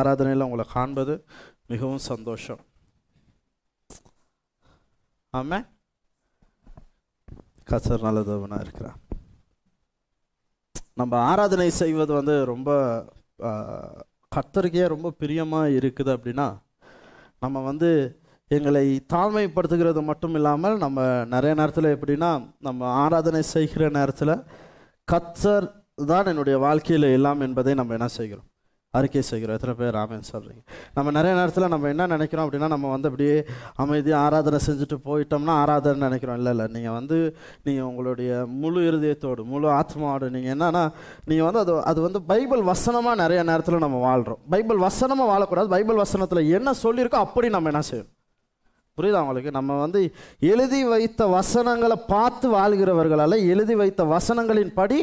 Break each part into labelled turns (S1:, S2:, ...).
S1: ஆராதனையில் உங்களை காண்பது மிகவும் சந்தோஷம். ஆமாம் கசர் நல்லதவனாக இருக்கிறான் நம்ம ஆராதனை செய்வது வந்து ரொம்ப கத்தருக்கே ரொம்ப பிரியமாக இருக்குது அப்படின்னா நம்ம வந்து எங்களை தாழ்மைப்படுத்துகிறது மட்டும் இல்லாமல் நம்ம நிறைய நேரத்தில் எப்படின்னா நம்ம ஆராதனை செய்கிற நேரத்தில் கத்தர் தான் என்னுடைய வாழ்க்கையில் எல்லாம் என்பதை நம்ம என்ன செய்கிறோம்? அறிக்கை செய்கிறோம் எத்தனை பேர்? ராமன் சொல்கிறீங்க நம்ம நிறைய நேரத்தில் நம்ம என்ன நினைக்கிறோம் அப்படின்னா நம்ம வந்து அப்படியே அமைதியாக ஆராதனை செஞ்சுட்டு போயிட்டோம்னா ஆராதனை நினைக்கிறோம். இல்லை இல்லை. நீங்கள் வந்து நீங்கள் உங்களுடைய முழு இருதயத்தோடு முழு ஆத்மாவோடு நீங்கள் என்னன்னா நீங்கள் வந்து அது அது வந்து பைபிள் வசனமாக நிறைய நேரத்தில் நம்ம வாழ்கிறோம் பைபிள் வசனமாக வாழக்கூடாது. பைபிள் வசனத்தில் என்ன சொல்லியிருக்கோ அப்படி நம்ம என்ன செய்யணும்? புரியுதா உங்களுக்கு? நம்ம வந்து எழுதி வைத்த வசனங்களை பார்த்து வாழ்கிறவர்களால் எழுதி வைத்த வசனங்களின் படி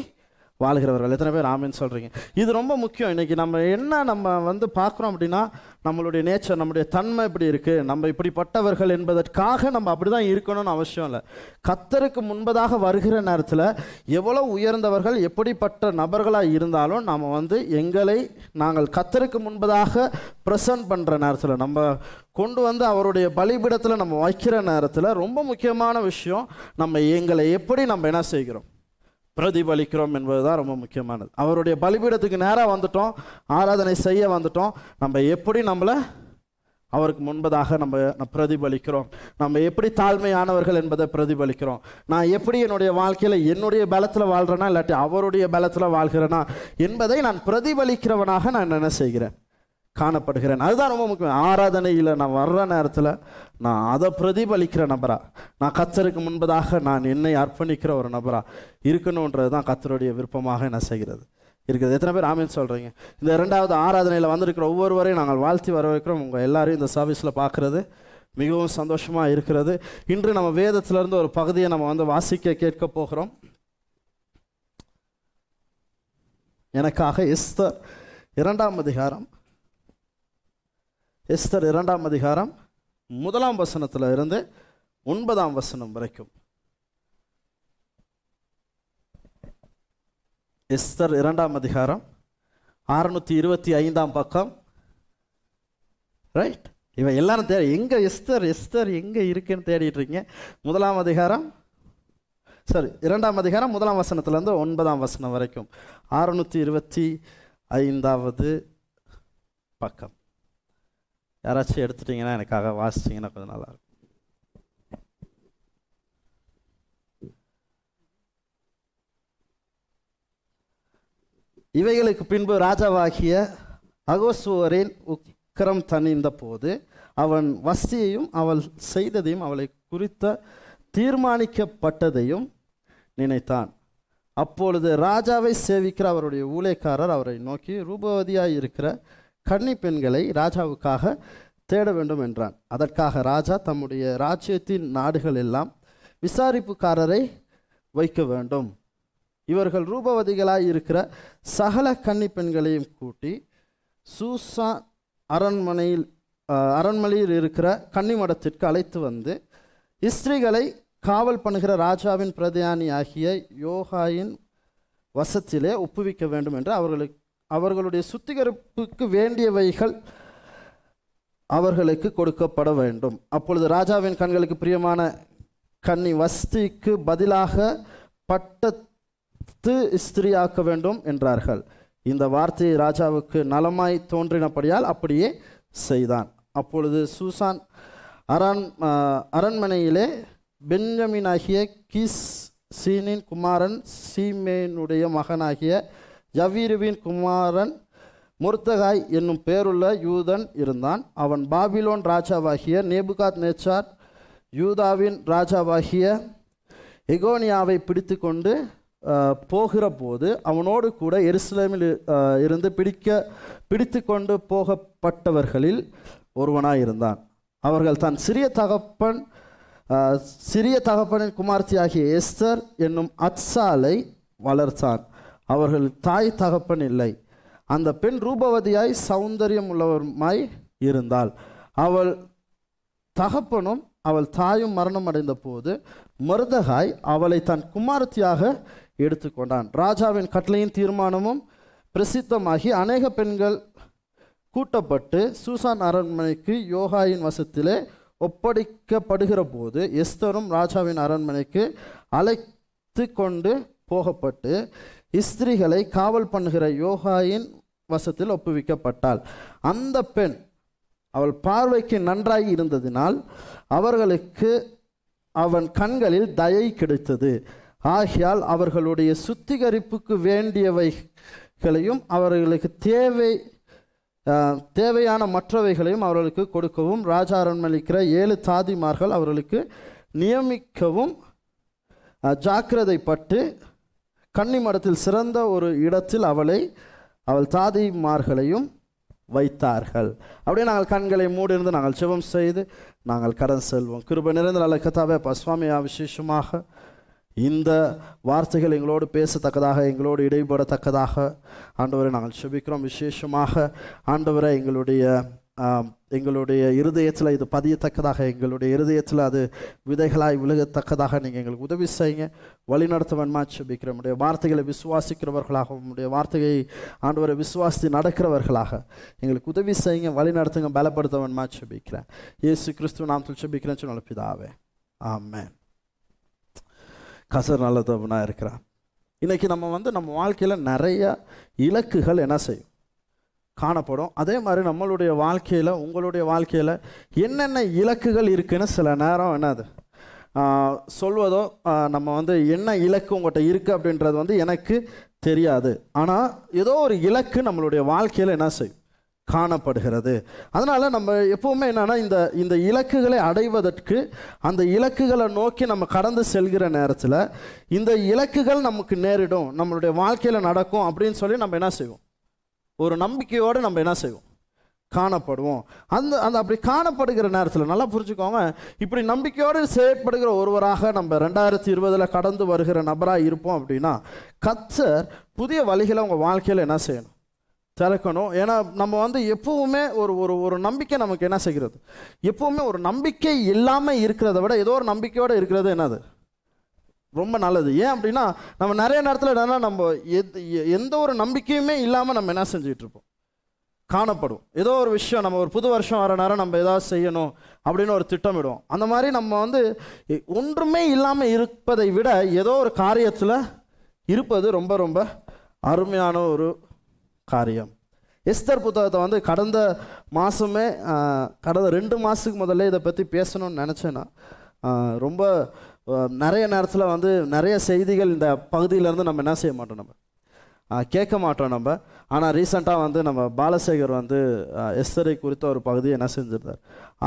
S1: வாழ்கிறவர்கள். எத்தனை பேர் ஆமின்னு சொல்கிறீங்க இது ரொம்ப முக்கியம். இன்றைக்கி நம்ம என்ன நம்ம வந்து பார்க்குறோம் அப்படின்னா நம்மளுடைய நேச்சர் நம்முடைய தன்மை இப்படி இருக்குது நம்ம இப்படிப்பட்டவர்கள் என்பதற்காக நம்ம அப்படி தான் இருக்கணும்னு அவசியம் இல்லை. கத்தருக்கு முன்பதாக வருகிற நேரத்தில் எவ்வளோ உயர்ந்தவர்கள் எப்படிப்பட்ட நபர்களாக இருந்தாலும் நாம் வந்து எங்களை நாங்கள் கத்தருக்கு முன்பதாக ப்ரெசன்ட் பண்ணுற நேரத்தில் நம்ம கொண்டு வந்து அவருடைய பலிபிடத்தில் நம்ம வைக்கிற நேரத்தில் ரொம்ப முக்கியமான விஷயம் நம்ம எங்களை எப்படி நம்ம என்ன செய்கிறோம்? பிரதிபலிக்கிறோம் என்பது தான் ரொம்ப முக்கியமானது. அவருடைய பலிபீடத்துக்கு நேராக வந்துட்டோம் ஆராதனை செய்ய வந்துட்டோம். நம்ம எப்படி நம்மளை அவருக்கு முன்பதாக நம்ம பிரதிபலிக்கிறோம்? நம்ம எப்படி தாழ்மையானவர்கள் என்பதை பிரதிபலிக்கிறோம்? நான் எப்படி என்னுடைய வாழ்க்கையில் என்னுடைய பலத்தில் வாழ்கிறேனா இல்லாட்டி அவருடைய பலத்தில் வாழ்கிறேனா என்பதை நான் பிரதிபலிக்கிறவனாக நான் என்ன செய்கிறேன்? காணப்படுகிறேன். அதுதான் ரொம்ப முக்கியம். ஆராதனையில் நான் வர்ற நேரத்தில் நான் அதை பிரதிபலிக்கிற நபரா? நான் கத்தருக்கு முன்பதாக நான் என்னை அர்ப்பணிக்கிற ஒரு நபரா? இருக்கணுன்றது தான் கத்தருடைய விருப்பமாக என்ன செய்கிறது. இருக்குது. எத்தனை பேர் ஆமின்னு சொல்கிறீங்க இந்த இரண்டாவது ஆராதனையில் வந்திருக்கிற ஒவ்வொருவரையும் நாங்கள் வாழ்த்தி வரவேற்கிறோம் உங்கள் எல்லாரையும் இந்த சர்வீஸில் பார்க்குறது மிகவும் சந்தோஷமாக இருக்கிறது. இன்று நம்ம வேதத்திலிருந்து ஒரு பகுதியை நம்ம வந்து வாசிக்க கேட்க போகிறோம். எனக்காக எஸ்தர் இரண்டாம் அதிகாரம் எஸ்தர் இரண்டாம் அதிகாரம் முதலாம் வசனத்தில் இருந்து ஒன்பதாம் வசனம் வரைக்கும். எஸ்தர் இரண்டாம் அதிகாரம் அறுநூற்றி இருபத்தி ஐந்தாம் பக்கம். ரைட் இவன் எல்லாரும் தேடி எங்கே எஸ்தர் எஸ்தர் எங்கே இருக்குன்னு தேடிட்டு இருக்கீங்க? முதலாம் அதிகாரம் சரி இரண்டாம் அதிகாரம் முதலாம் வசனத்துலேருந்து ஒன்பதாம் வசனம் வரைக்கும். அறுநூற்றி இருபத்தி ஐந்தாவது பக்கம். யாராச்சும் எடுத்துட்டீங்கன்னா எனக்காக வாசிச்சிங்கன்னா கொஞ்சம் நல்லா இருக்கும். இவைகளுக்கு பின்பு ராஜாவாகிய அகோசுவரின் உக்கரம் தணிந்த போது அவன் வசதியையும் அவள் செய்ததையும் அவளை குறித்த தீர்மானிக்கப்பட்டதையும் நினைத்தான். அப்பொழுது ராஜாவை சேவிக்கிற அவருடைய ஊழியக்காரர் அவரை நோக்கி ரூபவதியாய் இருக்கிற கன்னி பெண்களை ராஜாவுக்காக தேட வேண்டும் என்றான். அதற்காக ராஜா தம்முடைய ராஜ்யத்தின் நாடுகள் எல்லாம் விசாரிப்புக்காரரை வைக்க வேண்டும். இவர்கள் ரூபவதிகளாய் இருக்கிற சகல கன்னி பெண்களையும் கூட்டி சூசா அரண்மனையில் அரண்மனையில் இருக்கிற கன்னிமடத்திற்கு அழைத்து வந்து இஸ்திரிகளை காவல் பண்ணுகிற ராஜாவின் பிரதியானி ஆகிய யோகாயின் வசத்திலே ஒப்புவிக்க வேண்டும் என்று அவர்களுக்கு அவர்களுடைய சுத்திகரிப்புக்கு வேண்டியவைகள் அவர்களுக்கு கொடுக்கப்பட வேண்டும். அப்பொழுது ராஜாவின் கண்களுக்கு பிரியமான கன்னி வஸ்திக்கு பதிலாக பட்டத்து ஸ்திரியாக்க வேண்டும் என்றார்கள். இந்த வார்த்தையை ராஜாவுக்கு நலமாய் தோன்றினபடியால் அப்படியே செய்தான். அப்பொழுது சூசான் அரண் அரண்மனையிலே பென்ஜமினாகிய கீஸ் சீனின் குமாரன் சீமேனுடைய மகனாகிய ஜவீருவின் குமாரன் முர்த்தகாய் என்னும் பேருள்ள யூதன் இருந்தான். அவன் பாபிலோன் ராஜாவாகிய நேபுகாத் நேச்சார் யூதாவின் ராஜாவாகிய எகோனியாவை பிடித்து கொண்டு போகிற போது அவனோடு கூட எருசலேமில் இருந்து பிடிக்க பிடித்து கொண்டு போகப்பட்டவர்களில் ஒருவனாய் இருந்தான். அவர்கள் தன் சிறிய தகப்பன் சிறிய தகப்பனின் குமார்த்தி ஆகிய எஸ்தர் என்னும் அத்சாலை வளர்த்தான். அவர்கள் தாய் தகப்பன் இல்லை. அந்த பெண் ரூபவதியாய் சௌந்தரியம் உள்ளவருமாய் இருந்தாள். அவள் தகப்பனும் அவள் தாயும் மரணம் அடைந்த போது மருதகாய் அவளை தன் குமாரத்தியாக எடுத்துக்கொண்டான். ராஜாவின் கட்டளையின் தீர்மானமும் பிரசித்தமாகி அநேக பெண்கள் கூட்டப்பட்டு சூசான் அரண்மனைக்கு யோகாயின் வசத்திலே ஒப்படைக்கப்படுகிற போது எஸ்தரும் ராஜாவின் அரண்மனைக்கு அழைத்து கொண்டு போகப்பட்டு ஸ்திரீகளை காவல் பண்ணுகிற யோகாயின் வசத்தில் ஒப்புவிக்கப்பட்டாள். அந்த பெண் அவள் பார்வைக்கு நன்றாய் இருந்ததினால் அவர்களுக்கு அவன் கண்களில் தயை கிடைத்தது. ஆகையால் அவர்களுடைய சுத்திகரிப்புக்கு வேண்டியவைகளையும் அவர்களுக்கு தேவை தேவையான மற்றவைகளையும் அவர்களுக்கு கொடுக்கவும் ராஜா அரண்மனைக்கிற ஏழு தாதிமார்கள் அவர்களுக்கு நியமிக்கவும் ஜாக்கிரதைப்பட்டு கன்னி கன்னிமடத்தில் சிறந்த ஒரு இடத்தில் அவளை அவள் தாதிமார்களையும் வைத்தார்கள். அப்படியே நாங்கள் கண்களை மூடிருந்து நாங்கள் சிவம் செய்து நாங்கள் கடன் செல்வோம். கிருப நிறைந்த நல்ல கதாவே பஸ்வாமியா விசேஷமாக இந்த வார்த்தைகள் எங்களோடு பேசத்தக்கதாக எங்களோடு இடைபடத்தக்கதாக ஆண்டவரை நாங்கள் செபிக்கிறோம் விசேஷமாக ஆண்டவரை எங்களுடைய எங்களுடைய இருதயத்தில் இது பதியத்தக்கதாக எங்களுடைய இருதயத்தில் அது விதைகளாய் விழுகத்தக்கதாக நீங்கள் எங்களுக்கு உதவி செய்யுங்க. வழிநடத்துவன்மா சுபிக்கிற உடைய வார்த்தைகளை விசுவாசிக்கிறவர்களாக உங்களுடைய வார்த்தையை ஆண்டவரை விசுவாசி நடக்கிறவர்களாக எங்களுக்கு உதவி செய்யுங்க வழி நடத்துங்க பலப்படுத்த வேணுமா செபிக்கிறேன் கிறிஸ்துவ நாம் செபிக்கிறேன் சொன்ன பிதாவே. ஆமென். கசர் நல்லதவனாக இருக்கிறான் இன்றைக்கி நம்ம வந்து நம்ம வாழ்க்கையில் நிறைய இலக்குகள் என்ன செய்யும்? காணப்படும். அதே மாதிரி நம்மளுடைய வாழ்க்கையில் உங்களுடைய வாழ்க்கையில் என்னென்ன இலக்குகள் இருக்குன்னு சில நேரம் என்னது சொல்வதோ நம்ம வந்து என்ன இலக்கு உங்கள்கிட்ட இருக்குது அப்படின்றது வந்து எனக்கு தெரியாது. ஆனால் ஏதோ ஒரு இலக்கு நம்மளுடைய வாழ்க்கையில் என்ன செய்யும் காணப்படுகிறது. அதனால் நம்ம எப்போவுமே என்னென்னா இந்த இந்த இலக்குகளை அடைவதற்கு அந்த இலக்குகளை நோக்கி நம்ம கடந்து செல்கிற நேரத்தில் இந்த இலக்குகள் நமக்கு நேரிடும் நம்மளுடைய வாழ்க்கையில் நடக்கும் அப்படின்னு சொல்லி நம்ம என்ன செய்வோம்? ஒரு நம்பிக்கையோடு நம்ம என்ன செய்வோம்? காணப்படுவோம். அந்த அந்த அப்படி காணப்படுகிற நேரத்தில் நல்லா புரிஞ்சுக்கோங்க. இப்படி நம்பிக்கையோடு செயற்படுகிற ஒருவராக நம்ம ரெண்டாயிரத்தி இருபதில் கடந்து வருகிற நபராக இருப்போம் அப்படின்னா கத்தர் புதிய வழிகளை உங்கள் வாழ்க்கையில் என்ன செய்யணும்? திறக்கணும். ஏன்னா நம்ம வந்து எப்பவுமே ஒரு ஒரு ஒரு நம்பிக்கை நமக்கு என்ன செய்கிறது? எப்பவுமே ஒரு நம்பிக்கை இல்லாமல் இருக்கிறத விட ஏதோ ஒரு நம்பிக்கையோடு இருக்கிறது என்னது? ரொம்ப நல்லது. ஏன் அப்படின்னா நம்ம நிறைய நேரத்தில் என்னென்னா நம்ம எது எந்த ஒரு நம்பிக்கையுமே இல்லாமல் நம்ம என்ன செஞ்சுட்டு இருப்போம்? காணப்படும். ஏதோ ஒரு விஷயம் நம்ம ஒரு புது வருஷம் வர நேரம் நம்ம ஏதாவது செய்யணும் அப்படின்னு ஒரு திட்டமிடுவோம். அந்த மாதிரி நம்ம வந்து ஒன்றுமே இல்லாமல் இருப்பதை விட ஏதோ ஒரு காரியத்தில் இருப்பது ரொம்ப ரொம்ப அருமையான ஒரு காரியம். எஸ்தர் புத்தகத்தை வந்து கடந்த மாதமே கடந்த ரெண்டு மாதத்துக்கு முதல்ல இதை பற்றி பேசணும்னு நினச்சேன்னா ரொம்ப நிறைய நேரத்தில் வந்து நிறைய செய்திகள் இந்த பகுதியிலேருந்து நம்ம என்ன செய்ய மாட்டோம் நம்ம? கேட்க மாட்டோம் நம்ம. ஆனால் ரீசெண்டாக வந்து நம்ம பாலசேகர் வந்து எஸ்தரை குறித்த ஒரு பகுதியை என்ன செஞ்சுருந்தார்?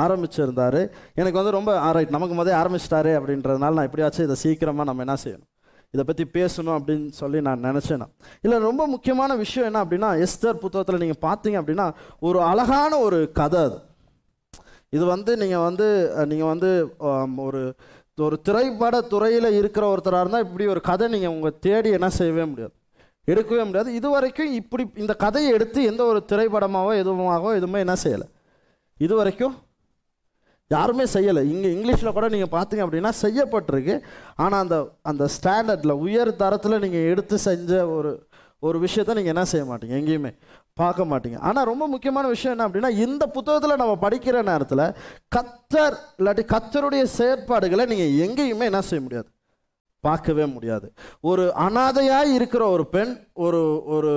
S1: ஆரம்பிச்சிருந்தார். எனக்கு வந்து ரொம்ப ரைட் நமக்கு முதல்ல ஆரம்பிச்சிட்டாரு அப்படின்றதுனால நான் எப்படியாச்சும் இதை சீக்கிரமாக நம்ம என்ன செய்யணும்? இதை பற்றி பேசணும் அப்படின்னு சொல்லி நான் நினச்சேன்? இல்லை ரொம்ப முக்கியமான விஷயம் என்ன அப்படின்னா எஸ்தர் புத்தகத்தில் நீங்கள் பார்த்தீங்க அப்படின்னா ஒரு அழகான ஒரு கதை அது. இது வந்து நீங்கள் வந்து நீங்கள் வந்து ஒரு ஒரு திரைப்பட துறையில் இருக்கிற ஒருத்தராக இருந்தால் இப்படி ஒரு கதை நீங்கள் உங்கள் தேடி என்ன செய்யவே முடியாது. எடுக்கவே முடியாது. இது வரைக்கும் இப்படி இந்த கதையை எடுத்து எந்த ஒரு திரைப்படமாகவோ எதுவுமாகவோ எதுவுமே என்ன செய்யலை. இது வரைக்கும் யாருமே செய்யலை. இங்கே இங்கிலீஷில் கூட நீங்கள் பார்த்தீங்க அப்படின்னா செய்யப்பட்டிருக்கு. ஆனால் அந்த அந்த ஸ்டாண்டர்டில் உயர் தரத்தில் நீங்கள் எடுத்து செஞ்ச ஒரு ஒரு விஷயத்தை நீங்கள் என்ன செய்ய மாட்டீங்க. எங்கேயுமே. பார்க்க மாட்டீங்க. ஆனால் ரொம்ப முக்கியமான விஷயம் என்ன அப்படின்னா இந்த புத்தகத்தில் நம்ம படிக்கிற நேரத்தில் கத்தர் இல்லாட்டி கத்தருடைய செயற்பாடுகளை நீங்கள் எங்கேயுமே என்ன செய்ய முடியாது. பார்க்கவே முடியாது. ஒரு அனாதையாக இருக்கிற ஒரு பெண் ஒரு ஒரு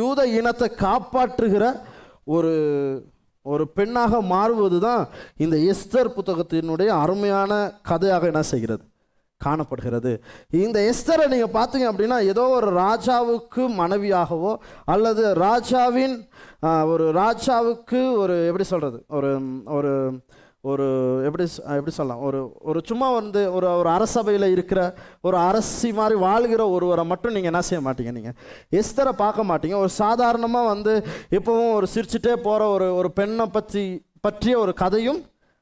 S1: யூத இனத்தை காப்பாற்றுகிற ஒரு ஒரு பெண்ணாக மாறுவது தான் இந்த எஸ்தர் புத்தகத்தினுடைய அருமையான கதையாக என்ன செய்கிறது? காணப்படுகிறது. இந்த எஸ்தரை நீங்கள் பார்த்தீங்க அப்படின்னா ஏதோ ஒரு ராஜாவுக்கு மனைவியாகவோ அல்லது ராஜாவின் ஒரு ராஜாவுக்கு ஒரு எப்படி சொல்கிறது ஒரு ஒரு ஒரு எப்படி எப்படி சொல்லலாம் ஒரு ஒரு சும்மா வந்து ஒரு ஒரு அரசபையில் இருக்கிற ஒரு அரசி மாதிரி வாழ்கிற ஒருவரை மட்டும் நீங்கள் என்ன செய்ய மாட்டீங்க நீங்கள் எஸ்தரை பார்க்க மாட்டீங்க. ஒரு சாதாரணமாக வந்து இப்போவும் ஒரு சிரிச்சுட்டே போகிற ஒரு ஒரு பெண்ணை பற்றி பற்றிய ஒரு கதையும்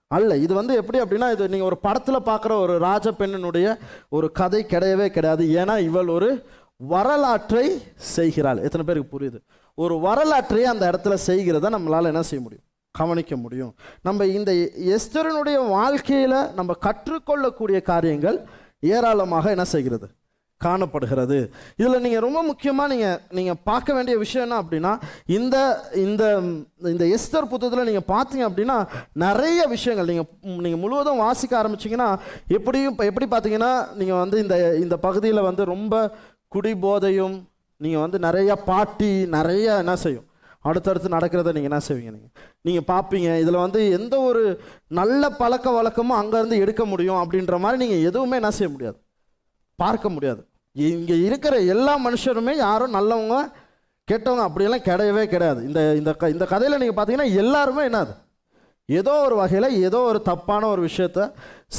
S1: அல்ல இது வந்து எப்படி அப்படின்னா இது நீங்கள் ஒரு படத்தில் பார்க்குற ஒரு ராஜ பெண்ணினுடைய ஒரு கதை கிடையவே கிடையாது. ஏன்னா இவள் ஒரு வரலாற்றை செய்கிறாள். எத்தனை பேருக்கு புரியுது? ஒரு வரலாற்றை அந்த இடத்துல செய்கிறத நம்மளால் என்ன செய்ய முடியும்? கவனிக்க முடியும். நம்ம இந்த எஸ்தரனுடைய வாழ்க்கையில் நம்ம கற்றுக்கொள்ளக்கூடிய காரியங்கள் ஏராளமாக என்ன செய்கிறது? காணப்படுகிறது. இதில் நீங்கள் ரொம்ப முக்கியமாக நீங்கள் நீங்கள் பார்க்க வேண்டிய விஷயம் என்ன அப்படின்னா இந்த இந்த இந்த எஸ்தர் புத்தகத்தில் நீங்கள் பார்த்தீங்க அப்படின்னா நிறைய விஷயங்கள். நீங்கள் நீங்கள் முழுவதும் வாசிக்க ஆரம்பிச்சிங்கன்னா எப்படியும் இப்போ எப்படி பார்த்தீங்கன்னா நீங்கள் வந்து இந்த இந்த பகுதியில் வந்து ரொம்ப குடிபோதையும் நீங்கள் வந்து நிறைய பாட்டி நிறைய என்ன செய்யும்? அடுத்தடுத்து நடக்கிறத நீங்கள் என்ன செய்வீங்க நீங்கள் நீங்கள் பார்ப்பீங்க. இதில் வந்து எந்த ஒரு நல்ல பழக்க வழக்கமும் அங்கேருந்து எடுக்க முடியும் அப்படின்ற மாதிரி நீங்கள் எதுவுமே என்ன செய்ய முடியாது. பார்க்க முடியாது. இங்கே இருக்கிற எல்லா மனுஷருமே யாரும் நல்லவங்க கெட்டவங்க அப்படியெல்லாம் கிடையவே கிடையாது. இந்த இந்த க இந்த கதையில் நீங்கள் பார்த்தீங்கன்னா எல்லாருமே என்னது ஏதோ ஒரு வகையில் ஏதோ ஒரு தப்பான ஒரு விஷயத்த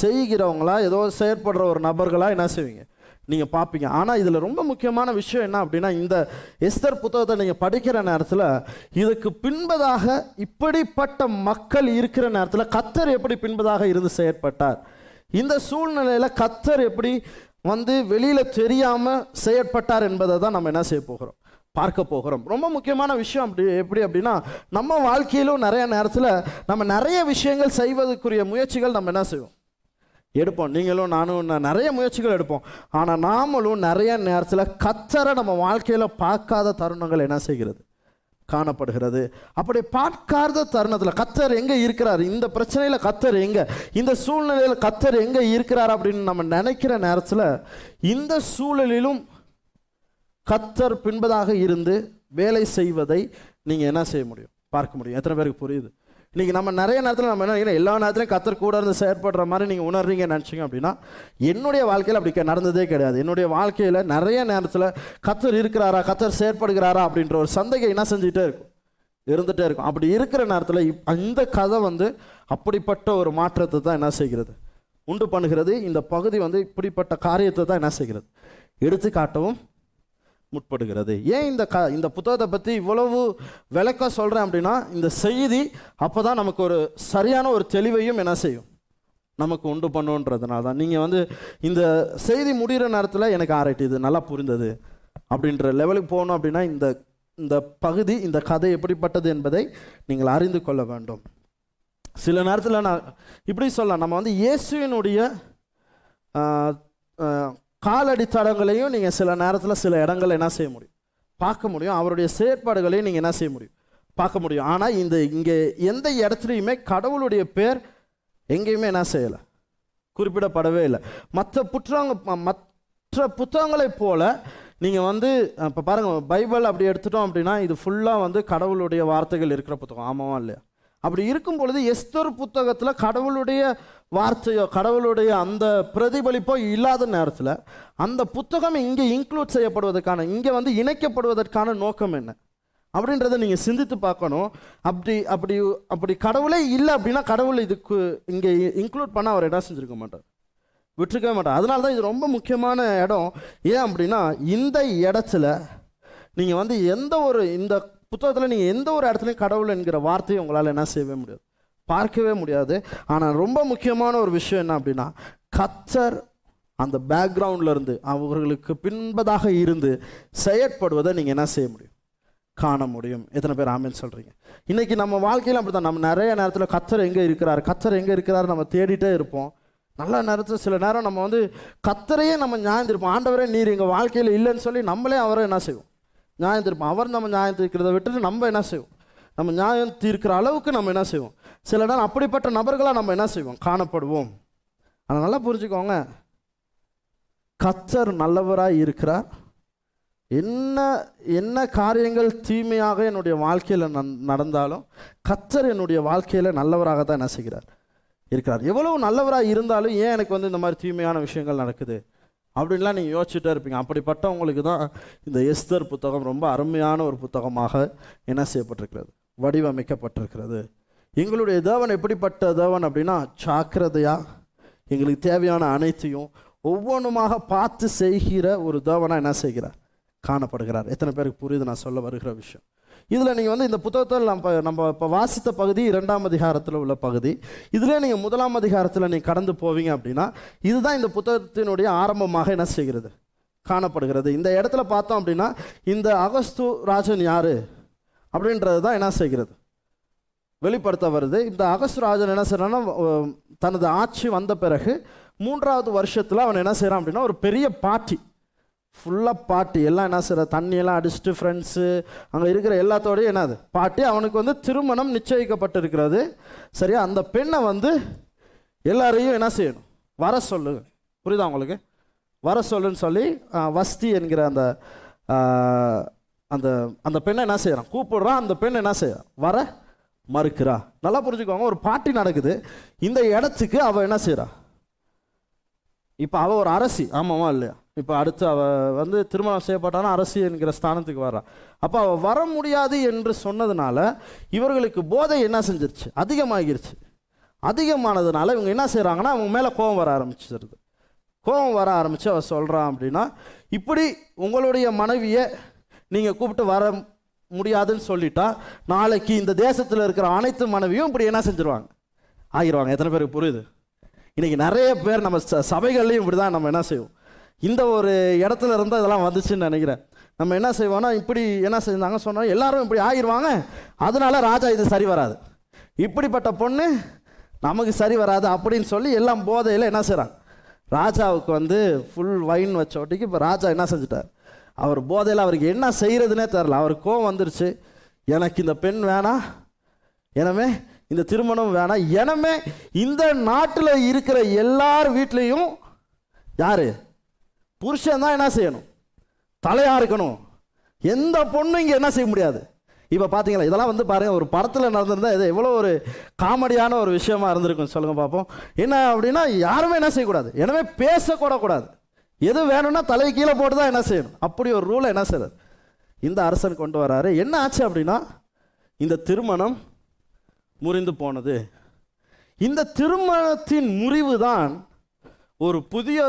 S1: செய்கிறவங்களா ஏதோ செயற்படுற ஒரு நபர்களாக என்ன செய்வீங்க? நீங்கள் பார்ப்பீங்க ஆனால் இதில் ரொம்ப முக்கியமான விஷயம் என்ன அப்படின்னா இந்த எஸ்தர் புத்தகத்தை நீங்கள் படிக்கிற நேரத்தில் இதுக்கு பின்பதாக இப்படிப்பட்ட மக்கள் இருக்கிற நேரத்தில் கத்தர் எப்படி பின்பதாக இருந்து செயற்பட்டார்? இந்த சூழ்நிலையில் கத்தர் எப்படி வந்து வெளியில் தெரியாமல் செயற்பட்டார் என்பதை தான் நம்ம என்ன செய்ய போகிறோம்? பார்க்க போகிறோம். ரொம்ப முக்கியமான விஷயம் அப்படி எப்படி அப்படின்னா நம்ம வாழ்க்கையிலும் நிறைய நேரத்தில் நம்ம நிறைய விஷயங்கள் செய்வதற்குரிய முயற்சிகள் நம்ம என்ன செய்வோம்? எடுப்போம். நீங்களும் நானும் நிறைய முயற்சிகள் எடுப்போம். ஆனால் நாமளும் நிறைய நேரத்தில் கத்தரை நம்ம வாழ்க்கையில் பார்க்காத தருணங்கள் என்ன செய்கிறது? காணப்படுகிறது. அப்படி பார்க்காத தருணத்தில் கத்தர் எங்கே இருக்கிறார்? இந்த பிரச்சனையில் கத்தர் எங்கே? இந்த சூழ்நிலையில் கத்தர் எங்கே இருக்கிறார் அப்படின்னு நம்ம நினைக்கிற நேரத்தில் இந்த சூழலிலும் கத்தர் பின்பதாக இருந்து வேலை செய்வதை நீங்கள் என்ன செய்ய முடியும்? பார்க்க முடியும். எத்தனை பேருக்கு புரியுது? இன்னைக்கு நம்ம நிறைய நேரத்தில் நம்ம என்ன எல்லா நேரத்துலையும் கத்தர் கூட இருந்து செயற்படுற மாதிரி நீங்கள் உணர்றீங்கன்னு நினச்சிங்க அப்படின்னா என்னுடைய வாழ்க்கையில் அப்படி நடந்ததே கிடையாது. என்னுடைய வாழ்க்கையில் நிறைய நேரத்தில் கத்தர் இருக்கிறாரா கத்தர் செயற்படுகிறாரா அப்படின்ற ஒரு சந்தேகம் என்ன செஞ்சுட்டே இருக்கும். இருந்துகிட்டே இருக்கும். அப்படி இருக்கிற நேரத்தில் அந்த கதை வந்து அப்படிப்பட்ட ஒரு மாற்றத்தை தான் என்ன செய்கிறது? உண்டு பண்ணுகிறது. இந்த பகுதி வந்து இப்படிப்பட்ட காரியத்தை தான் என்ன செய்கிறது? எடுத்து காட்டவும் முற்படுகிறது. ஏன் இந்த க இந்த புத்தகத்தை பற்றி இவ்வளவு விளக்க சொல்கிறேன் அப்படின்னா இந்த செய்தி அப்போ தான் நமக்கு ஒரு சரியான ஒரு தெளிவையும் என்ன செய்யும்? நமக்கு உண்டு பண்ணுன்றதுனால தான். நீங்கள் வந்து இந்த செய்தி முடிகிற நேரத்தில் எனக்கு ஆராய்ச்சி இது நல்லா புரிந்தது அப்படின்ற லெவலுக்கு போகணும் அப்படின்னா இந்த இந்த பகுதி இந்த கதை எப்படிப்பட்டது என்பதை நீங்கள் அறிந்து கொள்ள வேண்டும். சில நேரத்தில் நான் இப்படி சொல்லலாம். நம்ம வந்து இயேசுவினுடைய காலடி தடங்களையும் நீங்கள் சில நேரத்தில் சில இடங்கள்ல என்ன செய்ய முடியும்? பார்க்க முடியும். அவருடைய செயற்பாடுகளையும் நீங்கள் என்ன செய்ய முடியும்? பார்க்க முடியும். ஆனால் இந்த இங்கே எந்த இடத்துலையுமே கடவுளுடைய பேர் எங்கேயுமே என்ன செய்யலை. குறிப்பிடப்படவே இல்லை. மற்ற புற்றவங்க மற்ற புத்தகங்களைப் போல நீங்கள் வந்து இப்போ பாருங்கள் பைபிள் அப்படி எடுத்துட்டோம் அப்படின்னா இது ஃபுல்லாக வந்து கடவுளுடைய வார்த்தைகள் இருக்கிற புத்தகம். ஆமாவா இல்லையா? அப்படி இருக்கும் பொழுது எஸ்தர் புத்தகத்தில் கடவுளுடைய வார்த்தையோ கடவுளுடைய அந்த பிரதிபலிப்போ இல்லாத நேரத்தில் அந்த புத்தகம் இங்கே இன்க்ளூட் செய்யப்படுவதற்கான இங்கே வந்து இணைக்கப்படுவதற்கான நோக்கம் என்ன? அப்படின்றத நீங்கள் சிந்தித்து பார்க்கணும். அப்படி அப்படி அப்படி கடவுளே இல்லை அப்படின்னா கடவுள் இதுக்கு இங்கே இன்க்ளூட் பண்ண அவர் இடம் செஞ்சுருக்க மாட்டார்? விட்டுருக்கவே மாட்டார். அதனால தான் இது ரொம்ப முக்கியமான இடம். ஏன் அப்படின்னா இந்த இடத்துல நீங்கள் வந்து எந்த ஒரு இந்த புத்தகத்தில் நீங்கள் எந்த ஒரு இடத்துலையும் கடவுள் என்கிற வார்த்தையை உங்களால் என்ன செய்யவே முடியாது. பார்க்கவே முடியாது. ஆனால் ரொம்ப முக்கியமான ஒரு விஷயம் என்ன அப்படின்னா கத்தர் அந்த பேக்ரவுண்டில் இருந்து அவர்களுக்கு பின்பதாக இருந்து செயற்படுவதை நீங்கள் என்ன செய்ய முடியும்? காண முடியும். எத்தனை பேர் ஆமின்னு சொல்கிறீங்க இன்றைக்கி நம்ம வாழ்க்கையில் அப்படி தான் நம்ம நிறைய நேரத்தில் கத்தர் எங்கே இருக்கிறார் கத்தர் எங்கே இருக்கிறார் நம்ம தேடிட்டே இருப்போம். நல்ல நேரத்தில் சில நேரம் நம்ம வந்து கத்தரையே நம்ம நியாயந்திருப்போம் ஆண்டவரே நீர் எங்கள் வாழ்க்கையில் இல்லைன்னு சொல்லி நம்மளே அவரை என்ன செய்வோம்? நியாயம் தீர்ப்போம். அவர் நம்ம நியாயம் தீர்க்கிறத விட்டுட்டு நம்ம என்ன செய்வோம்? நம்ம நியாயம் தீர்க்கிற அளவுக்கு நம்ம என்ன செய்வோம்? சில நேரம் அப்படிப்பட்ட நபர்களாக நம்ம என்ன செய்வோம்? காணப்படுவோம். ஆனால் நல்லா புரிஞ்சுக்கோங்க. கத்தர் நல்லவராக இருக்கிறார். என்ன என்ன காரியங்கள் தீமையாக என்னுடைய வாழ்க்கையில் நன்- நடந்தாலும் கத்தர் என்னுடைய வாழ்க்கையில் நல்லவராக தான் என்ன செய்கிறார்? இருக்கிறார். எவ்வளவு நல்லவராக இருந்தாலும் ஏன் எனக்கு வந்து இந்த மாதிரி தீமையான விஷயங்கள் நடக்குது? அப்படின்லாம் நீங்கள் யோசிச்சுட்டே இருப்பீங்க. அப்படிப்பட்டவங்களுக்கு தான் இந்த எஸ்தர் புத்தகம் ரொம்ப அருமையான ஒரு புத்தகமாக என்ன செய்யப்பட்டிருக்கிறது? வடிவமைக்கப்பட்டிருக்கிறது. எங்களுடைய தேவன் எப்படிப்பட்ட தேவன் அப்படின்னா ஜாக்கிரதையாக எங்களுக்கு தேவையான அனைத்தையும் ஒவ்வொன்றுமாக பார்த்து செய்கிற ஒரு தேவனாக என்ன செய்கிறார்? காணப்படுகிறார். எத்தனை பேருக்கு புரியுது நான் சொல்ல வருகிற விஷயம். இதில் நீங்கள் வந்து இந்த புத்தகத்தில் நம்ம நம்ம இப்போ வாசித்த பகுதி இரண்டாம் அதிகாரத்தில் உள்ள பகுதி. இதில் நீங்கள் முதலாம் அதிகாரத்தில் நீங்கள் கடந்து போவீங்க அப்படின்னா இதுதான் இந்த புத்தகத்தினுடைய ஆரம்பமாக என்ன செய்கிறது? காணப்படுகிறது. இந்த இடத்துல பார்த்தோம் அப்படின்னா இந்த அகஸ்து ராஜன் யார்? அப்படின்றது தான் என்ன செய்கிறது? வெளிப்படுத்த வருது. இந்த அகஸ்து ராஜன் என்ன செய்கிறான்னா தனது ஆட்சி வந்த பிறகு மூன்றாவது வருஷத்தில் அவன் என்ன செய்கிறான் அப்படின்னா ஒரு பெரிய பார்ட்டி ஃபுல்லாக பாட்டி எல்லாம் என்ன செய்கிற தண்ணியெல்லாம் அடிச்சுட்டு ஃப்ரெண்ட்ஸு அங்கே இருக்கிற எல்லாத்தோடையும் என்னது பாட்டி அவனுக்கு வந்து திருமணம் நிச்சயிக்கப்பட்டிருக்கிறது. சரியா? அந்த பெண்ணை வந்து எல்லாரையும் என்ன செய்யணும்? வர சொல்லு. புரியுதா உங்களுக்கு? வர சொல்லுன்னு சொல்லி வஸ்தி என்கிற அந்த அந்த அந்த பெண்ணை என்ன செய்கிறான் கூப்பிடுறான். அந்த பெண் என்ன செய்ய வர மறுக்கிறா? நல்லா புரிஞ்சுக்கோங்க ஒரு பாட்டி நடக்குது. இந்த இடத்துக்கு அவள் என்ன செய்கிறா இப்போ அவள் ஒரு அரசி. ஆமாவா இல்லையா? இப்போ அடுத்து அவள் வந்து திருமணம் செய்யப்பட்டானா அரசி என்கிற ஸ்தானத்துக்கு வர்றா. அப்போ அவள் வர முடியாது என்று சொன்னதுனால இவர்களுக்கு போதை என்ன செஞ்சிருச்சு? அதிகமாகிருச்சு. அதிகமானதுனால இவங்க என்ன செய்கிறாங்கன்னா அவங்க மேலே கோபம் வர ஆரம்பிச்சிருது. கோபம் வர ஆரம்பித்து அவள் சொல்கிறான் அப்படின்னா இப்படி உங்களுடைய மனைவியை நீங்கள் கூப்பிட்டு வர முடியாதுன்னு சொல்லிட்டா நாளைக்கு இந்த தேசத்தில் இருக்கிற அனைத்து மனைவியும் இப்படி என்ன செஞ்சிருவாங்க? ஆகிருவாங்க. எத்தனை பேருக்கு புரியுது? இன்னைக்கு நிறைய பேர் நம்ம ச சபைகள்லையும் இப்படி தான் நம்ம என்ன செய்வோம். இந்த ஒரு இடத்துல இருந்து இதெல்லாம் வந்துச்சுன்னு நினைக்கிறேன். நம்ம என்ன செய்வோம்னா இப்படி என்ன செஞ்சாங்க சொன்னோம் எல்லாரும் இப்படி ஆகிருவாங்க. அதனால ராஜா இது சரி வராது. இப்படிப்பட்ட பொண்ணு நமக்கு சரி வராது அப்படின்னு சொல்லி எல்லாம் போதையில் என்ன செய்கிறாங்க ராஜாவுக்கு வந்து ஃபுல் வைன் வச்ச ஒட்டிக்கு இப்போ ராஜா என்ன செஞ்சுட்டார்? அவர் போதையில் அவருக்கு என்ன செய்கிறதுனே தெரில அவருக்கு கோவம் வந்துருச்சு. எனக்கு இந்த பெண் வேணாம் எனவே இந்த திருமணம் வேணாம் எனவே இந்த நாட்டில் இருக்கிற எல்லார் வீட்லேயும் யார்? புருஷன் தான் என்ன செய்யணும்? தலையாக இருக்கணும். எந்த பொண்ணும் இங்கே என்ன செய்ய முடியாது? இப்போ பார்த்தீங்களா இதெல்லாம் வந்து பாருங்கள் ஒரு படத்தில் நடந்திருந்தா இது எவ்வளோ ஒரு காமெடியான ஒரு விஷயமா இருந்திருக்கும். சொல்லுங்கள் பார்ப்போம் என்ன அப்படின்னா யாருமே என்ன செய்யக்கூடாது. எனவே பேசக்கூடக்கூடாது. எது வேணும்னா தலை கீழே போட்டு தான் என்ன செய்யணும்? அப்படி ஒரு ரூலை என்ன செய்யறது இந்த அரசன் கொண்டு வராரு. என்ன ஆச்சு அப்படின்னா இந்த திருமணம் முறிந்து போனது. இந்த திருமணத்தின் முறிவு தான் ஒரு புதிய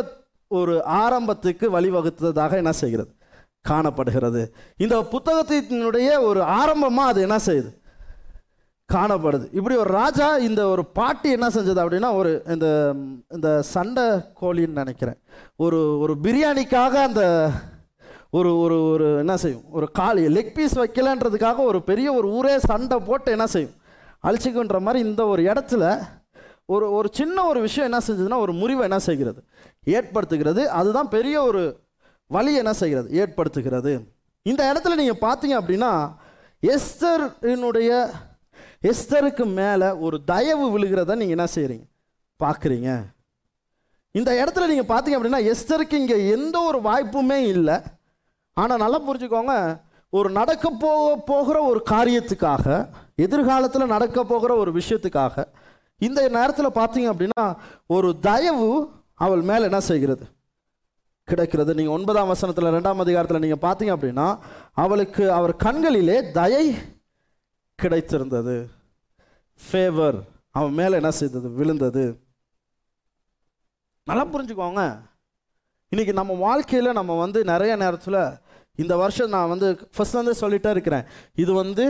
S1: ஒரு ஆரம்பத்துக்கு வழிவகுத்ததாக என்ன செய்கிறது? காணப்படுகிறது. இந்த புத்தகத்தினுடைய ஒரு ஆரம்பமாக அது என்ன செய்யுது? காணப்படுது. இப்படி ஒரு ராஜா இந்த ஒரு பாட்டி என்ன செஞ்சது அப்படின்னா ஒரு இந்த இந்த சண்டை கோழின்னு நினைக்கிறேன். ஒரு ஒரு பிரியாணிக்காக அந்த ஒரு ஒரு ஒரு என்ன செய்யும்? ஒரு காளி லெக் பீஸ் வைக்கலன்றதுக்காக ஒரு பெரிய ஒரு ஊரே சண்டை போட்டு என்ன செய்யும்? அழிச்சிக்குன்ற மாதிரி இந்த ஒரு இடத்துல ஒரு ஒரு சின்ன ஒரு விஷயம் என்ன செஞ்சதுன்னா ஒரு முறிவை என்ன செய்கிறது? ஏற்படுத்துகிறது. அதுதான் பெரிய ஒரு வழி என்ன செய்கிறது? ஏற்படுத்துகிறது. இந்த இடத்துல நீங்கள் பார்த்தீங்க அப்படின்னா எஸ்தரினுடைய எஸ்தருக்கு மேலே ஒரு தயவு விழுகிறத நீங்கள் என்ன செய்கிறீங்க பார்க்குறீங்க இந்த இடத்துல நீங்கள் பார்த்தீங்க அப்படின்னா எஸ்தருக்கு இங்கே எந்த ஒரு வாய்ப்புமே இல்லை. ஆனால் நல்லா புரிஞ்சுக்கோங்க ஒரு நடக்க போக போகிற ஒரு காரியத்துக்காக எதிர்காலத்தில் நடக்க போகிற ஒரு விஷயத்துக்காக இந்த நேரத்தில் பார்த்தீங்க அப்படின்னா ஒரு தயவு அவள் மேலே என்ன செய்கிறது? கிடைக்கிறது. நீங்கள் ஒன்பதாம் வசனத்தில் ரெண்டாம் அதிகாரத்தில் நீங்கள் பார்த்தீங்க அப்படின்னா அவளுக்கு அவர் கண்களிலே தயை கிடைத்திருந்தது. ஃபேவர் அவன் மேலே என்ன செய்தது? விழுந்தது. நல்லா புரிஞ்சுக்கோங்க. இன்னைக்கு நம்ம வாழ்க்கையில் நம்ம வந்து நிறைய நேரத்தில் இந்த வருஷம் நான் வந்து ஃபர்ஸ்ட்லேருந்தே சொல்லிட்டே இருக்கிறேன். இது வந்து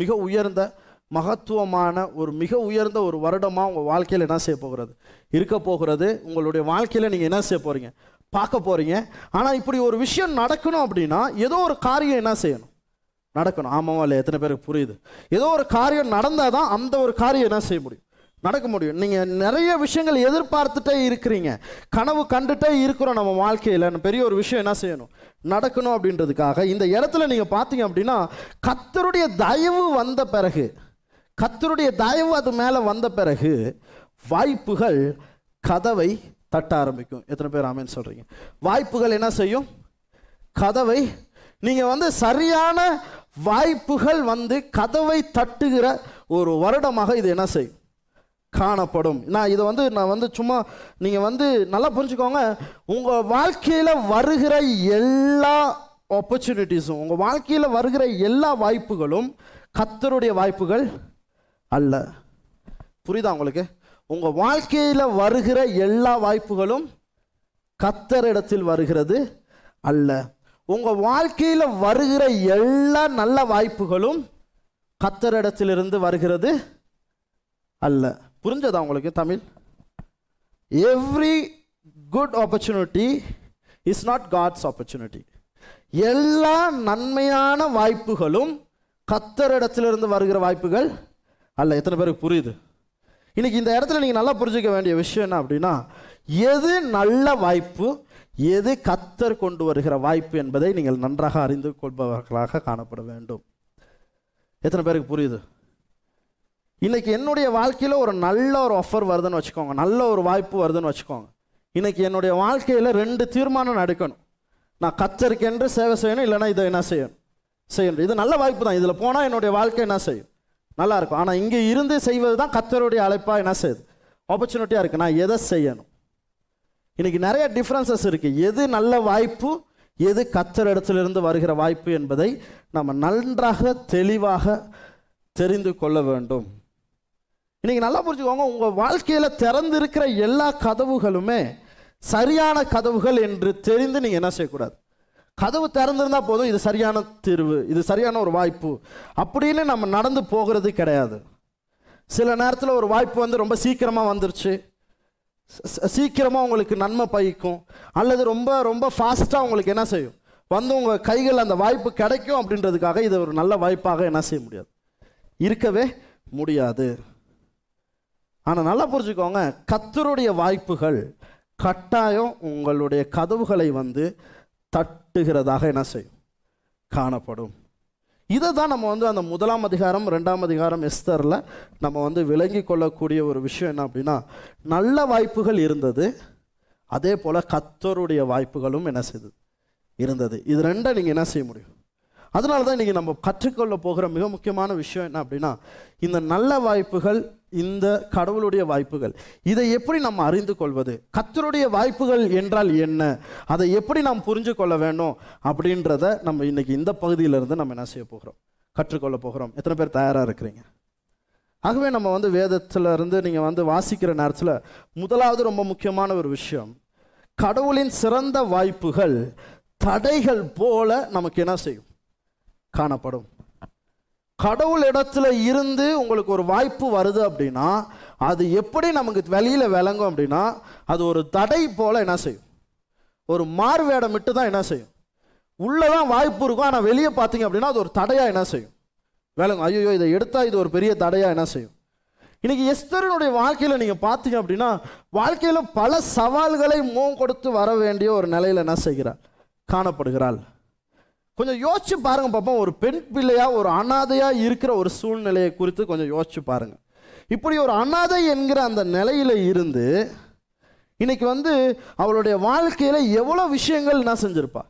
S1: மிக உயர்ந்த மகத்துவமான ஒரு மிக உயர்ந்த ஒரு வருடமாக உங்கள் வாழ்க்கையில் என்ன செய்ய போகிறது? இருக்க போகிறது. உங்களுடைய வாழ்க்கையில் நீங்கள் என்ன செய்ய போகிறீங்க பார்க்க போகிறீங்க ஆனால் இப்படி ஒரு விஷயம் நடக்கணும் அப்படின்னா ஏதோ ஒரு காரியம் என்ன செய்யணும்? நடக்கணும். ஆமாவா இல்லை எத்தனை பேருக்கு புரியுது? ஏதோ ஒரு காரியம் நடந்தால் தான் அந்த ஒரு காரியம் என்ன செய்ய முடியும்? நடக்க முடியும். நீங்கள் நிறைய விஷயங்கள் எதிர்பார்த்துட்டே இருக்கிறீங்க. கனவு கண்டுட்டே இருக்கிறோம் நம்ம வாழ்க்கையில். பெரிய ஒரு விஷயம் என்ன செய்யணும்? நடக்கணும் அப்படின்றதுக்காக. இந்த இடத்துல நீங்கள் பார்த்தீங்க அப்படின்னா கத்தருடைய தயவு வந்த பிறகு கத்தருடைய தயவு அது மேலே வந்த பிறகு வாய்ப்புகள் கதவை தட்ட ஆரம்பிக்கும். எத்தனை பேர் ஆமேன்னு சொல்கிறீங்க வாய்ப்புகள் என்ன செய்யும்? கதவை நீங்கள் வந்து சரியான வாய்ப்புகள் வந்து கதவை தட்டுகிற ஒரு வருடமாக இது என்ன செய்யும்? காணப்படும். நான் இதை வந்து நான் வந்து சும்மா நீங்கள் வந்து நல்லா புரிஞ்சுக்கோங்க. உங்கள் வாழ்க்கையில் வருகிற எல்லா ஆப்பர்ச்சுனிட்டிஸும் உங்கள் வாழ்க்கையில் வருகிற எல்லா வாய்ப்புகளும் கத்தருடைய வாய்ப்புகள் அல்ல. புரியுதா உங்களுக்கு? உங்கள் வாழ்க்கையில் வருகிற எல்லா வாய்ப்புகளும் கத்தரிடத்தில் வருகிறது அல்ல. உங்கள் வாழ்க்கையில் வருகிற எல்லா நல்ல வாய்ப்புகளும் கத்தரிடத்திலிருந்து வருகிறது அல்ல. புரிஞ்சதா உங்களுக்கு Tamil? Every good opportunity is not God's opportunity எல்லா நன்மையான வாய்ப்புகளும் கத்தரிடத்திலிருந்து வருகிற வாய்ப்புகள் அல்ல. எத்தனை பேருக்கு புரியுது? இன்னைக்கு இந்த இடத்துல நீங்கள் நல்லா புரிஞ்சுக்க வேண்டிய விஷயம் என்ன அப்படின்னா எது நல்ல வாய்ப்பு எது கத்தர் கொண்டு வருகிற வாய்ப்பு என்பதை நீங்கள் நன்றாக அறிந்து கொள்பவர்களாக காணப்பட வேண்டும். எத்தனை பேருக்கு புரியுது? இன்னைக்கு என்னுடைய வாழ்க்கையில் ஒரு நல்ல ஒரு ஆஃபர் வருதுன்னு வச்சுக்கோங்க. நல்ல ஒரு வாய்ப்பு வருதுன்னு வச்சுக்கோங்க. இன்னைக்கு என்னுடைய வாழ்க்கையில் ரெண்டு தீர்மானம் நடக்கணும். நான் கத்தருக்கென்று சேவை செய்யணும் இல்லைன்னா இதை என்ன செய்யணும்? செய்யணும். இது நல்ல வாய்ப்பு தான். இதில் போனால் என்னுடைய வாழ்க்கை என்ன செய்யும்? நல்லா இருக்கும். ஆனால் இங்கே இருந்து செய்வது தான் கத்தருடைய அழைப்பாக என்ன செய்யுது? ஆப்பர்ச்சுனிட்டியாக இருக்குது நான் எதை செய்யணும்? இன்னைக்கு நிறைய டிஃப்ரென்சஸ் இருக்குது எது நல்ல வாய்ப்பு எது கத்தர் இடத்திலிருந்து வருகிற வாய்ப்பு என்பதை நம்ம நன்றாக தெளிவாக தெரிந்து கொள்ள வேண்டும். இன்னைக்கு நல்லா புரிஞ்சுக்கோங்க உங்கள் வாழ்க்கையில் திறந்திருக்கிற எல்லா கதவுகளுமே சரியான கதவுகள் என்று தெரிந்து நீங்கள் என்ன செய்யக்கூடாது. கதவு திறந்திருந்தா போதும் இது சரியான தீர்வு இது சரியான ஒரு வாய்ப்பு அப்படின்னு நம்ம நடந்து போகிறது கிடையாது. சில நேரத்தில் ஒரு வாய்ப்பு வந்து ரொம்ப சீக்கிரமாக வந்துருச்சு. சீக்கிரமாக உங்களுக்கு நன்மை பயிக்கும். அல்லது ரொம்ப ரொம்ப ஃபாஸ்ட்டாக உங்களுக்கு என்ன செய்யும்? வந்து உங்கள் கைகள் அந்த வாய்ப்பு கிடைக்கும் அப்படின்றதுக்காக இது ஒரு நல்ல வாய்ப்பாக என்ன செய்ய முடியாது. இருக்கவே முடியாது. ஆனால் நல்லா புரிஞ்சுக்கோங்க கத்தருடைய வாய்ப்புகள் கட்டாயம் உங்களுடைய கதவுகளை வந்து தட்டுகிறதாக என்ன செய்யும்? காணப்படும். இதை தான் நம்ம வந்து அந்த முதலாம் அதிகாரம் ரெண்டாம் அதிகாரம் எஸ்தரில் நம்ம வந்து விளங்கி கொள்ளக்கூடிய ஒரு விஷயம் என்ன அப்படின்னா நல்ல வாய்ப்புகள் இருந்தது அதே போல் கத்தருடைய வாய்ப்புகளும் என்ன செய்தது? இருந்தது. இது ரெண்டை நீங்கள் என்ன செய்ய முடியும்? அதனால தான் இன்றைக்கி நம்ம கற்றுக்கொள்ள போகிற மிக முக்கியமான விஷயம் என்ன அப்படின்னா இந்த நல்ல வாய்ப்புகள் இந்த கடவுளுடைய வாய்ப்புகள் இதை எப்படி நம்ம அறிந்து கொள்வது கத்தருடைய வாய்ப்புகள் என்றால் என்ன அதை எப்படி நாம் புரிஞ்சு கொள்ள வேண்டும் அப்படின்றத நம்ம இன்னைக்கு இந்த பகுதியிலிருந்து நம்ம என்ன செய்ய போகிறோம்? கற்றுக்கொள்ள போகிறோம். எத்தனை பேர் தயாராக இருக்கிறீங்க? ஆகவே நம்ம வந்து வேதத்தில் இருந்து நீங்கள் வந்து வாசிக்கிற நேரத்தில் முதலாவது ரொம்ப முக்கியமான ஒரு விஷயம் கடவுளின் சிறந்த வாய்ப்புகள் தடைகள் போல நமக்கு என்ன செய்யும்? காணப்படும். கடவுள் இடத்துல இருந்து உங்களுக்கு ஒரு வாய்ப்பு வருது அப்படின்னா அது எப்படி நமக்கு வெளியில் விளங்கும் அப்படின்னா அது ஒரு தடை போல் என்ன செய்யும்? ஒரு மார்வேடம் மார்வேடமிட்டு தான் என்ன செய்யும்? உள்ளே தான் வாய்ப்பு இருக்கும் ஆனால் வெளியே பார்த்தீங்க அப்படின்னா அது ஒரு தடையாக என்ன செய்யும்? விளங்கும். ஐயோ இதை எடுத்தால் இது ஒரு பெரிய தடையாக என்ன செய்யும்? இன்னைக்கு எஸ்தரனுடைய வாழ்க்கையில் நீங்கள் பார்த்தீங்க அப்படின்னா வாழ்க்கையில் பல சவால்களை முகம் கொடுத்து வர வேண்டிய ஒரு நிலையில் என்ன செய்கிறாள் காணப்படுகிறாள். கொஞ்சம் யோசிச்சு பாருங்க பாப்போம் ஒரு பெண் பிள்ளையா ஒரு அனாதையா இருக்கிற ஒரு சூழ்நிலையை குறித்து கொஞ்சம் யோசிச்சு பாருங்க. இப்படி ஒரு அனாதை என்கிற அந்த நிலையில இருந்து இன்னைக்கு வந்து அவளுடைய வாழ்க்கையில எவ்வளோ விஷயங்கள் என்ன செஞ்சிருப்பா?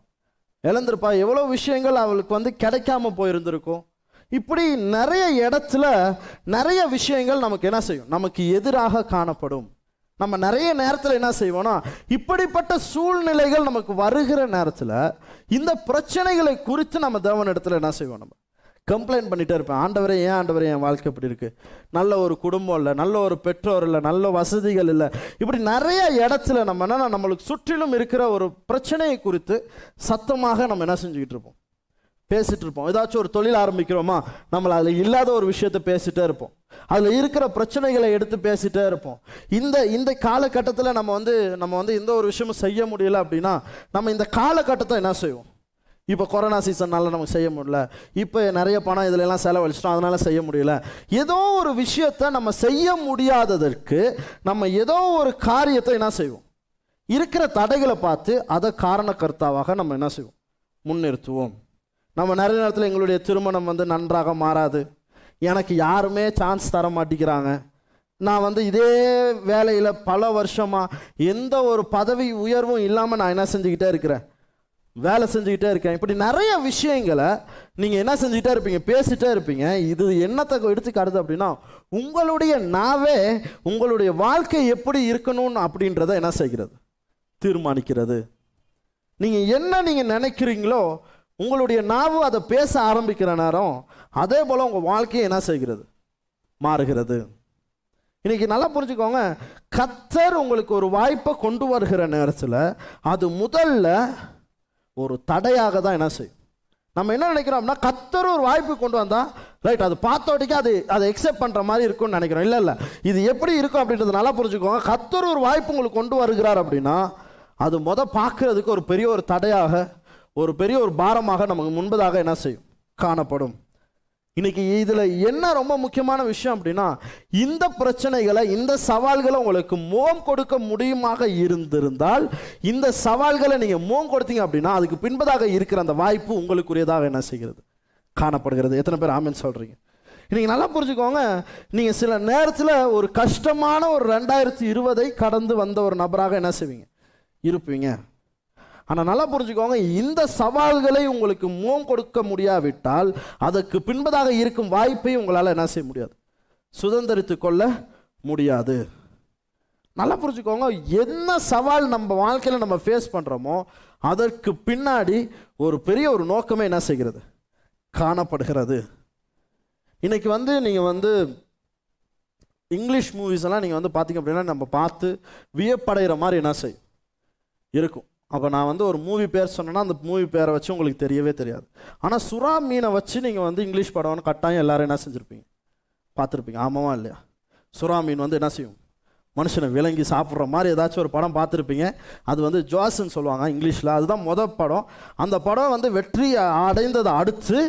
S1: இழந்திருப்பா. எவ்வளோ விஷயங்கள் அவளுக்கு வந்து கிடைக்காம போயிருந்திருக்கும். இப்படி நிறைய இடத்துல நிறைய விஷயங்கள் நமக்கு என்ன செய்யும்? நமக்கு எதிராக காணப்படும். நம்ம நிறைய நேரத்தில் என்ன செய்வோம்னா இப்படிப்பட்ட சூழ்நிலைகள் நமக்கு வருகிற நேரத்தில் இந்த பிரச்சனைகளை குறித்து நம்ம தேவன் இடத்துல என்ன செய்வோம் நம்ம? கம்ப்ளைண்ட் பண்ணிகிட்டே இருப்பேன். ஆண்டவரே ஏன் ஆண்டவரே என் வாழ்க்கை இப்படி இருக்குது நல்ல ஒரு குடும்பம் இல்லை நல்ல ஒரு பெற்றோர் இல்லை நல்ல வசதிகள் இல்லை. இப்படி நிறைய இடத்துல நம்ம என்ன நம்மளுக்கு சுற்றிலும் இருக்கிற ஒரு பிரச்சனையை குறித்து சத்தமாக நம்ம என்ன செஞ்சுக்கிட்டு இருப்போம்? பேசிட்டு இருப்போம் ஏதாச்சும் ஒரு தொழில் ஆரம்பிக்கிறோமா நம்மள அதில் இல்லாத ஒரு விஷயத்த பேசிட்டே இருப்போம். அதில் இருக்கிற பிரச்சனைகளை எடுத்து பேசிட்டே இருப்போம். இந்த இந்த காலகட்டத்தில் நம்ம வந்து நம்ம வந்து எந்த ஒரு விஷயமும் செய்ய முடியல அப்படின்னா நம்ம இந்த காலகட்டத்தை என்ன செய்வோம்? இப்போ கொரோனா சீசன்னால நமக்கு செய்ய முடியல. இப்போ நிறைய பணம் இதுல எல்லாம் செலவழிச்சிட்டோம் அதனால செய்ய முடியல. ஏதோ ஒரு விஷயத்த நம்ம செய்ய முடியாததற்கு நம்ம ஏதோ ஒரு காரியத்தை என்ன செய்வோம்? இருக்கிற தடைகளை பார்த்து அதை காரணக்கர்த்தாவாக நம்ம என்ன செய்வோம்? முன்னிறுத்துவோம். நம்ம நிறைய நேரத்தில் எங்களுடைய திருமணம் வந்து நன்றாக மாறாது. எனக்கு யாருமே சான்ஸ் தர மாட்டேங்கிறாங்க. நான் வந்து இதே வேலையில் பல வருஷமாக எந்த ஒரு பதவி உயர்வும் இல்லாமல் நான் என்ன செஞ்சுக்கிட்டே இருக்கிறேன். வேலை செஞ்சுக்கிட்டே இருக்கேன். இப்படி நிறைய விஷயங்களை நீங்கள் என்ன செஞ்சுக்கிட்டே இருப்பீங்க பேசிகிட்டே இருப்பீங்க. இது என்னத்தை எடுத்து கருது அப்படின்னா உங்களுடைய நாவே உங்களுடைய வாழ்க்கை எப்படி இருக்கணும்னு அப்படின்றத என்ன செய்கிறது? தீர்மானிக்கிறது. நீங்கள் என்ன நீங்கள் நினைக்கிறீங்களோ உங்களுடைய நாவு அதை பேச ஆரம்பிக்கிற நேரம் அதே போல் உங்கள் வாழ்க்கையை என்ன செய்கிறது? மாறுகிறது. இன்னைக்கு நல்லா புரிஞ்சுக்கோங்க. கத்தர் உங்களுக்கு ஒரு வாய்ப்பை கொண்டு வருகிற நேரத்தில் அது முதல்ல ஒரு தடையாக தான் என்ன செய்யும். நம்ம என்ன நினைக்கிறோம்னா கத்தர் ஒரு வாய்ப்பு கொண்டு வந்தா ரைட் அது பார்த்தோட்டிக்கு அது அதை எக்ஸெப்ட் பண்ணுற மாதிரி இருக்கும்னு நினைக்கிறோம். இல்லை இல்லை. இது எப்படி இருக்கும் அப்படின்றது நல்லா புரிஞ்சுக்கோங்க. கத்தர் ஒரு வாய்ப்பு உங்களுக்கு கொண்டு வருகிறார் அப்படின்னா அது முத பார்க்கறதுக்கு ஒரு பெரிய ஒரு தடையாக ஒரு பெரிய ஒரு பாரமாக நமக்கு முன்பதாக என்ன செய்யும்? காணப்படும். இன்னைக்கு இதுல என்ன ரொம்ப முக்கியமான விஷயம் அப்படின்னா இந்த பிரச்சனைகளை இந்த சவால்களை உங்களுக்கு மோம் கொடுக்க முடியுமாக இருந்திருந்தால் இந்த சவால்களை நீங்க மோம் கொடுத்தீங்க அப்படின்னா அதுக்கு பின்பதாக இருக்கிற அந்த வாய்ப்பு உங்களுக்குரியதாக என்ன செய்கிறது? காணப்படுகிறது. எத்தனை பேர் ஆமென் சொல்றீங்க? இன்னைக்கு நல்லா புரிஞ்சுக்கோங்க. நீங்க சில நேரத்தில் ஒரு கஷ்டமான ஒரு ரெண்டாயிரத்தி இருபதை கடந்து வந்த ஒரு நபராக என்ன செய்வீங்க? இருப்பீங்க. ஆனால் நல்லா புரிஞ்சுக்கோங்க இந்த சவால்களை உங்களுக்கு முகம் கொடுக்க முடியாவிட்டால் அதற்கு பின்பதாக இருக்கும் வாய்ப்பை உங்களால் என்ன செய்ய முடியாது. சுதந்திரித்து கொள்ள முடியாது. நல்லா புரிஞ்சுக்கோங்க என்ன சவால் நம்ம வாழ்க்கையில் நம்ம ஃபேஸ் பண்ணுறோமோ அதற்கு பின்னாடி ஒரு பெரிய ஒரு நோக்கமே என்ன செய்கிறது? காணப்படுகிறது. இன்னைக்கு வந்து நீங்கள் வந்து இங்கிலீஷ் மூவிஸ் எல்லாம் நீங்கள் வந்து பார்த்தீங்க அப்படின்னா நம்ம பார்த்து வியப்படைகிற மாதிரி என்ன செய்யும் இருக்கும். அப்போ நான் வந்து ஒரு மூவி பேர் சொன்னேன்னா அந்த மூவி பேரை வச்சு உங்களுக்கு தெரியவே தெரியாது. ஆனால் சுறா மீனை வச்சு நீங்கள் வந்து இங்கிலீஷ் படம்னு கட்டாயம் எல்லோரும் என்ன செஞ்சுருப்பீங்க? பார்த்துருப்பீங்க. ஆமாவா இல்லையா? சுறா மீன் வந்து என்ன செய்யும்? மனுஷனை விளங்கி சாப்பிட்ற மாதிரி ஏதாச்சும் ஒரு படம் பார்த்துருப்பீங்க. அது வந்து ஜாஸ்ன்னு சொல்லுவாங்க இங்கிலீஷில். அதுதான் மொதல் படம். அந்த படம் வந்து வெற்றி அடைந்ததை அடுத்து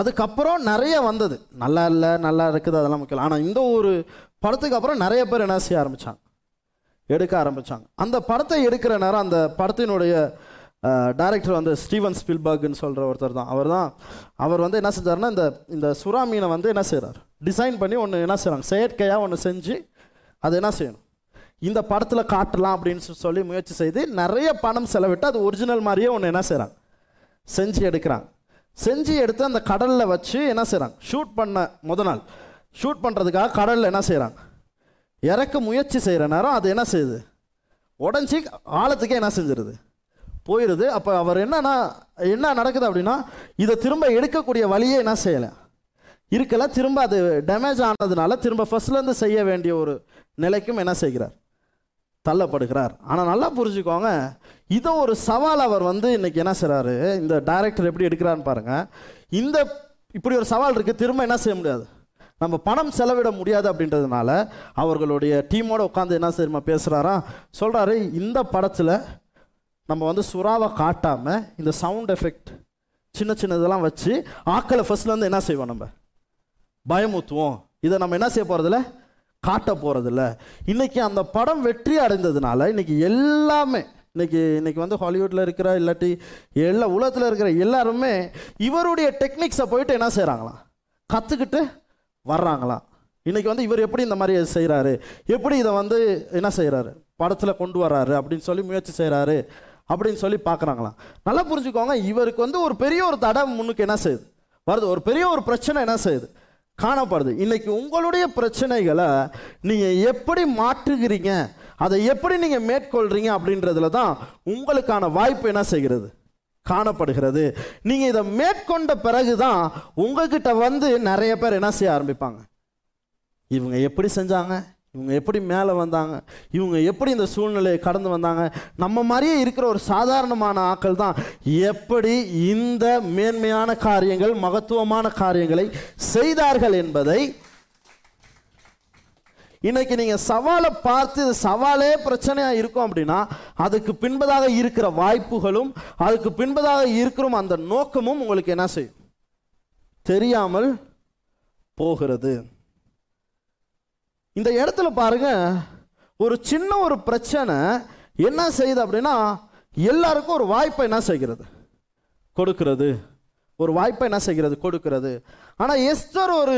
S1: அதுக்கப்புறம் நிறைய வந்தது. நல்லா இல்லை நல்லா இருக்குது அதெல்லாம் முக்கியம் ஆனால் இந்த ஒரு படத்துக்கு அப்புறம் நிறைய பேர் என்ன செய்ய ஆரம்பித்தாங்க எடுக்க ஆரம்பித்தாங்க அந்த படத்தை எடுக்கிற நேரம் அந்த படத்தினுடைய டைரக்டர் வந்து ஸ்டீவன் ஸ்பில்பர்க்னு சொல்கிற ஒருத்தர் தான். அவர் தான் அவர் வந்து என்ன செஞ்சாருன்னா இந்த இந்த சுறா மீனை வந்து என்ன செய்கிறார் டிசைன் பண்ணி ஒன்று என்ன செய்கிறாங்க செயற்கையாக ஒன்று செஞ்சு அது என்ன செய்யணும்? இந்த படத்தில் காட்டலாம் அப்படின்னு சொல்லி முயற்சி செய்து நிறைய பணம் செலவிட்டு அது ஒரிஜினல் மாதிரியே ஒன்று என்ன செய்கிறாங்க செஞ்சு எடுக்கிறாங்க. செஞ்சு எடுத்து அந்த கடலில் வச்சு என்ன செய்கிறாங்க ஷூட் பண்ண முத நாள். ஷூட் பண்ணுறதுக்காக கடலில் என்ன செய்கிறாங்க இறக்க முயற்சி செய்கிற நேரம் அது என்ன செய்யுது? உடஞ்சி ஆழத்துக்கே என்ன செஞ்சிருது? போயிடுது அப்போ அவர் என்னன்னா என்ன நடக்குது அப்படின்னா இதை திரும்ப எடுக்கக்கூடிய வழியே என்ன செய்யலை. இருக்கல திரும்ப அது டேமேஜ் ஆனதுனால திரும்ப ஃபர்ஸ்ட்லேருந்து செய்ய வேண்டிய ஒரு நிலைக்கும் என்ன செய்கிறார்? தள்ளப்படுகிறார். ஆனால் நல்லா புரிஞ்சுக்கோங்க இதை ஒரு சவால் அவர் வந்து இன்னைக்கு என்ன செய்கிறாரு இந்த டைரக்டர் எப்படி எடுக்கிறான்னு பாருங்க. இந்த இப்படி ஒரு சவால் இருக்கு திரும்ப என்ன செய்ய முடியாது? நம்ம பணம் செலவிட முடியாது அப்படின்றதுனால அவர்களுடைய டீமோட உட்காந்து என்ன செய்யுமா பேசுகிறாரா சொல்கிறாரு இந்த படத்தில் நம்ம வந்து சுறாவை காட்டாமல் இந்த சவுண்ட் எஃபெக்ட் சின்ன சின்னதெல்லாம் வச்சு ஆக்களை ஃபர்ஸ்ட்லேருந்து என்ன செய்வோம் நம்ம? பயமுத்துவோம். இதை நம்ம என்ன செய்ய போகிறதில்ல காட்ட போகிறதில்ல இன்றைக்கி அந்த படம் வெற்றி அடைந்ததுனால இன்றைக்கி எல்லாமே இன்றைக்கி இன்றைக்கி வந்து ஹாலிவுட்டில் இருக்கிற இல்லாட்டி எல்லா உலகத்தில் இருக்கிற எல்லாருமே இவருடைய டெக்னிக்ஸை போயிட்டு என்ன செய்கிறாங்களாம் கற்றுக்கிட்டு வர்றாங்களாம் இன்றைக்கி வந்து இவர் எப்படி இந்த மாதிரி செய்கிறாரு எப்படி இதை வந்து என்ன செய்கிறாரு படத்தில் கொண்டு வர்றாரு அப்படின்னு சொல்லி முயற்சி செய்கிறாரு அப்படின்னு சொல்லி பார்க்குறாங்களாம் நல்லா புரிஞ்சுக்கோங்க இவருக்கு வந்து ஒரு பெரிய ஒரு தடை முன்னுக்கு என்ன செய்யுது? வருது. ஒரு பெரிய ஒரு பிரச்சனை என்ன செய்யுது? காணப்படுது. இன்றைக்கி உங்களுடைய பிரச்சனைகளை நீங்கள் எப்படி மாற்றுகிறீங்க? அதை எப்படி நீங்கள் மேற்கொள்கிறீங்க அப்படின்றதுல தான் உங்களுக்கான வாய்ப்பு என்ன செய்கிறது? காணப்படுகிறது. நீங்கள் இதை மேற்கொண்ட பிறகு தான் உங்ககிட்ட வந்து நிறைய பேர் என்ன செய்ய ஆரம்பிப்பாங்க? இவங்க எப்படி செஞ்சாங்க? இவங்க எப்படி மேலே வந்தாங்க? இவங்க எப்படி இந்த சூழ்நிலையை கடந்து வந்தாங்க? நம்ம மாதிரியே இருக்கிற ஒரு சாதாரணமான ஆக்கள் தான் எப்படி இந்த மேன்மையான காரியங்கள் மகத்துவமான காரியங்களை செய்தார்கள் என்பதை இன்னைக்கு நீங்க சவாலை பார்த்து இது சவாலே பிரச்சனையா இருக்கும் அப்படின்னா அதுக்கு பின்பதாக இருக்கிற வாய்ப்புகளும் அதுக்கு பின்பதாக இருக்கிற அந்த நோக்கமும் உங்களுக்கு என்ன செய்யும்? தெரியாமல் போகிறது. இந்த இடத்துல பாருங்க ஒரு சின்ன ஒரு பிரச்சனை என்ன செய்யுது அப்படின்னா எல்லாருக்கும் ஒரு வாய்ப்பை என்ன செய்கிறது? கொடுக்கிறது. ஒரு வாய்ப்பை என்ன செய்கிறது? கொடுக்கிறது. ஆனால் எஸ்தர் ஒரு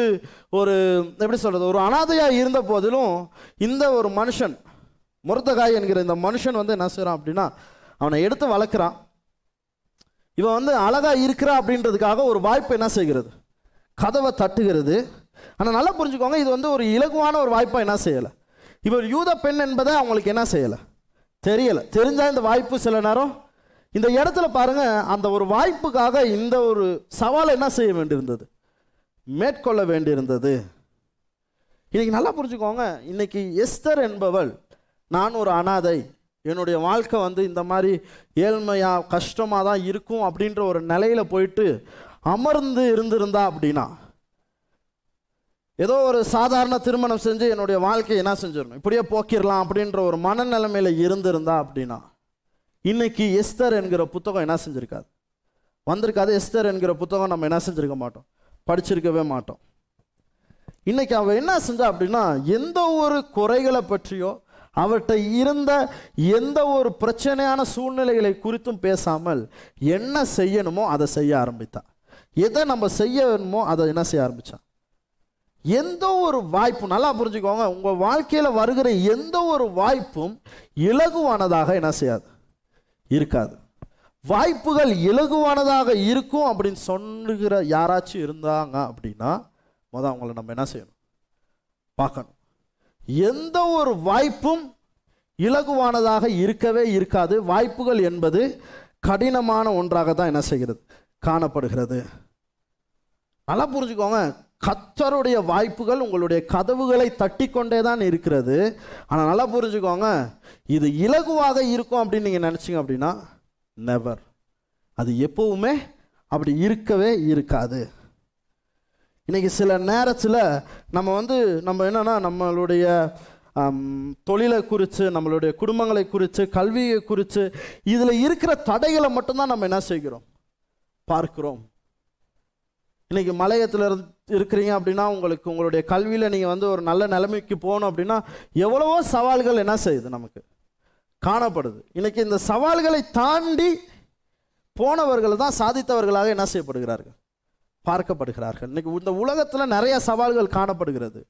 S1: ஒரு எப்படி சொல்கிறது ஒரு அனாதையாக இருந்த போதிலும் இந்த ஒரு மனுஷன் முருத்தகாய் என்கிற இந்த மனுஷன் வந்து என்ன செய்கிறான் அப்படின்னா அவனை எடுத்து வளர்க்குறான். இவன் வந்து அழகாக இருக்கிறா அப்படின்றதுக்காக ஒரு வாய்ப்பு என்ன செய்கிறது? கதவை தட்டுகிறது. ஆனால் நல்லா புரிஞ்சுக்கோங்க இது வந்து ஒரு இலகுவான ஒரு வாய்ப்பாக என்ன செய்யலை. இவர் யூத பெண் என்பதை அவங்களுக்கு என்ன செய்யலை? தெரியலை. தெரிஞ்சால் இந்த வாய்ப்பு சில நேரம் இந்த இடத்துல பாருங்க அந்த ஒரு வாய்ப்புக்காக இந்த ஒரு சவாலை என்ன செய்ய வேண்டியிருந்தது? மேற்கொள்ள வேண்டியிருந்தது. இன்னைக்கு நல்லா புரிஞ்சுக்கோங்க இன்னைக்கு எஸ்தர் என்பவள் நான் ஒரு அனாதை. என்னுடைய வாழ்க்கை வந்து இந்த மாதிரி ஏழ்மையாக கஷ்டமாக தான் இருக்கும் அப்படின்ற ஒரு நிலையில் போயிட்டு அமர்ந்து இருந்திருந்தா அப்படின்னா ஏதோ ஒரு சாதாரண திருமணம் செஞ்சு என்னுடைய வாழ்க்கையை என்ன செஞ்சிடணும்? இப்படியே போக்கிடலாம் அப்படின்ற ஒரு மனநிலைமையில் இருந்திருந்தா அப்படின்னா இன்னைக்கு எஸ்தர் என்கிற புத்தகம் என்ன செஞ்சுருக்காது? வந்திருக்காது. எஸ்தர் என்கிற புத்தகம் நம்ம என்ன செஞ்சிருக்க மாட்டோம்? படிச்சிருக்கவே மாட்டோம். இன்னைக்கு அவள் என்ன செஞ்சா அப்படின்னா எந்த ஒரு குறைகளை பற்றியோ அவர்கிட்ட இருந்த எந்த ஒரு பிரச்சனையான சூழ்நிலைகளை குறித்தும் பேசாமல் என்ன செய்யணுமோ அதை செய்ய ஆரம்பித்தா எதை நம்ம செய்ய வேணுமோ அதை என்ன செய்ய ஆரம்பிச்சா எந்த ஒரு வாய்ப்பும் நல்லா புரிஞ்சுக்கோங்க உங்கள் வாழ்க்கையில் வருகிற எந்த ஒரு வாய்ப்பும் இலகுவானதாக என்ன செய்யாது. இருக்காது. வாய்ப்புகள் இலகுவானதாக இருக்கும் அப்படின்னு சொல்லுகிற யாராச்சும் இருந்தாங்க அப்படின்னா மொதல் அவங்கள நம்ம என்ன செய்யணும்? பார்க்கணும். எந்த ஒரு வாய்ப்பும் இலகுவானதாக இருக்கவே இருக்காது. வாய்ப்புகள் என்பது கடினமான ஒன்றாக தான் என்ன செய்கிறது? காணப்படுகிறது. நல்லா புரிஞ்சுக்கோங்க. கத்தருடைய வாய்ப்புகள் உங்களுடைய கதவுகளை தட்டி கொண்டே தான் இருக்கிறது. ஆனால் நல்லா புரிஞ்சுக்கோங்க. இது இலகுவாக இருக்கும் அப்படின்னு நீங்கள் நினச்சிங்க அப்படின்னா நெவர் அது எப்பவுமே அப்படி இருக்கவே இருக்காது. இன்னைக்கு சில நேரத்தில் நம்ம வந்து நம்ம என்னென்னா நம்மளுடைய தொழிலை குறித்து நம்மளுடைய குடும்பங்களை குறித்து கல்வியை குறித்து இதில் இருக்கிற தடைகளை மட்டும்தான் நம்ம என்ன செய்கிறோம்? பார்க்கிறோம். இன்றைக்கி மலையத்தில் இருக்கிறீங்க அப்படின்னா உங்களுக்கு உங்களுடைய கல்வியில் நீங்கள் வந்து ஒரு நல்ல நிலைமைக்கு போகணும் அப்படின்னா எவ்வளவோ சவால்கள் என்ன செய்யுது நமக்கு? காணப்படுது. இன்னைக்கு இந்த சவால்களை தாண்டி போனவர்கள் தான் சாதித்தவர்களாக என்ன செய்யப்படுகிறார்கள்? பார்க்கப்படுகிறார்கள். இன்னைக்கு இந்த உலகத்தில் நிறைய சவால்கள் காணப்படுகிறது.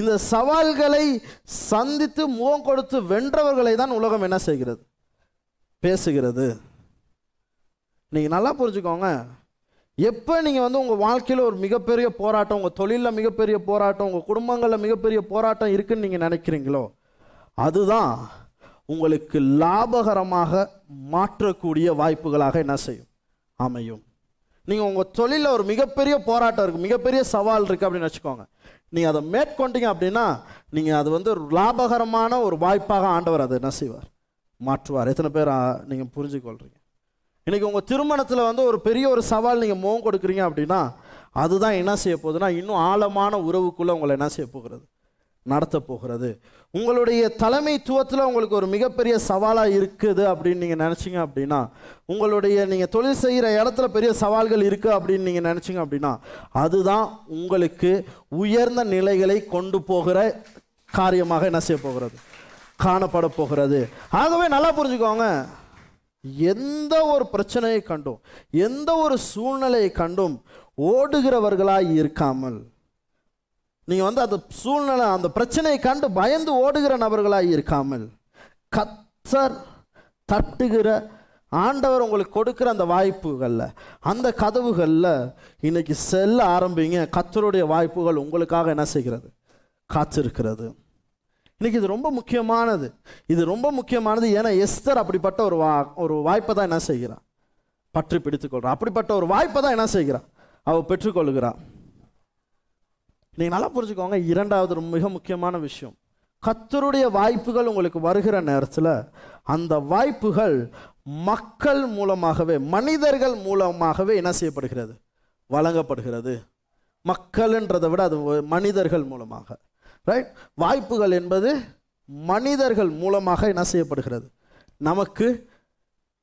S1: இந்த சவால்களை சந்தித்து முகம் கொடுத்து வென்றவர்களை தான் உலகம் என்ன செய்கிறது? பேசுகிறது. நீங்கள் நல்லா புரிஞ்சுக்கோங்க. எப்போ நீங்கள் வந்து உங்கள் வாழ்க்கையில் ஒரு மிகப்பெரிய போராட்டம் உங்கள் தொழிலில் மிகப்பெரிய போராட்டம் உங்கள் குடும்பங்களில் மிகப்பெரிய போராட்டம் இருக்குன்னு நீங்கள் நினைக்கிறீங்களோ அதுதான் உங்களுக்கு லாபகரமாக மாற்றக்கூடிய வாய்ப்புகளாக என்ன செய்யும்? அமையும். நீங்கள் உங்கள் தொழிலில் ஒரு மிகப்பெரிய போராட்டம் இருக்குது மிகப்பெரிய சவால் இருக்குது அப்படின்னு வச்சுக்கோங்க. நீங்கள் அதை மேற்கொண்டீங்க அப்படின்னா நீங்கள் அது வந்து ஒரு லாபகரமான ஒரு வாய்ப்பாக ஆண்டவர் அதை என்ன செய்வார்? மாற்றுவார். எத்தனை பேர் நீங்கள் புரிஞ்சுக்கொள்கிறீங்க இன்னைக்கு உங்கள் திருமணத்தில் வந்து ஒரு பெரிய ஒரு சவால் நீங்கள் முகம் கொடுக்குறீங்க அப்படின்னா அதுதான் என்ன செய்ய போகுதுன்னா இன்னும் ஆழமான உறவுக்குள்ளே உங்களை என்ன செய்ய போகிறது? நடத்த போகிறது. உங்களுடைய தலைமைத்துவத்தில் உங்களுக்கு ஒரு மிகப்பெரிய சவாலாக இருக்குது அப்படின்னு நீங்கள் நினச்சிங்க அப்படின்னா உங்களுடைய நீங்கள் தொழில் செய்கிற இடத்துல பெரிய சவால்கள் இருக்குது அப்படின்னு நீங்கள் நினச்சிங்க அப்படின்னா அதுதான் உங்களுக்கு உயர்ந்த நிலைகளை கொண்டு போகிற காரியமாக என்ன செய்ய போகிறது? காணப்பட போகிறது. ஆகவே நல்லா புரிஞ்சுக்கோங்க. எந்த ஒரு பிரச்சனையை கண்டும் எந்த ஒரு சூழ்நிலையை கண்டும் ஓடுகிறவர்களாய் இருக்காமல் நீங்கள் வந்து அந்த சூழ்நிலை அந்த பிரச்சனையை கண்டு பயந்து ஓடுகிற நபர்களாக இருக்காமல் கத்தர் தட்டுகிற ஆண்டவர் உங்களுக்கு கொடுக்குற அந்த வாய்ப்புகளில் அந்த கதவுகளில் இன்னைக்கு செல்ல ஆரம்பிங்க. கத்தருடைய வாய்ப்புகள் உங்களுக்காக என்ன செய்கிறது? காத்திருக்கிறது. இன்னைக்கு இது ரொம்ப முக்கியமானது. இது ரொம்ப முக்கியமானது. ஏன்னா எஸ்தர் அப்படிப்பட்ட ஒரு வா ஒரு வாய்ப்பை தான் என்ன செய்கிறான்? பற்றி பிடித்துக்கொள்கிறான் அப்படிப்பட்ட ஒரு வாய்ப்பை தான் என்ன செய்கிறான்? அவள் பெற்றுக்கொள்கிறான் நீங்கள் நல்லா புரிஞ்சுக்கோங்க. இரண்டாவது ரொம்ப மிக முக்கியமான விஷயம். கத்தருடைய வாய்ப்புகள் உங்களுக்கு வருகிற நேரத்தில் அந்த வாய்ப்புகள் மக்கள் மூலமாகவே மனிதர்கள் மூலமாகவே என்ன செய்யப்படுகிறது? வழங்கப்படுகிறது. மக்கள்ன்றதை விட அது மனிதர்கள் மூலமாக. ரைட் வாய்ப்புகள் என்பது மனிதர்கள் மூலமாக என்ன செய்யப்படுகிறது? நமக்கு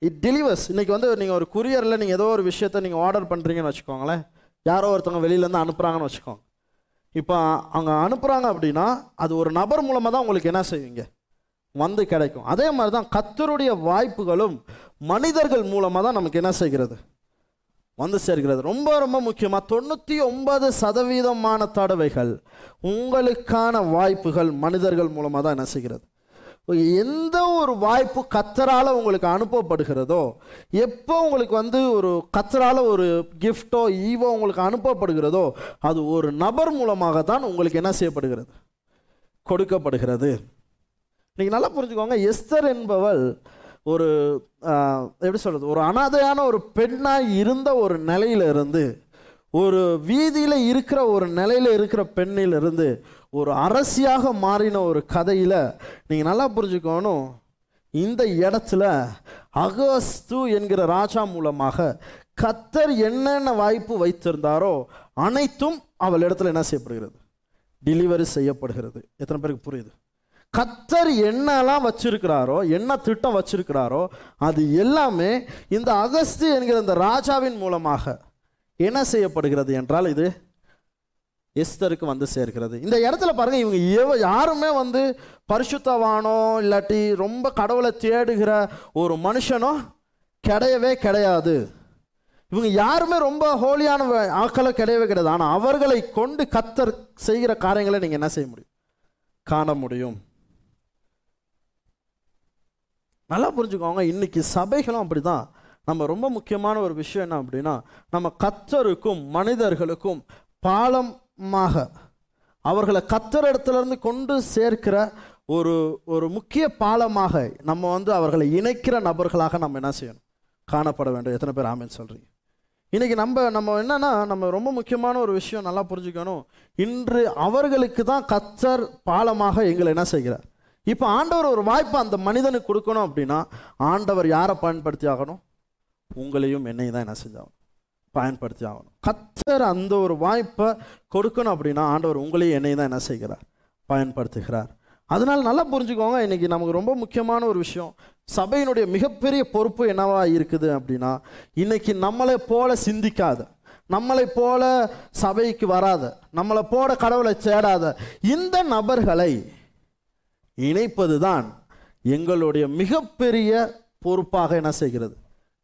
S1: இட் டெலிவர்ஸ் இன்னைக்கு வந்து நீங்கள் ஒரு குரியரில் நீங்கள் ஏதோ ஒரு விஷயத்தை நீங்கள் ஆர்டர் பண்ணுறீங்கன்னு வச்சுக்கோங்களேன். யாரோ ஒருத்தவங்க வெளியிலேருந்து அனுப்புகிறாங்கன்னு வச்சுக்கோங்க. இப்போ அங்கே அனுப்புகிறாங்க அப்படின்னா அது ஒரு நபர் மூலமாக தான் உங்களுக்கு என்ன செய்வீங்க? வந்து கிடைக்கும். அதே மாதிரி தான் கத்தருடைய வாய்ப்புகளும் மனிதர்கள் மூலமாக தான் நமக்கு என்ன செய்கிறது? வந்து சேர்கிறது. ரொம்ப ரொம்ப முக்கியமாக தொண்ணூற்றி ஒன்பது சதவீதமான தடவைகள் உங்களுக்கான வாய்ப்புகள் மனிதர்கள் மூலமாக தான் என்ன செய்கிறது. எந்த ஒரு வாய்ப்பு கத்தரால் உங்களுக்கு அனுப்பப்படுகிறதோ எப்போ உங்களுக்கு வந்து ஒரு கத்தரால் ஒரு கிஃப்டோ ஈவோ உங்களுக்கு அனுப்பப்படுகிறதோ அது ஒரு நபர் மூலமாக தான் உங்களுக்கு என்ன செய்யப்படுகிறது? கொடுக்கப்படுகிறது. நீங்கள் நல்லா புரிஞ்சுக்கோங்க. எஸ்தர் என்பவள் ஒரு எப்படி சொல்கிறது ஒரு அனாதையான ஒரு பெண்ணாக இருந்த ஒரு நிலையிலிருந்து ஒரு வீதியில் இருக்கிற ஒரு நிலையில் இருக்கிற பெண்ணிலிருந்து ஒரு அரசியாக மாறின ஒரு கதையில் நீங்கள் நல்லா புரிஞ்சுக்கணும். இந்த இடத்துல அகஸ்து என்கிற ராஜா மூலமாக கத்தர் என்னென்ன வாய்ப்பு வைத்திருந்தாரோ அனைத்தும் அவள் இடத்துல என்ன செய்யப்படுகிறது? டெலிவரி செய்யப்படுகிறது. எத்தனை பேருக்கு புரியுது? கத்தர் என்னெல்லாம் வச்சிருக்கிறாரோ என்ன திட்டம் வச்சிருக்கிறாரோ அது எல்லாமே இந்த அகஸ்து என்கிற இந்த ராஜாவின் மூலமாக என்ன செய்யப்படுகிறது என்றால் இது எஸ்தருக்கு வந்து சேர்க்கிறது இந்த இடத்துல பாருங்க இவங்க எவ யாருமே வந்து பரிசுத்தவானோ இல்லாட்டி ரொம்ப கடவுளை தேடுகிற ஒரு மனுஷனோ கிடையவே கிடையாது. இவங்க யாருமே ரொம்ப ஹோலியான வ- கிடையவே கிடையாது. ஆனால் அவர்களை கொண்டு கத்தர் செய்கிற காரியங்களை நீங்கள் என்ன செய்ய முடியும்? காண முடியும். நல்லா புரிஞ்சுக்கோங்க இன்னைக்கு சபைகளும் அப்படிதான். நம்ம ரொம்ப முக்கியமான ஒரு விஷயம் என்ன அப்படின்னா நம்ம கத்தருக்கும் மனிதர்களுக்கும் பாலமாக அவர்களை கத்தர் இடத்துல இருந்து கொண்டு சேர்க்கிற ஒரு ஒரு முக்கிய பாலமாக நம்ம வந்து அவர்களை இணைக்கிற நபர்களாக நம்ம என்ன செய்யணும்? காணப்பட வேண்டும். எத்தனை பேர் ஆமின்னு சொல்கிறீங்க இன்னைக்கு நம்ம நம்ம என்னன்னா நம்ம ரொம்ப முக்கியமான ஒரு விஷயம் நல்லா புரிஞ்சுக்கணும். இன்று அவர்களுக்கு தான் கத்தர் பாலமாக எங்களை என்ன செய்கிறார்? இப்போ ஆண்டவர் ஒரு வாய்ப்பை அந்த மனிதனுக்கு கொடுக்கணும் அப்படின்னா ஆண்டவர் யாரை பயன்படுத்தி ஆகணும்? உங்களையும் என்னையும் தான் என்ன செஞ்சாகணும்? பயன்படுத்தி ஆகணும். கத்தர் அந்த ஒரு வாய்ப்பை கொடுக்கணும் அப்படின்னா ஆண்டவர் உங்களையும் என்னையும் தான் என்ன செய்கிறார்? பயன்படுத்துகிறார். அதனால் நல்லா புரிஞ்சுக்கோங்க இன்னைக்கு நமக்கு ரொம்ப முக்கியமான ஒரு விஷயம். சபையினுடைய மிகப்பெரிய பொறுப்பு என்னவா இருக்குது அப்படின்னா இன்னைக்கு நம்மளை போல சிந்திக்காத நம்மளை போல சபைக்கு வராத நம்மளை போல கடவுளை தேடாத இந்த நபர்களை இணைப்பது தான் எங்களுடைய மிகப்பெரிய பொறுப்பாக என்ன செய்கிறது?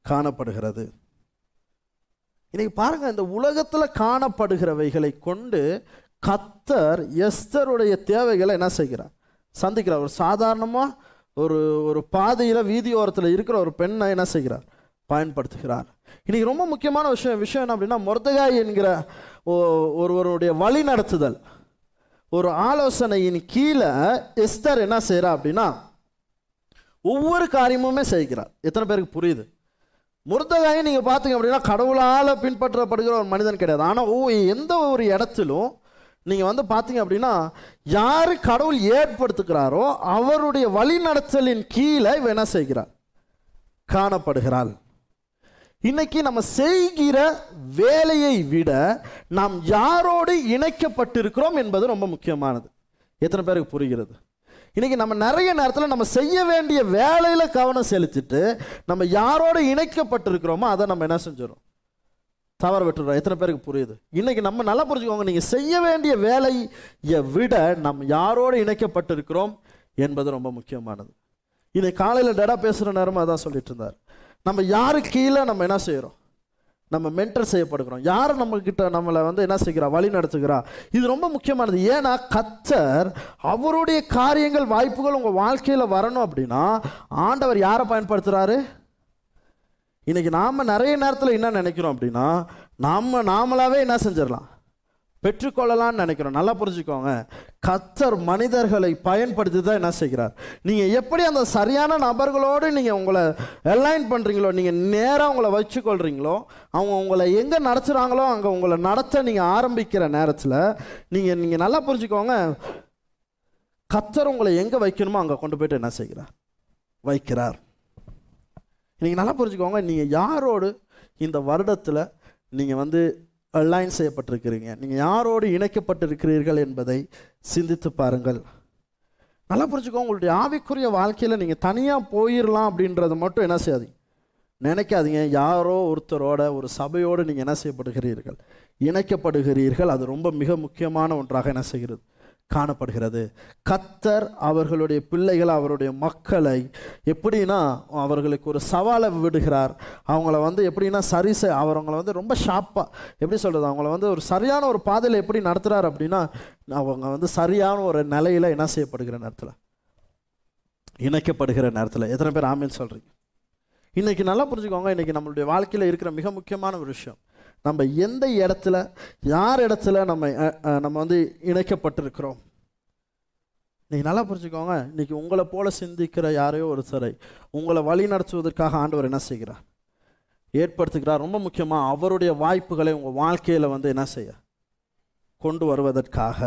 S1: காணப்படுகிறது. இன்னைக்கு பாருங்க இந்த உலகத்தில் காணப்படுகிறவைகளை கொண்டு கத்தர் எஸ்தருடைய தேவைகளை என்ன செய்கிறார்? சந்திக்கிறார். ஒரு சாதாரணமாக ஒரு ஒரு பாதையில் வீதியோரத்தில் இருக்கிற ஒரு பெண்ணை என்ன செய்கிறார்? பயன்படுத்துகிறார். இன்னைக்கு ரொம்ப முக்கியமான விஷயம் விஷயம் என்ன அப்படின்னா மொர்தகாய் என்கிற ஒருவருடைய வழி நடத்துதல். ஒரு ஆலோசனையின் கீழே எஸ்தர் என்ன செய்கிறா அப்படின்னா ஒவ்வொரு காரியமுமே செய்கிறார். எத்தனை பேருக்கு புரியுது? முருத்தகாயை நீங்கள் பார்த்தீங்க அப்படின்னா கடவுளால் பின்பற்றப்படுகிற ஒரு மனிதன் கிடையாது. ஆனால் ஓ எந்த ஒரு இடத்திலும் நீங்கள் வந்து பார்த்தீங்க அப்படின்னா யார் கடவுள் ஏற்படுத்துகிறாரோ அவருடைய வழிநடத்தலின் கீழே இவ என்ன செய்கிறார் காணப்படுகிறாள். இன்னைக்கு நம்ம செய்கிற வேலையை விட நாம் யாரோடு இணைக்கப்பட்டிருக்கிறோம் என்பது ரொம்ப முக்கியமானது. எத்தனை பேருக்கு புரிகிறது? இன்னைக்கு நம்ம நிறைய நேரத்தில் நம்ம செய்ய வேண்டிய வேலையில் கவனம் செலுத்திட்டு நம்ம யாரோடு இணைக்கப்பட்டிருக்கிறோமோ அதை நம்ம என்ன செஞ்சிடும் தவற விட்டுறோம். எத்தனை பேருக்கு புரியுது? இன்னைக்கு நம்ம நல்லா புரிஞ்சுக்கோங்க. நீங்கள் செய்ய வேண்டிய வேலையை விட நம்ம யாரோடு இணைக்கப்பட்டிருக்கிறோம் என்பது ரொம்ப முக்கியமானது. இதை காலையில் டடா பேசுகிற நேரமும் அதான் சொல்லிட்டு இருந்தார். நம்ம யாரு கீழே நம்ம என்ன செய்கிறோம் நம்ம மென்டர் செய்யப்படுகிறோம். யார் நம்மக்கிட்ட நம்மளை வந்து என்ன செய்கிறா? வழி நடத்துகிறா? இது ரொம்ப முக்கியமானது. ஏன்னா கத்தர் அவருடைய காரியங்கள் வாய்ப்புகள் உங்கள் வாழ்க்கையில் வரணும் அப்படின்னா ஆண்டவர் யாரை பயன்படுத்துகிறாரு இன்னைக்கு நாம் நிறைய நேரத்தில் என்ன நினைக்கிறோம் அப்படின்னா நாம் நாமளாகவே என்ன செஞ்சிடலாம்? பெற்றுக்கொள்ளலாம்னு நினைக்கிறோம். நல்லா புரிஞ்சுக்கோங்க. கத்தர் மனிதர்களை பயன்படுத்தி தான் என்ன செய்கிறார். நீங்கள் எப்படி அந்த சரியான நபர்களோடு நீங்கள் உங்களை அலைன் பண்ணுறீங்களோ நீங்கள் நேராக உங்களை வச்சுக்கொள்கிறீங்களோ அவங்க உங்களை எங்கே நடத்துகிறாங்களோ அங்கே உங்களை நடத்த நீங்கள் ஆரம்பிக்கிற நேரத்தில் நீங்கள் நீங்கள் நல்லா புரிஞ்சுக்கோங்க. கத்தர் உங்களை எங்கே வைக்கணுமோ அங்கே கொண்டு போயிட்டு என்ன செய்கிறார்? வைக்கிறார். நீங்கள் நல்லா புரிஞ்சுக்கோங்க. நீங்கள் யாரோடு இந்த வருடத்தில் நீங்கள் வந்து அலைன் செய்யப்பட்டிருக்கிறீங்க. நீங்கள் யாரோடு இணைக்கப்பட்டிருக்கிறீர்கள் என்பதை சிந்தித்து பாருங்கள். நல்லா புரிஞ்சுக்கோ உங்களுடைய ஆவிக்குரிய வாழ்க்கையில் நீங்கள் தனியாக போயிடலாம் அப்படின்றத மட்டும் என்ன செய்யாதீங்க. நினைக்காதீங்க யாரோ ஒருத்தரோட ஒரு சபையோடு நீங்கள் என்ன செய்யப்படுகிறீர்கள்? இணைக்கப்படுகிறீர்கள். அது ரொம்ப மிக முக்கியமான ஒன்றாக என்ன செய்கிறது? காணப்படுகிறது. கத்தர் அவர்களுடைய பிள்ளைகள் அவருடைய மக்களை எப்படின்னா அவர்களுக்கு ஒரு சவாலை விடுகிறார். அவங்கள வந்து எப்படின்னா சரி செய் அவங்கள வந்து ரொம்ப ஷார்ப்பாக எப்படி சொல்கிறது அவங்கள வந்து ஒரு சரியான ஒரு பாதையில் எப்படி நடத்துகிறார் அப்படின்னா அவங்க வந்து சரியான ஒரு நிலையில் என்ன செய்யப்படுகிற நேரத்தில்? இணைக்கப்படுகிற நேரத்தில். எத்தனை பேர் ஆமீன் சொல்கிறீங்க இன்றைக்கி நல்லா புரிஞ்சுக்கோங்க இன்றைக்கி நம்மளுடைய வாழ்க்கையில் இருக்கிற மிக முக்கியமான ஒரு விஷயம். நம்ம எந்த இடத்துல யார் இடத்துல நம்ம நம்ம வந்து இணைக்கப்பட்டிருக்கிறோம்? நீங்கள் நல்லா புரிஞ்சுக்கோங்க. இன்றைக்கி உங்களை போல சிந்திக்கிற யாரையோ ஒருத்தரை உங்களை வழி நடத்துவதற்காக ஆண்டவர் என்ன செய்கிறார்? ஏற்படுத்துகிறார். ரொம்ப முக்கியமாக அவருடைய வாய்ப்புகளை உங்கள் வாழ்க்கையில் வந்து என்ன செய்ய? கொண்டு வருவதற்காக.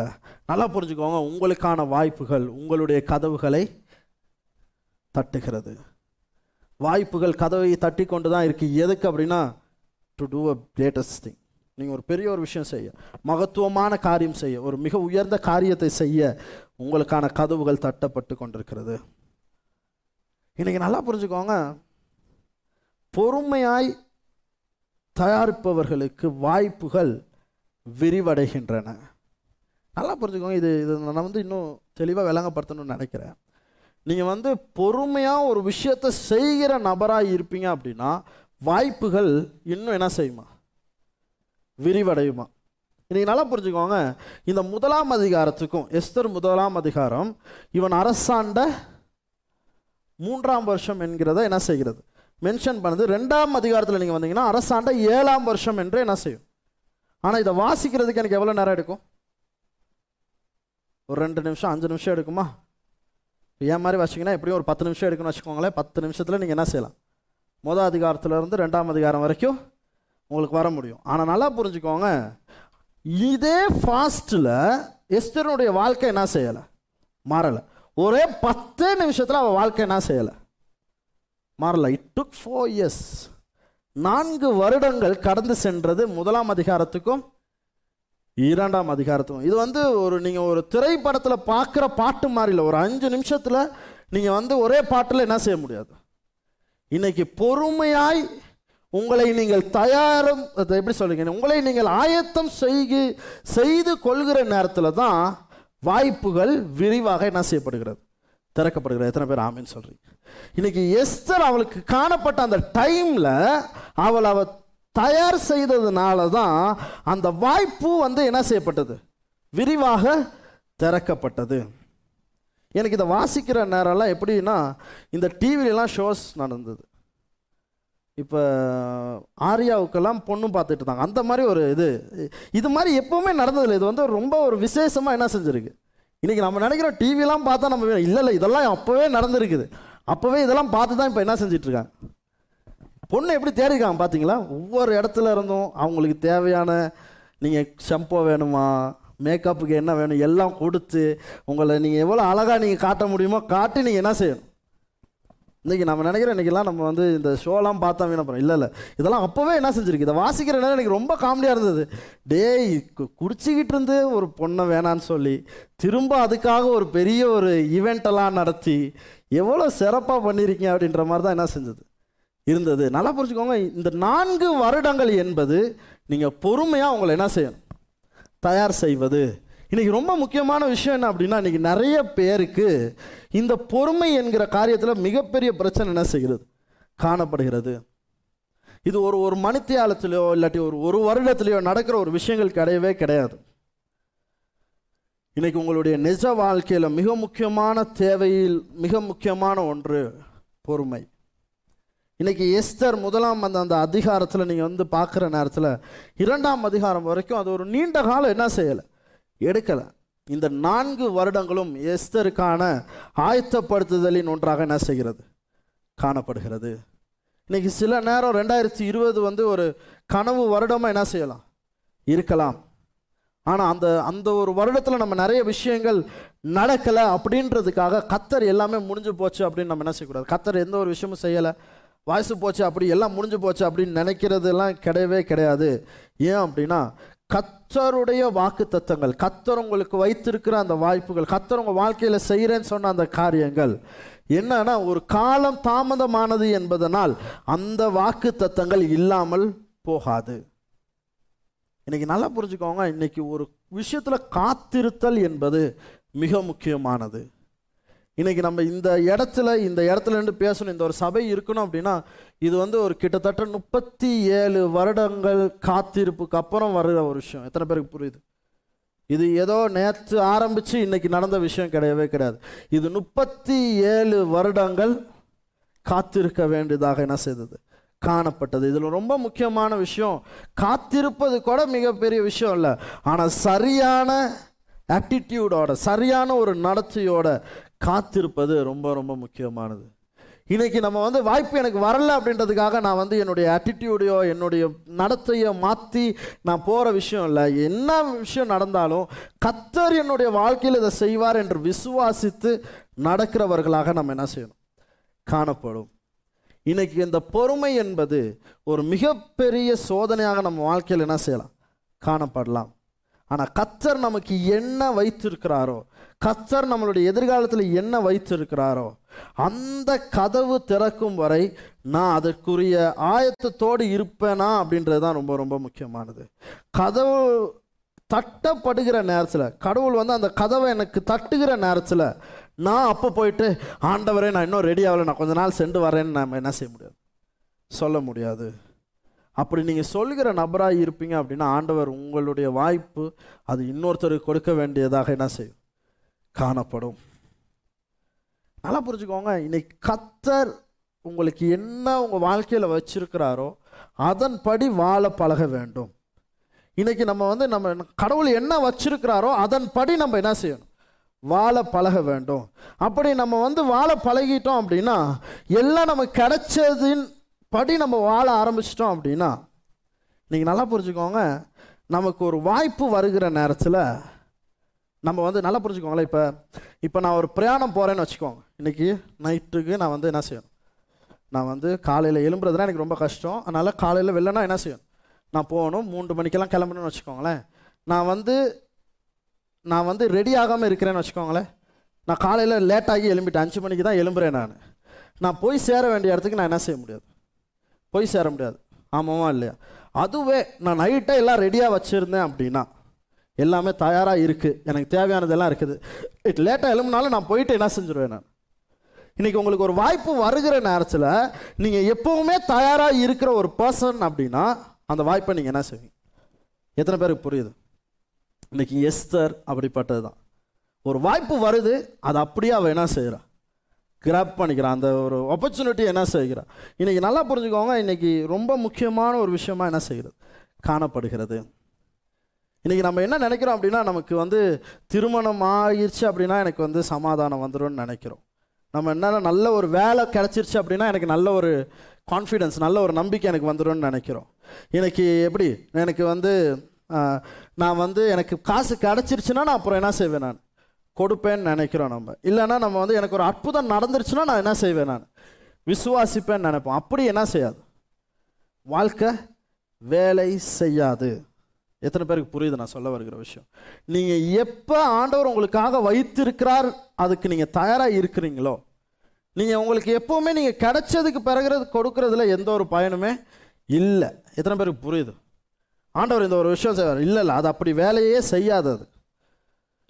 S1: நல்லா புரிஞ்சுக்கோங்க உங்களுக்கான வாய்ப்புகள் உங்களுடைய கதவுகளை தட்டுகிறது. வாய்ப்புகள் கதவை தட்டி கொண்டு தான் இருக்குது எதுக்கு அப்படின்னா to do a greatest thing நீங்கள் ஒரு பெரிய ஒரு விஷயம் செய்ய மகத்துவமான காரியம் செய்ய ஒரு மிக உயர்ந்த காரியத்தை செய்ய உங்களுக்கான கதவுகள் தட்டப்பட்டு கொண்டிருக்கிறது. இன்றைக்கி நல்லா புரிஞ்சுக்கோங்க. பொறுமையாய் தயாரிப்பவர்களுக்கு வாய்ப்புகள் விரிவடைகின்றன. நல்லா புரிஞ்சுக்கோங்க. இது இது நான் வந்து இன்னும் தெளிவாக விளங்கப்படுத்தணும்னு நினைக்கிறேன். நீங்கள் வந்து பொறுமையாக ஒரு விஷயத்தை செய்கிற நபராக இருப்பீங்க அப்படின்னா வாய்ப்புகள் இன்னும் என்ன செய்யுமா? விரிவடையுமா? இன்றைக்கி நல்லா புரிஞ்சுக்கோங்க. இந்த முதலாம் அதிகாரத்துக்கும் எஸ்தர் முதலாம் அதிகாரம் இவன் அரசாண்ட மூன்றாம் வருஷம் என்கிறத என்ன செய்கிறது? மென்ஷன் பண்ணுது. ரெண்டாம் அதிகாரத்தில் நீங்கள் வந்தீங்கன்னா அரசாண்ட ஏழாம் வருஷம் என்று என்ன செய்யும்? ஆனால் இதை வாசிக்கிறதுக்கு எனக்கு எவ்வளோ நேரம் எடுக்கும்? ஒரு ரெண்டு நிமிஷம் அஞ்சு நிமிஷம் எடுக்குமா? ஏன் மாதிரி வச்சிங்கன்னா எப்படியும் ஒரு பத்து நிமிஷம் எடுக்குன்னு வச்சுக்கோங்களேன். பத்து நிமிஷத்தில் நீங்கள் என்ன செய்யலாம்? மொதல் அதிகாரத்துல இருந்து ரெண்டாம் அதிகாரம் வரைக்கும் உங்களுக்கு வர முடியும். ஆனால் நல்லா புரிஞ்சுக்கோங்க. இதே ஃபாஸ்ட்டில் எஸ்தருடைய வாழ்க்கை என்ன செய்யலை? மாறலை. ஒரே பத்து நிமிஷத்தில் அவள் வாழ்க்கை என்ன செய்யலை? மாறல. இட் டுக் ஃபோர் இயர்ஸ் நான்கு வருடங்கள் கடந்து சென்றது முதலாம் அதிகாரத்துக்கும் இரண்டாம் அதிகாரத்துக்கும். இது வந்து ஒரு நீங்கள் ஒரு திரைப்படத்தில் பார்க்குற பாட்டு மாதிரி இல்லை ஒரு அஞ்சு நிமிஷத்தில் நீங்கள் வந்து ஒரே பாட்டில் என்ன செய்ய முடியாது. இன்னைக்கு பொறுமையாய் உங்களை நீங்கள் தயாரும் அதை எப்படி சொல்லுங்க உங்களை நீங்கள் ஆயத்தம் செய்கு செய்து கொள்கிற நேரத்தில் தான் வாய்ப்புகள் விரிவாக என்ன செய்யப்படுகிறது? திறக்கப்படுகிறது. எத்தனை பேர் ஆமின்னு சொல்கிறீங்க இன்னைக்கு எஸ்தர் அவளுக்கு காணப்பட்ட அந்த டைமில் அவள் அவள் தயார் செய்ததுனால தான் அந்த வாய்ப்பு வந்து என்ன செய்யப்பட்டது? விரிவாக திறக்கப்பட்டது. எனக்கு இதை வாசிக்கிற நேரம்லாம் எப்படின்னா இந்த டிவிலலாம் ஷோஸ் நடந்தது. இப்போ ஆர்யாவுக்கெல்லாம் பொண்ணும் பார்த்துட்டு இருந்தாங்க. அந்த மாதிரி ஒரு இது. இது மாதிரி எப்பவுமே நடந்ததில்லை. இது வந்து ரொம்ப ஒரு விசேஷமாக என்ன செஞ்சுருக்கு? இன்றைக்கி நம்ம நினைக்கிறோம் டிவிலாம் பார்த்தா நம்ம இல்லை இல்லை இதெல்லாம் அப்போவே நடந்திருக்குது. அப்போவே இதெல்லாம் பார்த்து தான் இப்போ என்ன செஞ்சிட்ருக்காங்க? பொண்ணு எப்படி தேடிருக்காங்க பார்த்தீங்களா? ஒவ்வொரு இடத்துல இருந்தும் அவங்களுக்கு தேவையான நீங்கள் ஷம்போ வேணுமா? மேக்கப்புக்கு என்ன வேணும் எல்லாம் கொடுத்து உங்களை நீங்கள் எவ்வளோ அழகாக நீங்கள் காட்ட முடியுமோ காட்டி நீங்கள் என்ன செய்யணும்? இன்றைக்கி நம்ம நினைக்கிறோம் இன்றைக்கெல்லாம் நம்ம வந்து இந்த ஷோலாம் பார்த்தா வீணா இல்லை இல்லை. இதெல்லாம் அப்போவே என்ன செஞ்சுருக்கு? இதை வாசிக்கிற நேரம் எனக்கு ரொம்ப காமெடியாக இருந்தது. டேய் கு- குடிச்சிக்கிட்டு இருந்து ஒரு பொண்ணை வேணான்னு சொல்லி திரும்ப அதுக்காக ஒரு பெரிய ஒரு ஈவெண்ட்டெல்லாம் நடத்தி எவ்வளோ சிறப்பாக பண்ணியிருக்கீங்க அப்படின்ற மாதிரி தான் என்ன செஞ்சது? இருந்தது. நல்லா புரிஞ்சுக்கோங்க இந்த நான்கு வருடங்கள் என்பது நீங்கள் பொறுமையாக உங்களை என்ன செய்யணும்? தயார் செய்வது. இன்றைக்கி ரொம்ப முக்கியமான விஷயம் என்ன அப்படின்னா இன்றைக்கி நிறைய பேருக்கு இந்த பொறுமை என்கிற காரியத்தில் மிகப்பெரிய பிரச்சனை என்ன செய்கிறது? காணப்படுகிறது. இது ஒரு ஒரு மணித்தியாலத்திலையோ இல்லாட்டி ஒரு ஒரு வருடத்திலேயோ நடக்கிற ஒரு விஷயங்கள் கிடையவே கிடையாது. இன்றைக்கி உங்களுடைய நிஜ வாழ்க்கையில் மிக முக்கியமான தேவையில் மிக முக்கியமான ஒன்று பொறுமை. இன்னைக்கு எஸ்தர் முதலாம் அந்த அந்த அதிகாரத்தில் நீங்கள் வந்து பார்க்குற நேரத்தில் இரண்டாம் அதிகாரம் வரைக்கும் அது ஒரு நீண்ட காலம் என்ன செய்யலை? எடுக்கலை. இந்த நான்கு வருடங்களும் எஸ்தருக்கான ஆயத்தப்படுத்துதலின் ஒன்றாக என்ன செய்கிறது? காணப்படுகிறது. இன்னைக்கு சில நேரம் ரெண்டாயிரத்தி இருபது வந்து ஒரு கனவு வருடமாக என்ன செய்யலாம்? இருக்கலாம். ஆனால் அந்த அந்த ஒரு வருடத்தில் நம்ம நிறைய விஷயங்கள் நடக்கலை அப்படின்றதுக்காக கத்தர் எல்லாமே முடிஞ்சு போச்சு அப்படின்னு நம்ம என்ன செய்யக்கூடாது? கத்தர் எந்த ஒரு விஷயமும் செய்யலை. வயசு போச்சு அப்படி எல்லாம் முடிஞ்சு போச்சு அப்படின்னு நினைக்கிறதெல்லாம் கிடையவே கிடையாது. ஏன் அப்படின்னா கத்தருடைய வாக்கு தத்தங்கள் கத்தர் உங்களுக்கு வைத்திருக்கிற அந்த வாய்ப்புகள் கத்தர் உங்கள் வாழ்க்கையில் செய்கிறேன்னு சொன்ன அந்த காரியங்கள் என்னன்னா ஒரு காலம் தாமதமானது என்பதனால் அந்த வாக்கு தத்தங்கள் இல்லாமல் போகாது. இன்னைக்கு நல்லா புரிஞ்சுக்கோங்க இன்னைக்கு ஒரு விஷயத்தில் காத்திருத்தல் என்பது மிக முக்கியமானது. இன்றைக்கி நம்ம இந்த இடத்துல இந்த இடத்துல இருந்து பேசணும் இந்த ஒரு சபை இருக்கணும் அப்படின்னா இது வந்து ஒரு கிட்டத்தட்ட முப்பத்தி ஏழு வருடங்கள் காத்திருப்புக்கு அப்புறம் வர்ற ஒரு விஷயம். எத்தனை பேருக்கு புரியுது? இது ஏதோ நேற்று ஆரம்பித்து இன்னைக்கு நடந்த விஷயம் கிடையவே கிடையாது. இது முப்பத்தி ஏழு வருடங்கள் காத்திருக்க வேண்டியதாக என்ன செய்தது? காணப்பட்டது. இதில் ரொம்ப முக்கியமான விஷயம் காத்திருப்பது கூட மிகப்பெரிய விஷயம் இல்லை. ஆனால் சரியான ஆட்டிடியூடோட சரியான ஒரு நடத்தையோட காத்திருப்பது ரொம்ப ரொம்ப முக்கியமானது. இன்னைக்கு நம்ம வந்து வாய்ப்பு எனக்கு வரல அப்படின்றதுக்காக நான் வந்து என்னுடைய ஆட்டிடியூடையோ என்னுடைய நடத்தையோ மாற்றி நான் போகிற விஷயம் இல்லை. என்ன விஷயம் நடந்தாலும் கத்தர் என்னுடைய வாழ்க்கையில் இதை செய்வார் என்று விசுவாசித்து நடக்கிறவர்களாக நம்ம என்ன செய்யணும்? காணப்படும். இன்னைக்கு இந்த பொறுமை என்பது ஒரு மிகப்பெரிய சோதனையாக நம்ம வாழ்க்கையில் என்ன செய்யலாம்? காணப்படலாம். ஆனால் கத்தர் நமக்கு என்ன வைத்திருக்கிறாரோ கத்தர் நம்மளுடைய எதிர்காலத்தில் என்ன வைத்திருக்கிறாரோ அந்த கதவு திறக்கும் வரை நான் அதற்குரிய ஆயத்தத்தோடு இருப்பேனா அப்படின்றது தான் ரொம்ப ரொம்ப முக்கியமானது. கதவு தட்டப்படுகிற நேரத்தில் கடவுள் வந்து அந்த கதவை எனக்கு தட்டுகிற நேரத்தில் நான் அப்போ போயிட்டு ஆண்டவரே நான் இன்னும் ரெடி ஆகலை நான் கொஞ்ச நாள் சென்று வரேன்னு நம்ம என்ன செய்ய முடியாது? சொல்ல முடியாது. அப்படி நீங்கள் சொல்கிற நபராக இருப்பீங்க அப்படின்னா ஆண்டவர் உங்களுடைய வாய்ப்பு அது இன்னொருத்தருக்கு கொடுக்க வேண்டியதாக என்ன செய்யும்? காணப்படும். நல்லா புரிஞ்சுக்கோங்க இன்னைக்கு கத்தர் உங்களுக்கு என்ன உங்கள் வாழ்க்கையில் வச்சிருக்கிறாரோ அதன்படி வாழ பழக வேண்டும். இன்னைக்கு நம்ம வந்து நம்ம கடவுள் என்ன வச்சிருக்கிறாரோ அதன்படி நம்ம என்ன செய்யணும்? வாழ பழக வேண்டும். அப்படி நம்ம வந்து வாழ பழகிட்டோம் அப்படின்னா எல்லாம் நமக்கு கிடைச்சதின் படி நம்ம வாழ ஆரம்பிச்சிட்டோம் அப்படின்னா நீங்கள் நல்லா புரிஞ்சுக்கோங்க நமக்கு ஒரு வாய்ப்பு வருகிற நேரத்தில் நம்ம வந்து நல்லா புரிஞ்சுக்கோங்களேன். இப்போ இப்போ நான் ஒரு பிரயாணம் போகிறேன்னு வச்சுக்கோங்க. இன்றைக்கி நைட்டுக்கு நான் வந்து என்ன செய்யணும்? நான் வந்து காலையில் எலும்புறதுனா எனக்கு ரொம்ப கஷ்டம். அதனால் காலையில் வெளிலனா என்ன செய்யணும்? நான் போகணும். மூன்று மணிக்கெல்லாம் கிளம்பணும்னு வச்சுக்கோங்களேன். நான் வந்து நான் வந்து ரெடி ஆகாமல் இருக்கிறேன்னு வச்சுக்கோங்களேன். நான் காலையில் லேட்டாகி எழும்பிட்டேன். அஞ்சு மணிக்கு தான் எழும்புறேன் நான். நான் போய் சேர வேண்டிய இடத்துக்கு நான் என்ன செய்ய முடியாது? போய் சேர முடியாது. ஆமாவா இல்லையா? அதுவே நான் நைட்டாக எல்லாம் ரெடியாக வச்சுருந்தேன் அப்படின்னா எல்லாமே தயாராக இருக்குது எனக்கு தேவையானதெல்லாம் இருக்குது. இட் லேட்டாக எழும்புனாலும் நான் போயிட்டு என்ன செஞ்சுருவேன் நான்? இன்றைக்கி உங்களுக்கு ஒரு வாய்ப்பு வருகிற நேரத்தில் நீங்கள் எப்போவுமே தயாராக இருக்கிற ஒரு பர்சன் அப்படின்னா அந்த வாய்ப்பை நீங்கள் என்ன செய்வீங்க? எத்தனை பேருக்கு புரியுது? இன்னைக்கு எஸ்தர் அப்படிப்பட்டது தான் ஒரு வாய்ப்பு வருது அது அப்படியே அவள் என்ன செய்கிறா கிராப் பண்ணிக்கிறான். அந்த ஒரு ஆப்பர்ச்சுனிட்டி என்ன செய்கிறான் இன்றைக்கி நல்லா புரிஞ்சுக்கோங்க இன்னைக்கு ரொம்ப முக்கியமான ஒரு விஷயமா என்ன செய்கிறது? காணப்படுகிறது. இன்றைக்கி நம்ம என்ன நினைக்கிறோம் அப்படின்னா நமக்கு வந்து திருமணம் ஆயிடுச்சு அப்படின்னா எனக்கு வந்து சமாதானம் வந்துடும்னு நினைக்கிறோம். நம்ம என்னென்னா நல்ல ஒரு வேலை கிடச்சிருச்சு அப்படின்னா எனக்கு நல்ல ஒரு கான்ஃபிடென்ஸ் நல்ல ஒரு நம்பிக்கை எனக்கு வந்துடும்னு நினைக்கிறோம். எனக்கு எப்படி? எனக்கு வந்து நான் வந்து எனக்கு காசு கிடச்சிருச்சுன்னா நான் அப்புறம் என்ன செய்வேன் நான்? கொடுப்பேன்னு நினைக்கிறோம் நம்ம. இல்லைன்னா நம்ம வந்து எனக்கு ஒரு அற்புதம் நடந்துருச்சுன்னா நான் என்ன செய்வேன் நான்? விசுவாசிப்பேன்னு நினைப்போம். அப்படி என்ன செய்யாது? வாழ்க்கை வேலை செய்யாது. எத்தனை பேருக்கு புரியுது நான் சொல்ல வருகிற விஷயம்? நீங்கள் எப்போ ஆண்டவர் உங்களுக்காக வைத்திருக்கிறார் அதுக்கு நீங்கள் தயாராக இருக்கிறீங்களோ? நீங்கள் உங்களுக்கு எப்போவுமே நீங்கள் கிடைச்சதுக்கு பிறகுறது கொடுக்கறதுல எந்த ஒரு பயனுமே இல்லை. எத்தனை பேருக்கு புரியுது? ஆண்டவர் இந்த ஒரு விஷயம் செய்வார். இல்லை இல்லை அது அப்படி வேலையே செய்யாது அது.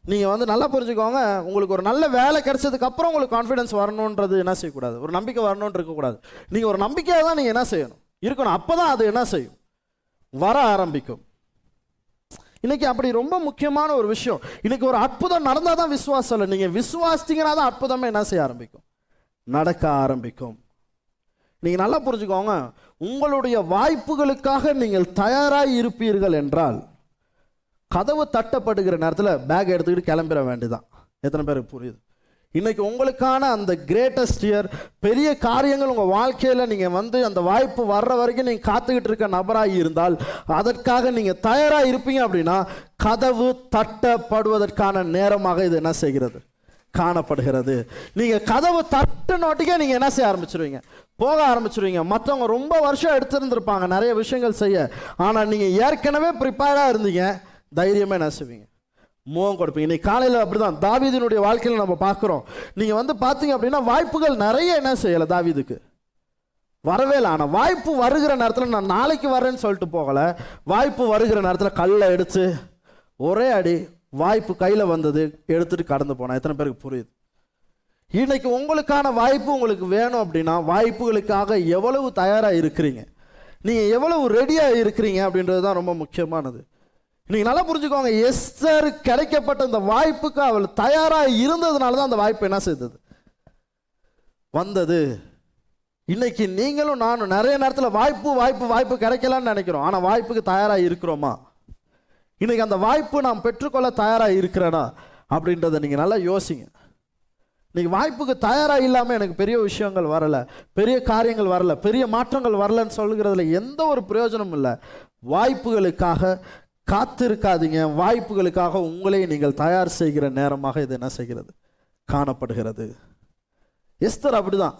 S1: நீங்கள் வந்து நல்லா புரிஞ்சுக்கோங்க உங்களுக்கு ஒரு நல்ல வேலை கிடைச்சதுக்கு அப்புறம் உங்களுக்கு கான்ஃபிடன்ஸ் வரணுன்றது என்ன செய்யக்கூடாது? ஒரு நம்பிக்கை வரணும்னு இருக்கக்கூடாது. நீங்கள் ஒரு நம்பிக்கையாக தான் நீங்கள் என்ன செய்யணும்? இருக்கணும். அப்போ தான் அது என்ன செய்யும்? வர ஆரம்பிக்கும். இன்னைக்கு அப்படி ரொம்ப முக்கியமான ஒரு விஷயம். இன்னைக்கு ஒரு அற்புதம் நடந்தால் தான் விசுவாசம் இல்லை. நீங்கள் விசுவாசித்தீங்கன்னா தான் அற்புதமே என்ன செய்ய ஆரம்பிக்கும்? நடக்க ஆரம்பிக்கும். நீங்கள் நல்லா புரிஞ்சுக்கோங்க. உங்களுடைய வாய்ப்புகளுக்காக நீங்கள் தயாராக இருப்பீர்கள் என்றால் கதவு தட்டப்படுகிற நேரத்தில் பேக் எடுத்துக்கிட்டு கிளம்பிட வேண்டியதான் எத்தனை பேருக்கு புரியுது? இன்னைக்கு உங்களுக்கான அந்த கிரேட்டஸ்ட் இயர் பெரிய காரியங்கள் உங்கள் வாழ்க்கையில் நீங்கள் வந்து அந்த வாய்ப்பு வர்ற வரைக்கும் நீங்கள் காத்துக்கிட்டு இருக்க நபராக இருந்தால் அதற்காக நீங்கள் தயாராக இருப்பீங்க அப்படின்னா கதவு தட்டப்படுவதற்கான நேரமாக இது என்ன செய்கிறது? காணப்படுகிறது. நீங்கள் கதவு தட்டுனோட்டிக்கே நீங்கள் என்ன செய்ய ஆரம்பிச்சிருவீங்க? போக ஆரம்பிச்சிருவீங்க. மற்றவங்க ரொம்ப வருஷம் எடுத்திருந்திருப்பாங்க நிறைய விஷயங்கள் செய்ய. ஆனால் நீங்கள் ஏற்கனவே ப்ரிப்பேர்டாக இருந்தீங்க தைரியமாக என்ன செய்வீங்க? முகம் கொடுப்பீங்க. இன்னைக்கு காலையில் அப்படிதான். தாவீதினுடைய வாழ்க்கையில் நம்ம பார்க்குறோம். நீங்கள் வந்து பார்த்தீங்க அப்படின்னா வாய்ப்புகள் நிறைய என்ன செய்யலை தாவீதுக்கு? வரவே இல்லை. ஆனால் வாய்ப்பு வருகிற நேரத்தில் நான் நாளைக்கு வரேன்னு சொல்லிட்டு போகலை. வாய்ப்பு வருகிற நேரத்தில் கல்லை எடுத்து ஒரே அடி வாய்ப்பு கையில் வந்தது எடுத்துட்டு கடந்து போனேன். எத்தனை பேருக்கு புரியுது? இன்னைக்கு உங்களுக்கான வாய்ப்பு உங்களுக்கு வேணும் அப்படின்னா வாய்ப்புகளுக்காக எவ்வளவு தயாராக இருக்கிறீங்க? நீங்கள் எவ்வளவு ரெடியாக இருக்கிறீங்க அப்படின்றது தான் ரொம்ப முக்கியமானது. நீங்கள் நல்லா புரிஞ்சுக்கோங்க. எஸ்தர் கிடைக்கப்பட்ட இந்த வாய்ப்புக்கு அவள் தயாராக இருந்ததுனால தான் அந்த வாய்ப்பு என்ன செய்தது? வந்தது. இன்னைக்கு நீங்களும் நானும் நிறைய நேரத்தில் வாய்ப்பு வாய்ப்பு வாய்ப்பு கிடைக்கலான்னு நினைக்கிறோம். ஆனால் வாய்ப்புக்கு தயாராக இருக்கிறோமா? இன்னைக்கு அந்த வாய்ப்பு நாம் பெற்றுக்கொள்ள தயாராக இருக்கிறேனா? அப்படின்றத நீங்கள் நல்லா யோசிங்க. இன்னைக்கு வாய்ப்புக்கு தயாராக இல்லாமல் எனக்கு பெரிய விஷயங்கள் வரலை. பெரிய காரியங்கள் வரல. பெரிய மாற்றங்கள் வரலைன்னு சொல்கிறதுல எந்த ஒரு பிரயோஜனமும் இல்லை. வாய்ப்புகளுக்காக காத்திருக்காதீங்க. வாய்ப்புகளுக்காக உங்களை நீங்கள் தயார் செய்கிற நேரமாக இது என்ன செய்கிறது? காணப்படுகிறது. எஸ்தர் அப்படிதான்.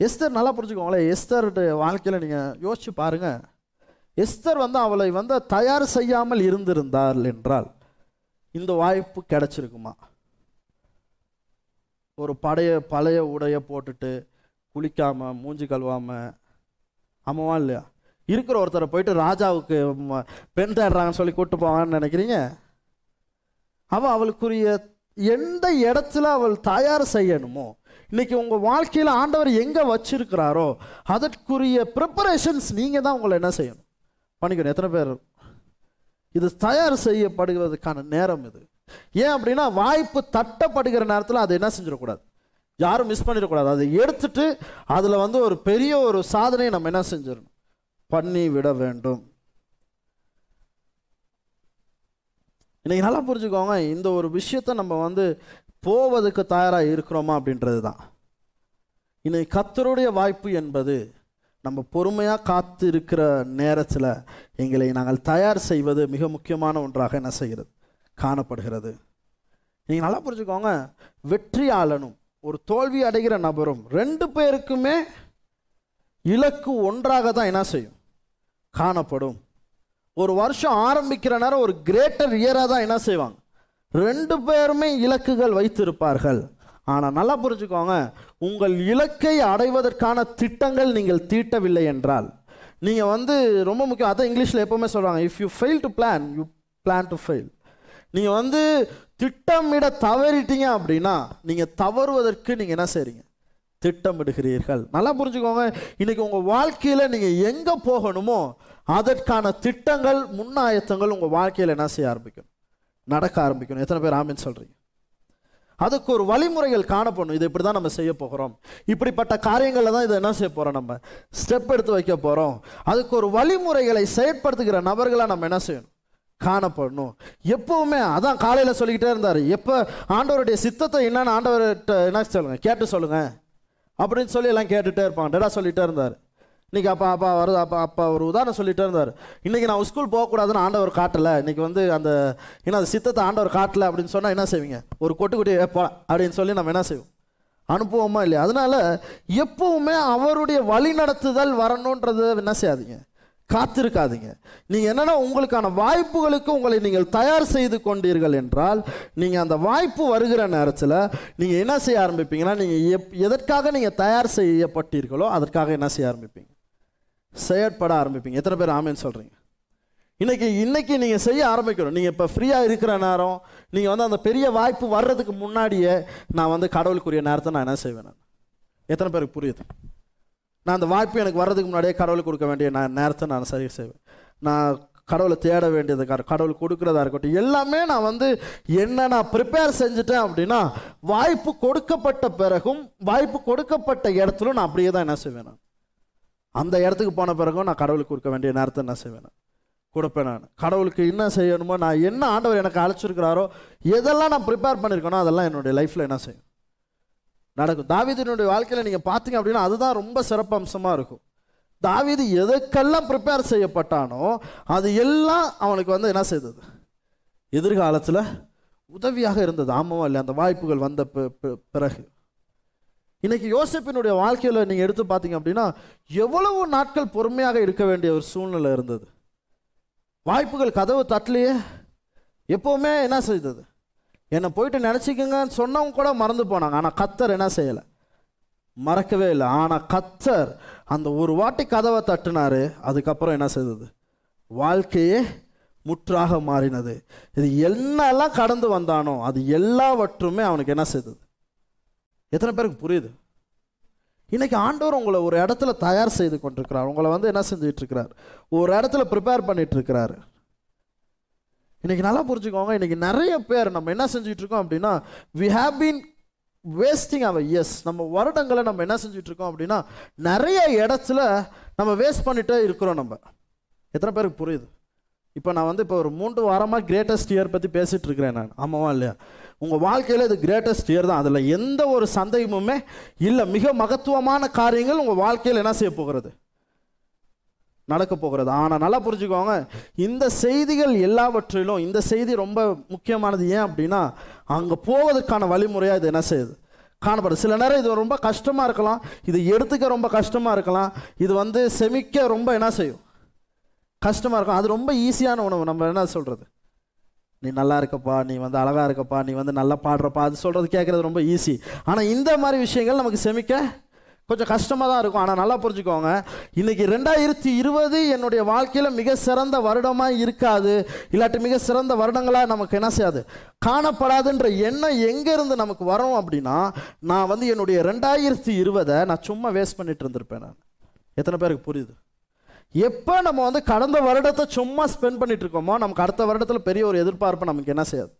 S1: எஸ்தர் நல்லா புரிஞ்சுக்கோங்களேன் எஸ்தர் வாழ்க்கையில் நீங்கள் யோசிச்சு பாருங்க. எஸ்தர் வந்து அவளை வந்து தயார் செய்யாமல் இருந்திருந்தாள் என்றால் இந்த வாய்ப்பு கிடைச்சிருக்குமா? ஒரு படைய பழைய உடைய போட்டுட்டு குளிக்காமல் மூஞ்சி கழுவாமல் ஆமாவா இல்லையா? இருக்கிற ஒருத்தரை போயிட்டு ராஜாவுக்கு பெண் தேடுறாங்கன்னு சொல்லி கூட்டு போவான்னு நினைக்கிறீங்க? அவள் அவளுக்குரிய எந்த இடத்துல அவள் தயார் செய்யணுமோ இன்னைக்கு உங்கள் வாழ்க்கையில் ஆண்டவர் எங்கே வச்சிருக்கிறாரோ அதற்குரிய ப்ரிப்பரேஷன்ஸ் நீங்கள் தான் உங்களை என்ன செய்யணும்? பண்ணிக்கணும். எத்தனை பேர்? இது தயார் செய்யப்படுவதற்கான நேரம் இது. ஏன் அப்படின்னா வாய்ப்பு தட்டப்படுகிற நேரத்தில் அதை என்ன செஞ்சிடக்கூடாது? யாரும் மிஸ் பண்ணிடக்கூடாது. அதை எடுத்துட்டு அதில் வந்து ஒரு பெரிய ஒரு சாதனையை நம்ம என்ன செஞ்சிடணும்? பண்ணி விட வேண்டும் இன்னைக்கு நல்லா புரிஞ்சுக்கோங்க இந்த ஒரு விஷயத்தை நம்ம வந்து போவதுக்கு தயாராக இருக்கிறோமா அப்படின்றது தான் இன்னைக்கு கத்தருடைய வாய்ப்பு என்பது நம்ம பொறுமையாக காத்து இருக்கிற நேரத்தில் எங்களை நாங்கள் தயார் செய்வது மிக முக்கியமான ஒன்றாக என்ன செய்கிறது? காணப்படுகிறது. நீங்கள் நல்லா புரிஞ்சுக்கோங்க வெற்றியாளனும் ஒரு தோல்வி அடைகிற நபரும் ரெண்டு பேருக்குமே இலக்கு ஒன்றாக தான் என்ன செய்யும்? காணப்படும். ஒரு வருஷம் ஆரம்பிக்கிற நேரம் ஒரு கிரேட்டர் இயராக தான் என்ன செய்வாங்க? ரெண்டு பேருமே இலக்குகள் வைத்திருப்பார்கள். ஆனால் நல்லா புரிஞ்சுக்கோங்க. உங்கள் இலக்கை அடைவதற்கான திட்டங்கள் நீங்கள் தீட்டவில்லை என்றால் நீங்கள் வந்து ரொம்ப முக்கியம் அதான் இங்கிலீஷில் எப்போவுமே சொல்கிறாங்க if you fail to plan you plan to fail நீங்கள் வந்து திட்டமிட தவறிட்டீங்க அப்படின்னா நீங்கள் தவறுவதற்கு நீங்கள் என்ன செய்றீங்க? திட்டமிடுகிறீர்கள். நல்லா புரிஞ்சுக்கோங்க. இன்னைக்கு உங்கள் வாழ்க்கையில் நீங்கள் எங்கே போகணுமோ அதற்கான திட்டங்கள் முன்னாயத்தங்கள் உங்கள் வாழ்க்கையில் என்ன செய்ய ஆரம்பிக்கும்? நடக்க ஆரம்பிக்கணும் எத்தனை பேர் ஆமின்னு சொல்கிறீங்க அதுக்கு ஒரு வழிமுறைகள் காணப்படணும். இது இப்படி தான் நம்ம செய்ய போகிறோம். இப்படிப்பட்ட காரியங்களில் தான் இதை என்ன செய்ய போகிறோம் நம்ம? ஸ்டெப் எடுத்து வைக்க போகிறோம் அதுக்கு ஒரு வழிமுறைகளை செயற்படுத்துகிற நபர்களாக நம்ம என்ன செய்யணும்? காணப்படணும். எப்பவுமே அதான் காலையில் சொல்லிக்கிட்டே இருந்தார். எப்போ ஆண்டவருடைய சித்தத்தை என்னன்னு ஆண்டவர்கிட்ட என்ன சொல்லுங்கள் கேட்டு சொல்லுங்கள் அப்படின்னு சொல்லி எல்லாம் கேட்டுகிட்டே இருப்பாங்க. டேடா சொல்லிகிட்டே இருந்தார். இன்னைக்கு அப்பா அப்பா வருது அப்பா அப்பா ஒரு உதாரணம் சொல்லிகிட்டே இருந்தார். இன்றைக்கி நான் ஸ்கூல் போகக்கூடாதுன்னு ஆண்டவர் காட்டலை. இன்னைக்கு வந்து அந்த ஏன்னா அந்த சித்தத்தை ஆண்டவர் காட்டலை அப்படின்னு சொன்னால் என்ன செய்வீங்க? ஒரு கொட்டு கொட்டி போ அப்படின்னு சொல்லி நம்ம என்ன செய்வோம்? அனுப்புவோமா இல்லையா? அதனால எப்பவுமே அவருடைய வழி நடத்துதல் வரணுன்றது என்ன செய்யாதீங்க. காத்திருக்காதீங்க. நீங்கள் என்னென்னா உங்களுக்கான வாய்ப்புகளுக்கு உங்களை நீங்கள் தயார் செய்து கொண்டீர்கள் என்றால் நீங்கள் அந்த வாய்ப்பு வருகிற நேரத்தில் நீங்கள் என்ன செய்ய ஆரம்பிப்பீங்கன்னா நீங்கள் எப் எதற்காக நீங்கள் தயார் செய்யப்பட்டீர்களோ அதற்காக என்ன செய்ய ஆரம்பிப்பீங்க? செயற்பட ஆரம்பிப்பீங்க. எத்தனை பேர் ஆமேன்னு சொல்கிறீங்க இன்னைக்கு இன்றைக்கி நீங்கள் செய்ய ஆரம்பிக்கணும். நீங்கள் இப்போ ஃப்ரீயாக இருக்கிற நேரம் நீங்கள் வந்து அந்த பெரிய வாய்ப்பு வர்றதுக்கு முன்னாடியே நான் வந்து கடவுளுக்குரிய நேரத்தை நான் என்ன செய்வேன் எத்தனை பேருக்கு புரியுது? நான் அந்த வாய்ப்பு எனக்கு வர்றதுக்கு முன்னாடியே கடவுளுக்கு கொடுக்க வேண்டிய நான் நேரத்தை நான் சரி செய்வேன். நான் கடவுளை தேட வேண்டியதுக்காக கடவுள் கொடுக்குறதா இருக்கட்டும் எல்லாமே நான் வந்து என்ன நான் ப்ரிப்பேர் செஞ்சுட்டேன் அப்படின்னா வாய்ப்பு கொடுக்கப்பட்ட பிறகும் வாய்ப்பு கொடுக்கப்பட்ட இடத்துல நான் அப்படியே தான் என்ன செய்வேன் நான். அந்த இடத்துக்கு போன பிறகும் நான் கடவுளுக்கு கொடுக்க வேண்டிய நேரத்தை என்ன செய்வேன் கொடுப்பேன் நான். கடவுளுக்கு என்ன செய்யணுமோ நான் என்ன ஆண்டவர் எனக்கு அழைச்சிருக்கிறாரோ எதெல்லாம் நான் ப்ரிப்பேர் பண்ணியிருக்கேனோ அதெல்லாம் என்னுடைய லைஃப்பில் என்ன செய்யும்? நடக்கும். தாவீதினுடைய வாழ்க்கையில் நீங்கள் பார்த்தீங்க அப்படின்னா அதுதான் ரொம்ப சிறப்பு அம்சமாக இருக்கும். தாவீது எதுக்கெல்லாம் ப்ரிப்பேர் செய்யப்பட்டானோ அது எல்லாம் அவனுக்கு வந்து என்ன செய்தது? எதிர்காலத்தில் உதவியாக இருந்தது. ஆமாவா இல்லையா? அந்த வாய்ப்புகள் வந்த பிறகு. இன்னைக்கு யோசிப்பினுடைய வாழ்க்கையில் நீங்கள் எடுத்து பார்த்தீங்க அப்படின்னா எவ்வளவு நாட்கள் பொறுமையாக இருக்க வேண்டிய ஒரு சூழ்நிலை இருந்தது. வாய்ப்புகள் கதவு தட்டலையே. எப்போவுமே என்ன செய்தது? என்னை போயிட்டு நினச்சிக்கங்கன்னு சொன்னவங்க கூட மறந்து போனாங்க. ஆனால் கத்தர் என்ன செய்யலை? மறக்கவே இல்லை. ஆனால் கத்தர் அந்த ஒரு வாட்டி கதவை தட்டினாரு. அதுக்கப்புறம் என்ன செய்தது? வாழ்க்கையே முற்றாக மாறினது. இது என்னெல்லாம் கடந்து வந்தானோ அது எல்லாவற்றுமே அவனுக்கு என்ன செய்தது? எத்தனை பேருக்கு புரியுது? இன்றைக்கி ஆண்டவர் உங்களை ஒரு இடத்துல தயார் செய்து கொண்டிருக்கிறார். உங்களை வந்து என்ன செஞ்சுட்டு இருக்கிறார்? ஒரு இடத்துல ப்ரிப்பேர் பண்ணிட்டு இன்றைக்கி இன்னைக்கு நல்லா புரிஞ்சுக்கோங்க இன்னைக்கு நிறைய பேர் நம்ம என்ன செஞ்சுட்டு இருக்கோம் அப்படின்னா we have been wasting our years நம்ம வருடங்களை நம்ம என்ன செஞ்சுட்டு இருக்கோம் அப்படின்னா நிறைய இடத்துல நம்ம வேஸ்ட் பண்ணிட்டே இருக்கிறோம் நம்ம. எத்தனை பேருக்கு புரியுது? இப்போ நான் வந்து இப்போ ஒரு மூன்று வாரமாக கிரேட்டஸ்ட் இயர் பற்றி பேசிகிட்டு இருக்கிறேன் நான். ஆமாவா இல்லையா? உங்கள் வாழ்க்கையில் இது கிரேட்டஸ்ட் இயர் தான். அதில் எந்த ஒரு சந்தேகமுமே இல்லை. மிக மகத்துவமான காரியங்கள் உங்கள் வாழ்க்கையில் என்ன செய்ய போகிறது? நடக்க போகிறது. ஆனால் நல்லா புரிஞ்சுக்கோங்க. இந்த செய்திகள் எல்லாவற்றிலும் இந்த செய்தி ரொம்ப முக்கியமானது ஏன் அப்படின்னா அங்கே போவதற்கான வழிமுறையாக இது என்ன செய்யுது? காணப்படுது. சில நேரம் இது ரொம்ப கஷ்டமாக இருக்கலாம். இது எடுத்துக்க ரொம்ப கஷ்டமாக இருக்கலாம். இது வந்து செமிக்க ரொம்ப என்ன செய்யும்? கஷ்டமாக இருக்கும். அது ரொம்ப ஈஸியான உணவு. நம்ம என்ன சொல்கிறது நீ நல்லா இருக்கப்பா நீ வந்து அழகாக இருக்கப்பா நீ வந்து நல்லா பாடுறப்பா அது சொல்கிறது கேட்குறது ரொம்ப ஈஸி ஆனால் இந்த மாதிரி விஷயங்கள் நமக்கு செமிக்க கொஞ்சம் கஷ்டமாக தான் இருக்கும். ஆனால் நல்லா புரிஞ்சுக்கோங்க. இன்றைக்கி ரெண்டாயிரத்தி இருபது என்னுடைய வாழ்க்கையில் மிக சிறந்த வருடமாக இருக்காது. இல்லாட்டி மிக சிறந்த வருடங்களாக நமக்கு என்ன செய்யாது? காணப்படாதுன்ற எண்ணம் எங்கேருந்து நமக்கு வரும் அப்படின்னா நான் வந்து என்னுடைய ரெண்டாயிரத்தி இருபதை நான் சும்மா வேஸ்ட் பண்ணிட்டு இருந்திருப்பேன் நான். எத்தனை பேருக்கு புரியுது? எப்போ நம்ம வந்து கடந்த வருடத்தை சும்மா ஸ்பெண்ட் பண்ணிட்டு இருக்கோமோ நமக்கு அடுத்த வருடத்தில் பெரிய ஒரு எதிர்பார்ப்பு நமக்கு என்ன செய்யாது?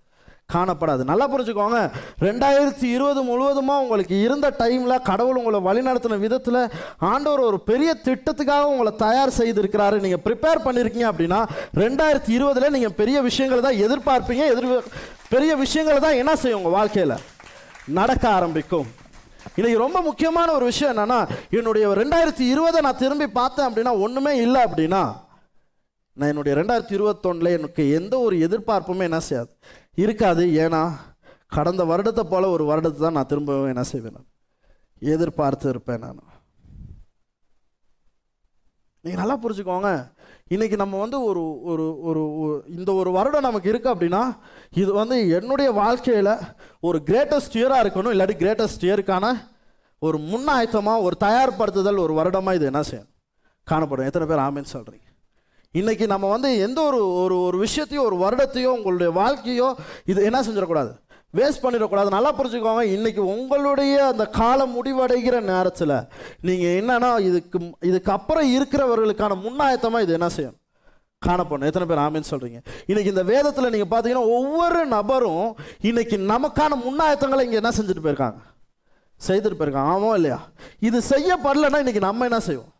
S1: காணப்படாது. நல்லா புரிஞ்சுக்கோங்க. ரெண்டாயிரத்தி இருபது முழுவதுமா உங்களுக்கு இருந்த டைமில் கடவுள் உங்களை வழிநடத்தின விதத்தில் ஆண்டவர் ஒரு பெரிய திட்டத்துக்காக உங்களை தயார் செய்திருக்கிறாரு. நீங்கள் ப்ரிப்பேர் பண்ணியிருக்கீங்க அப்படின்னா ரெண்டாயிரத்தி இருபதில் நீங்கள் பெரிய விஷயங்களை தான் எதிர்பார்ப்பீங்க. எதிர் பெரிய விஷயங்களை தான் என்ன செய்யும் உங்கள் வாழ்க்கையில்? நடக்க ஆரம்பிக்கும். இன்னைக்கு ரொம்ப முக்கியமான ஒரு விஷயம் என்னன்னா என்னுடைய ரெண்டாயிரத்தி இருபதை நான் திரும்பி பார்த்தேன் அப்படின்னா ஒன்றுமே இல்லை அப்படின்னா நான் என்னுடைய ரெண்டாயிரத்தி இருபத்தொன்னில் எனக்கு எந்த ஒரு எதிர்பார்ப்புமே என்ன செய்யாது. இருக்காது. ஏன்னா கடந்த வருடத்தை போல் ஒரு வருடத்தை தான் நான் திரும்பவும் என்ன செய்வேன் நான். எதிர்பார்த்து இருப்பேன் நான். நீங்கள் நல்லா புரிஞ்சுக்கோங்க. இன்னைக்கு நம்ம வந்து ஒரு ஒரு ஒரு இந்த ஒரு வருடம் நமக்கு இருக்குது அப்படின்னா இது வந்து என்னுடைய வாழ்க்கையில் ஒரு கிரேட்டஸ்ட் இயராக இருக்கணும். இல்லாட்டி கிரேட்டஸ்ட் இயருக்கான ஒரு முன்னாயத்தமாக ஒரு தயார்படுத்துதல் ஒரு வருடமாக இது என்ன செய்யும்? காணப்படும். எத்தனை பேர் ஆமின்னு சொல்கிறீங்க இன்னைக்கு நம்ம வந்து எந்த ஒரு ஒரு ஒரு விஷயத்தையோ ஒரு வருடத்தையோ உங்களுடைய வாழ்க்கையோ இது என்ன செஞ்சிடக்கூடாது? வேஸ்ட் பண்ணிடக்கூடாது. நல்லா புரிஞ்சுக்கோங்க. இன்னைக்கு உங்களுடைய அந்த காலம் முடிவடைகிற நேரத்தில் நீங்கள் என்னன்னா இதுக்கு இதுக்கு அப்புறம் இருக்கிறவர்களுக்கான முன்னாயத்தமாக இது என்ன செய்யும் காணப்படணும். எத்தனை பேர் ஆமின்னு சொல்கிறீங்க இன்னைக்கு இந்த வேதத்தில் நீங்கள் பார்த்தீங்கன்னா ஒவ்வொரு நபரும் இன்னைக்கு நமக்கான முன்னாயத்தங்களை இங்கே என்ன செஞ்சுட்டு போயிருக்காங்க? செய்துட்டு போயிருக்காங்க. ஆமாம் இல்லையா? இது செய்யப்படலைன்னா இன்னைக்கு நம்ம என்ன செய்வோம்?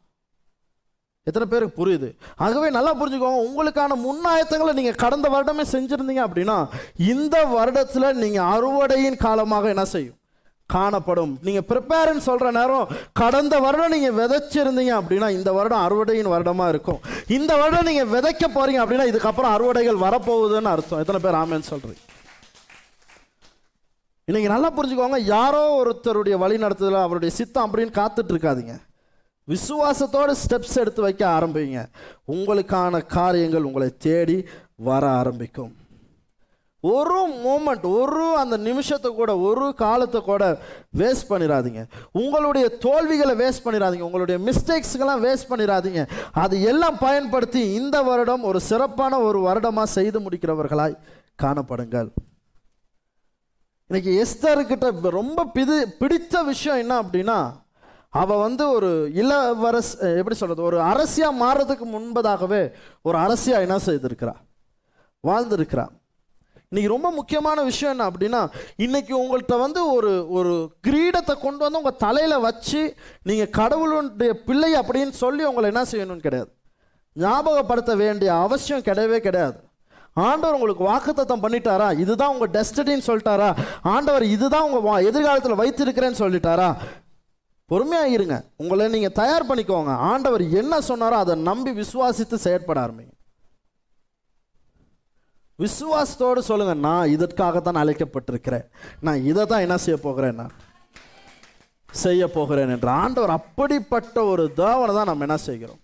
S1: எத்தனை பேருக்கு புரியுது? ஆகவே நல்லா புரிஞ்சுக்கோங்க உங்களுக்கான முன்னாயத்தங்களை நீங்கள் கடந்த வருடமே செஞ்சுருந்தீங்க அப்படின்னா இந்த வருடத்தில் நீங்கள் அறுவடையின் காலமாக என்ன செய்யும்? காணப்படும். நீங்கள் ப்ரிப்பேர்னு சொல்கிற நேரம் கடந்த வருடம் நீங்கள் விதைச்சிருந்தீங்க அப்படின்னா இந்த வருடம் அறுவடையின் வருடமாக இருக்கும். இந்த வருடம் நீங்கள் விதைக்க போகிறீங்க அப்படின்னா இதுக்கப்புறம் அறுவடைகள் வரப்போகுதுன்னு அர்த்தம். எத்தனை பேர் ஆமேன்னு சொல்கிறீங்க இன்னைக்கு நல்லா புரிஞ்சுக்கோங்க யாரோ ஒருத்தருடைய வழி நடத்துதல அவருடைய சித்தம் அப்படின்னு காத்துட்ருக்காதீங்க விசுவாசத்தோட ஸ்டெப்ஸ் எடுத்து வைக்க ஆரம்பிங்க. உங்களுக்கான காரியங்கள் உங்களை தேடி வர ஆரம்பிக்கும். ஒரு மூமெண்ட் ஒரு அந்த நிமிஷத்தை கூட ஒரு காலத்தை கூட வேஸ்ட் பண்ணிடாதீங்க உங்களுடைய தோல்விகளை வேஸ்ட் பண்ணிடாதீங்க உங்களுடைய மிஸ்டேக்ஸ்க்கெல்லாம் வேஸ்ட் பண்ணிடாதீங்க அது எல்லாம் பயன்படுத்தி இந்த வருடம் ஒரு சிறப்பான ஒரு வருடமாக செய்து முடிக்கிறவர்களாய் காணப்படுங்கள். இன்னைக்கு எஸ்தர்கிட்ட ரொம்ப பிது பிடித்த விஷயம் என்ன அப்படின்னா அவள் வந்து ஒரு இளவரஸ் எப்படி சொல்கிறது ஒரு அரசியாக மாறுறதுக்கு முன்பதாகவே ஒரு அரசியாக என்ன செய்திருக்கிறா? வாழ்ந்திருக்கிறா. இன்னைக்கு ரொம்ப முக்கியமான விஷயம் என்ன அப்படின்னா இன்னைக்கு உங்கள்கிட்ட வந்து ஒரு ஒரு கிரீடத்தை கொண்டு வந்து உங்கள் தலையில் வச்சு நீங்கள் கடவுளுடைய பிள்ளை அப்படின்னு சொல்லி உங்களை என்ன செய்யணும்னு கிடையாது. ஞாபகப்படுத்த வேண்டிய அவசியம் கிடையவே கிடையாது. ஆண்டவர் உங்களுக்கு வாக்குத்தத்தம் பண்ணிட்டாரா? இதுதான் உங்கள் டெஸ்டினின்னு சொல்லிட்டாரா? ஆண்டவர் இதுதான் உங்கள் வா- எதிர்காலத்தில் வைத்திருக்கிறேன்னு சொல்லிட்டாரா? பொறுமையாக இருங்க உங்களை நீங்கள் தயார் பண்ணிக்கோங்க. ஆண்டவர் என்ன சொன்னாரோ அதை நம்பி விசுவாசித்து செயற்பட ஆரம்பிங்க விசுவாசத்தோடு சொல்லுங்க நான் இதற்காகத்தான் அழைக்கப்பட்டிருக்கிறேன். நான் இதை தான் என்ன செய்ய போகிறேன் நான்? செய்ய போகிறேன் என்று. ஆண்டவர் அப்படிப்பட்ட ஒரு தேவனை தான் நம்ம என்ன செய்கிறோம்?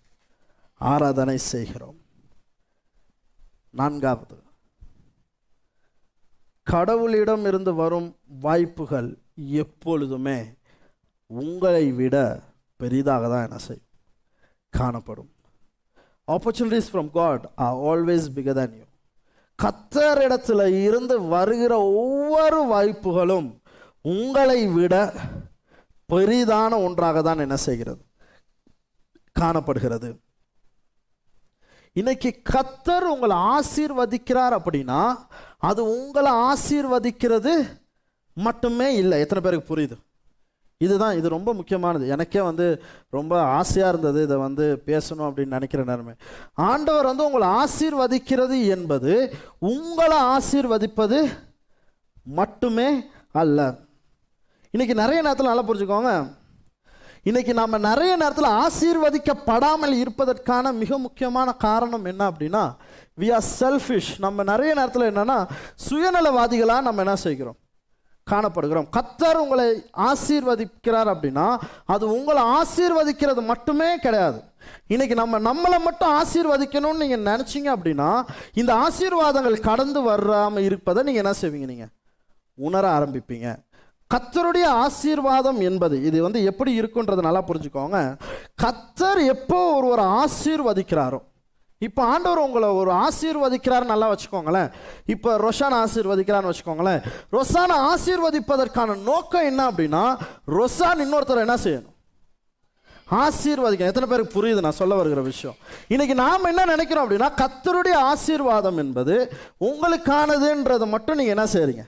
S1: ஆராதனை செய்கிறோம். நான்காவது. கடவுளிடம் இருந்து வரும் வாய்ப்புகள் எப்பொழுதுமே உங்களை விட பெரிதாக தான் என்ன செய்யும் காணப்படும். Opportunities from God are always bigger than you கத்தரிடத்துல இருந்து வருகிற ஒவ்வொரு வாய்ப்புகளும் உங்களை விட பெரிதான ஒன்றாக தான் என்ன செய்கிறது? காணப்படுகிறது. இன்னைக்கு கத்தர் உங்களை ஆசீர்வதிக்கிறார் அப்படின்னா அது உங்களை ஆசீர்வதிக்கிறது மட்டுமே இல்லை. எத்தனை பேருக்கு புரியுது? இதுதான் இது ரொம்ப முக்கியமானது. எனக்கே வந்து ரொம்ப ஆசையாக இருந்தது இதை வந்து பேசணும் அப்படின்னு நினைக்கிற நேரமே. ஆண்டவர் வந்து உங்களை ஆசீர்வதிக்கிறது என்பது உங்களை ஆசீர்வதிப்பது மட்டுமே அல்ல. இன்னைக்கு நிறைய நேரத்தில் நல்லா புரிஞ்சுக்கோங்க. இன்னைக்கு நம்ம நிறைய நேரத்தில் ஆசீர்வதிக்கப்படாமல் இருப்பதற்கான மிக முக்கியமான காரணம் என்ன அப்படின்னா வி ஆர் செல்ஃபிஷ் நம்ம நிறைய நேரத்தில் என்னன்னா சுயநலவாதிகளாக நம்ம என்ன செய்கிறோம்? காணப்படுகிறோம். கத்தர் உங்களை ஆசீர்வதிக்கிறார் அப்படின்னா அது உங்களை ஆசீர்வதிக்கிறது மட்டுமே கிடையாது. இன்னைக்கு நம்ம நம்மளை மட்டும் ஆசீர்வதிக்கணும்னு நீங்கள் நினச்சிங்க அப்படின்னா இந்த ஆசீர்வாதங்கள் கடந்து வராமல் இருப்பதை நீங்கள் என்ன செய்வீங்க நீங்கள் உணர ஆரம்பிப்பீங்க. கத்தருடைய ஆசீர்வாதம் என்பது இது வந்து எப்படி இருக்குன்றது நல்லா புரிஞ்சுக்கோங்க. கத்தர் எப்போ ஒருவர் ஆசீர்வதிக்கிறாரோ இப்போ ஆண்டவர் உங்களை ஒரு ஆசீர்வதிக்கிறார் நல்லா வச்சுக்கோங்களேன். இப்போ ரொஷான் ஆசீர்வதிக்கிறான்னு வச்சுக்கோங்களேன். ரொசானை ஆசீர்வதிப்பதற்கான நோக்கம் என்ன அப்படின்னா ரொசான் இன்னொருத்தர் என்ன செய்யணும்? ஆசீர்வதிக்க எத்தனை பேருக்கு புரியுது நான் சொல்ல வருகிற விஷயம்? இன்னைக்கு நாம் என்ன நினைக்கிறோம் அப்படின்னா கத்தருடைய ஆசீர்வாதம் என்பது உங்களுக்கானதுன்றதை மட்டும் நீங்கள் என்ன செய்கிறீங்க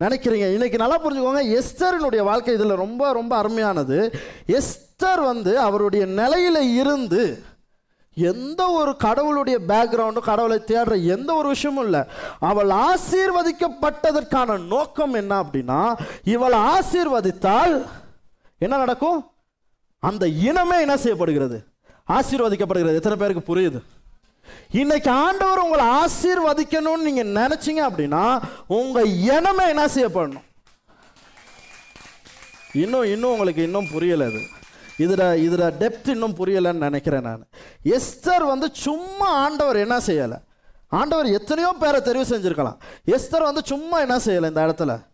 S1: நினைக்கிறீங்க. இன்னைக்கு நல்லா புரிஞ்சுக்கோங்க எஸ்தரினுடைய வாழ்க்கை இதில் ரொம்ப ரொம்ப அருமையானது. எஸ்தர் வந்து அவருடைய நிலையில இருந்து எந்த ஒரு கடவுளுடைய பேக்ரவுண்டும் கடவுளை தேடுற எந்த ஒரு விஷயமும் இல்லை. அவள் ஆசீர்வதிக்கப்பட்டதற்கான நோக்கம் என்ன அப்படின்னா இவள் ஆசீர்வதித்தால் என்ன நடக்கும்? அந்த இனமே என்ன செய்யப்படுகிறது? ஆசீர்வதிக்கப்படுகிறது. எத்தனை பேருக்கு புரியுது? இன்னைக்கு ஆண்டவர் உங்களை ஆசீர்வதிக்கணும்னு நீங்க நினைச்சீங்க அப்படின்னா உங்க இனமே என்ன செய்யப்படணும்? இன்னும் இன்னும் உங்களுக்கு இன்னும் புரியல அது. இதுல இதுல டெப்த் இன்னும் புரியலன்னு நினைக்கிறேன் நான். எஸ்தர் வந்து சும்மா ஆண்டவர் என்ன செய்யலை? ஆண்டவர் எத்தனையோ பேரை தெரிவு செஞ்சிருக்கலாம். எஸ்தர் வந்து சும்மா என்ன செய்யலை இந்த இடத்துல?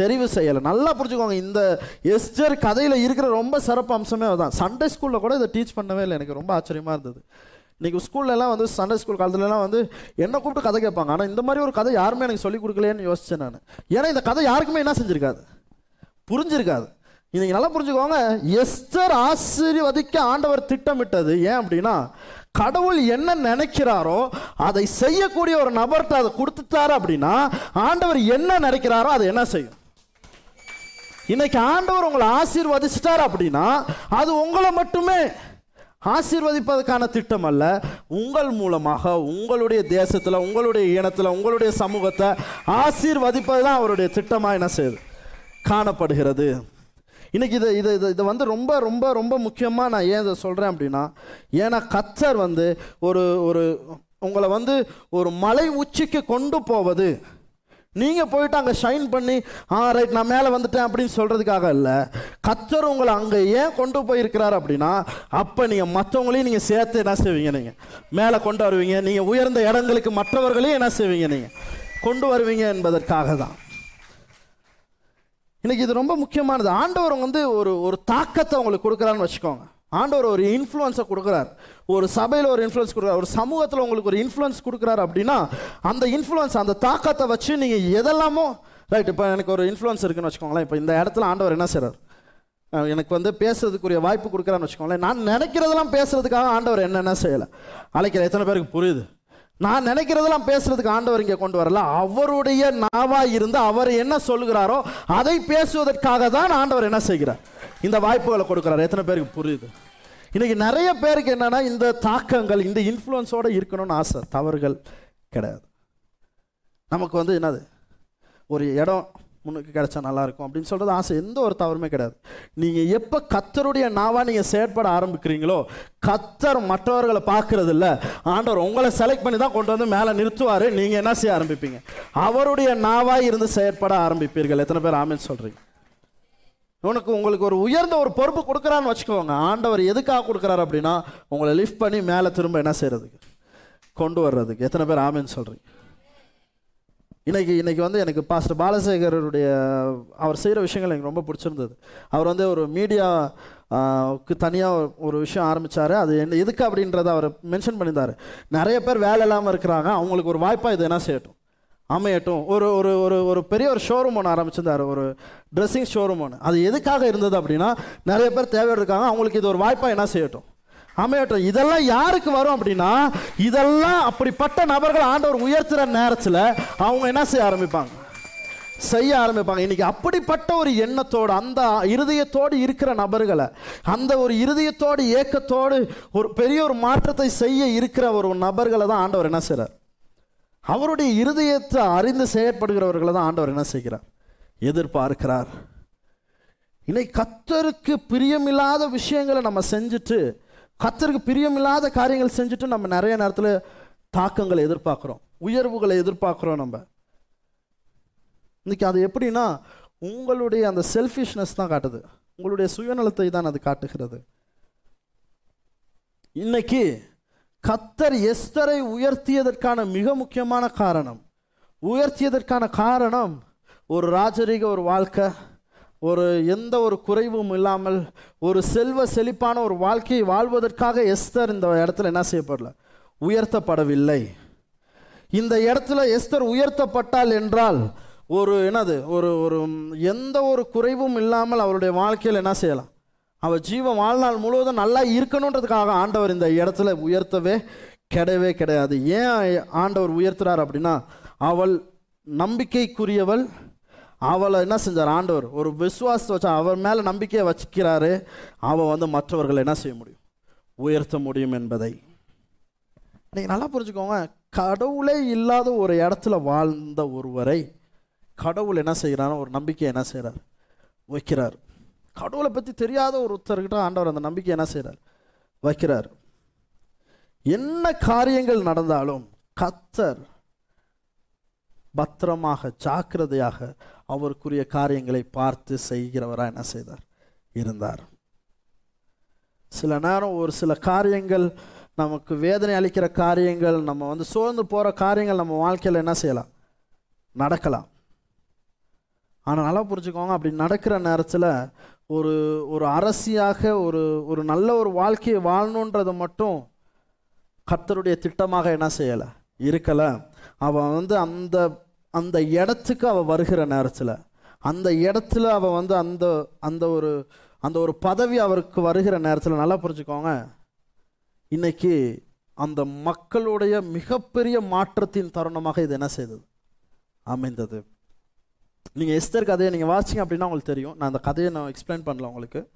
S1: தெரிவு செய்யலை. நல்லா புரிஞ்சுக்கோங்க இந்த எஸ்டர் கதையில் இருக்கிற ரொம்ப சிறப்பு அம்சமே அதுதான். சண்டே ஸ்கூலில் கூட இதை டீச் பண்ணவே இல்லை. எனக்கு ரொம்ப ஆச்சரியமாக இருந்தது. இன்றைக்கி ஸ்கூல்லலாம் வந்து சண்டே ஸ்கூல் காலத்துலலாம் வந்து என்ன கூப்பிட்டு கதை கேட்பாங்க. ஆனால் இந்த மாதிரி ஒரு கதை யாருமே எனக்கு சொல்லிக் கொடுக்கலையேன்னு யோசித்தேன் நான். ஏன்னா இந்த கதை யாருக்குமே என்ன செஞ்சுருக்காது? புரிஞ்சிருக்காது. இன்னைக்கு நல்லா புரிஞ்சுக்கோங்க. எஸ்தர் ஆசீர்வதிக்க ஆண்டவர் திட்டமிட்டது ஏன் அப்படின்னா கடவுள் என்ன நினைக்கிறாரோ அதை செய்யக்கூடிய ஒரு நபர்கிட்ட அதை கொடுத்துட்டாரு அப்படின்னா ஆண்டவர் என்ன நினைக்கிறாரோ அதை என்ன செய்யும்? இன்னைக்கு ஆண்டவர் உங்களை ஆசீர்வதிச்சிட்டார் அப்படின்னா அது உங்களை மட்டுமே ஆசீர்வதிப்பதற்கான திட்டம் அல்ல. உங்கள் மூலமாக உங்களுடைய தேசத்தில் உங்களுடைய இனத்தில் உங்களுடைய சமூகத்தை ஆசீர்வதிப்பது தான் அவருடைய திட்டமாக என்ன செய்யுது? காணப்படுகிறது. இன்னைக்கு இது இது இது இதை வந்து ரொம்ப ரொம்ப ரொம்ப முக்கியமாக நான் ஏன் இதை சொல்கிறேன் அப்படின்னா ஏன்னா கத்தர் வந்து ஒரு ஒரு உங்களை வந்து ஒரு மலை உச்சிக்கு கொண்டு போவது. நீங்கள் போயிட்டு அங்கே ஷைன் பண்ணி ஆ ரைட் நான் மேலே வந்துட்டேன் அப்படின்னு சொல்கிறதுக்காக இல்லை. கத்தர் உங்களை அங்கே ஏன் கொண்டு போயிருக்கிறார் அப்படின்னா அப்போ நீங்கள் மற்றவங்களையும் நீங்கள் சேர்த்து என்ன செய்வீங்க நீங்கள் மேலே கொண்டு வருவீங்க. நீங்கள் உயர்ந்த இடங்களுக்கு மற்றவர்களையும் என்ன செய்வீங்க நீங்கள் கொண்டு வருவீங்க என்பதற்காக தான் இன்னைக்கு இது ரொம்ப முக்கியமானது. ஆண்டவர் வந்து ஒரு ஒரு தாக்கத்தை உங்களுக்கு கொடுக்குறான்னு வச்சுக்கோங்க. ஆண்டவர் ஒரு இன்ஃப்ளூயன்ஸை கொடுக்குறார். ஒரு சபையில் ஒரு இன்ஃப்ளூயன்ஸ் கொடுக்குறார். ஒரு சமூகத்தில் உங்களுக்கு ஒரு இன்ஃப்ளூயன்ஸ் கொடுக்குறாரு அப்படின்னா அந்த இன்ஃப்ளூயன்ஸ் அந்த தாக்கத்தை வச்சு நீங்கள் எதெல்லாமோ ரைட் இப்போ எனக்கு ஒரு இன்ஃப்ளூயன்ஸ் இருக்குன்னு வச்சுக்கோங்களேன். இப்போ இந்த இடத்துல ஆண்டவர் என்ன செய்கிறார் எனக்கு வந்து பேசுறதுக்குரிய வாய்ப்பு கொடுக்குறான்னு வச்சுக்கோங்களேன். நான் நினைக்கிறதெல்லாம் பேசுறதுக்காக ஆண்டவர் என்னென்ன செய்யலை? அழைக்கிற எத்தனை பேருக்கு புரியுது? நான் நினைக்கிறதெல்லாம் பேசுறதுக்கு ஆண்டவர் இங்கே கொண்டு வரல. அவருடைய நாவா இருந்து அவர் என்ன சொல்லுகிறாரோ அதை பேசுவதற்காக தான் ஆண்டவர் என்ன செய்கிறார். இந்த வாய்ப்புகளை கொடுக்குறாரு. எத்தனை பேருக்கு புரியுது? இன்னைக்கு நிறைய பேருக்கு என்னன்னா இந்த தாக்கங்கள் இந்த இன்ஃப்ளூயன்ஸோடு இருக்கணும்னு ஆசை. தவறுகள் கிடையாது. நமக்கு வந்து என்னது? ஒரு இடம் முன்னுக்கு கிடைச்சா நல்லாயிருக்கும் அப்படின்னு சொல்கிறது ஆசை. எந்த ஒரு தவறுமே கிடையாது. நீங்கள் எப்போ கத்தருடைய நாவாக நீங்கள் செயற்பட ஆரம்பிக்கிறீங்களோ கத்தர் மற்றவர்களை பார்க்கறது இல்லை ஆண்டவர் உங்களை செலக்ட் பண்ணி தான் கொண்டு வந்து மேலே நிறுத்துவார். நீங்கள் என்ன செய்ய ஆரம்பிப்பீங்க? அவருடைய நாவாக இருந்து செயற்பட ஆரம்பிப்பீர்கள். எத்தனை பேர் ஆமின்னு சொல்கிறீங்க உனக்கு உங்களுக்கு ஒரு உயர்ந்த ஒரு பொறுப்பு கொடுக்குறான்னு வச்சுக்கோங்க. ஆண்டவர் எதுக்காக கொடுக்குறாரு அப்படின்னா உங்களை லிஃப்ட் பண்ணி மேலே திரும்ப என்ன செய்கிறதுக்கு கொண்டு வர்றதுக்கு. எத்தனை பேர் ஆமின்னு சொல்கிறீங்க இன்னைக்கு இன்னைக்கு வந்து எனக்கு பாஸ்டர் பாலசேகருடைய அவர் செய்கிற விஷயங்கள் எனக்கு ரொம்ப பிடிச்சிருந்தது. அவர் வந்து ஒரு மீடியாக்கு தனியாக ஒரு விஷயம் ஆரம்பித்தார் அது என்ன எதுக்கு அப்படின்றத அவர் மென்ஷன் பண்ணியிருந்தாரு. நிறைய பேர் வேலை இல்லாமல் இருக்கிறாங்க. அவங்களுக்கு ஒரு வாய்ப்பாக இது என்ன செய்யட்டும்? அமையட்டும். ஒரு ஒரு ஒரு ஒரு பெரிய ஒரு ஷோரூம் ஒன்று ஆரம்பிச்சிருந்தாரு. ஒரு ட்ரெஸ்ஸிங் ஷோரூம் ஒன்று அது எதுக்காக இருந்தது அப்படின்னா நிறைய பேர் தேவை இருக்காங்க அவங்களுக்கு இது ஒரு வாய்ப்பாக என்ன செய்யட்டும்? அமையட்டும். இதெல்லாம் யாருக்கு வரும் அப்படின்னா இதெல்லாம் அப்படிப்பட்ட நபர்கள் ஆண்டவர் உயர்த்துற நேரத்தில் அவங்க என்ன செய்ய ஆரம்பிப்பாங்க? செய்ய ஆரம்பிப்பாங்க. இன்னைக்கு அப்படிப்பட்ட ஒரு எண்ணத்தோடு அந்த இருதயத்தோடு இருக்கிற நபர்களை அந்த ஒரு இருதயத்தோடு ஏக்கத்தோடு ஒரு பெரிய ஒரு மாற்றத்தை செய்ய இருக்கிற ஒரு நபர்களை தான் ஆண்டவர் என்ன செய்கிறார் அவருடைய இருதயத்தை அறிந்து செயற்படுகிறவர்களை தான் ஆண்டவர் என்ன செய்கிறார்? எதிர்பார்க்கிறார். இன்னைக்கு கத்தருக்கு பிரியமில்லாத விஷயங்களை நம்ம செஞ்சுட்டு கத்தருக்கு பிரியமில்லாத காரியங்கள் செஞ்சுட்டு நம்ம நிறைய நேரத்தில் தாக்கங்களை எதிர்பார்க்குறோம். உயர்வுகளை எதிர்பார்க்குறோம் நம்ம. இன்னைக்கு அது எப்படின்னா உங்களுடைய அந்த செல்ஃபிஷ்னஸ் தான் காட்டுது. உங்களுடைய சுயநலத்தை தான் அது காட்டுகிறது. இன்னைக்கு கத்தர் எஸ்தரை உயர்த்தியதற்கான மிக முக்கியமான காரணம் உயர்த்தியதற்கான காரணம் ஒரு ராஜரீக ஒரு வாழ்க்கை. ஒரு எந்த ஒரு குறைவும் இல்லாமல் ஒரு செல்வ செழிப்பான ஒரு வாழ்க்கையை வாழ்வதற்காக எஸ்தர் இந்த இடத்துல என்ன செய்யப்படல? உயர்த்தப்படவில்லை. இந்த இடத்துல எஸ்தர் உயர்த்தப்பட்டால் என்றால் ஒரு என்னது? ஒரு ஒரு எந்த ஒரு குறைவும் இல்லாமல் அவருடைய வாழ்க்கையில் என்ன செய்யலாம்? அவள் ஜீவ வாழ்நாள் முழுவதும் நல்லா இருக்கணுன்றதுக்காக ஆண்டவர் இந்த இடத்துல உயர்த்தவே கிடையவே கிடையாது. ஏன் ஆண்டவர் உயர்த்துறார் அப்படின்னா அவள் நம்பிக்கைக்குரியவள் அவளை என்ன செஞ்சார்? ஆண்டவர் ஒரு விசுவாசத்தை வச்சா அவர் மேலே நம்பிக்கையை வச்சுக்கிறாரு. அவள் வந்து மற்றவர்களை என்ன செய்ய முடியும்? உயர்த்த முடியும் என்பதை. நீங்கள் நல்லா புரிஞ்சுக்கோங்க. கடவுளே இல்லாத ஒரு இடத்துல வாழ்ந்த ஒருவரை கடவுள் என்ன செய்கிறான்னு ஒரு நம்பிக்கை என்ன செய்கிறார்? வைக்கிறார். கடவுளை பற்றி தெரியாத ஒருத்தர்கிட்ட ஆண்டவர் அந்த நம்பிக்கை என்ன செய்கிறார்? வைக்கிறார். என்ன காரியங்கள் நடந்தாலும் கத்தர் பத்திரமாக ஜாக்கிரதையாக அவருக்குரிய காரியங்களை பார்த்து செய்கிறவராக என்ன செய்தார்? இருந்தார். சில நேரம் ஒரு சில காரியங்கள் நமக்கு வேதனை அளிக்கிற காரியங்கள் நம்ம வந்து சோர்ந்து போகிற காரியங்கள் நம்ம வாழ்க்கையில் என்ன செய்யலாம்? நடக்கலாம். ஆனால் நல்லா புரிஞ்சுக்கோங்க அப்படி நடக்கிற நேரத்தில் ஒரு ஒரு அரசியாக ஒரு ஒரு நல்ல ஒரு வாழ்க்கையை வாழணுன்றதை மட்டும் கர்த்தருடைய திட்டமாக என்ன செய்யலை? இருக்கலை. அவன் வந்து அந்த அந்த இடத்துக்கு அவள் வருகிற நேரத்தில் அந்த இடத்துல அவள் வந்து அந்த அந்த ஒரு அந்த ஒரு பதவி அவருக்கு வருகிற நேரத்தில் நல்லா புரிஞ்சுக்கோங்க. இன்னைக்கு அந்த மக்களுடைய மிகப்பெரிய மாற்றத்தின் தருணமாக இது என்ன செய்தது? அமைந்தது. நீங்கள் எஸ்தர் கதையை நீங்கள் வாசிங்க அப்படின்னா உங்களுக்கு தெரியும். நான் அந்த கதையை நான் எக்ஸ்பிளைன் பண்ணல உங்களுக்கு.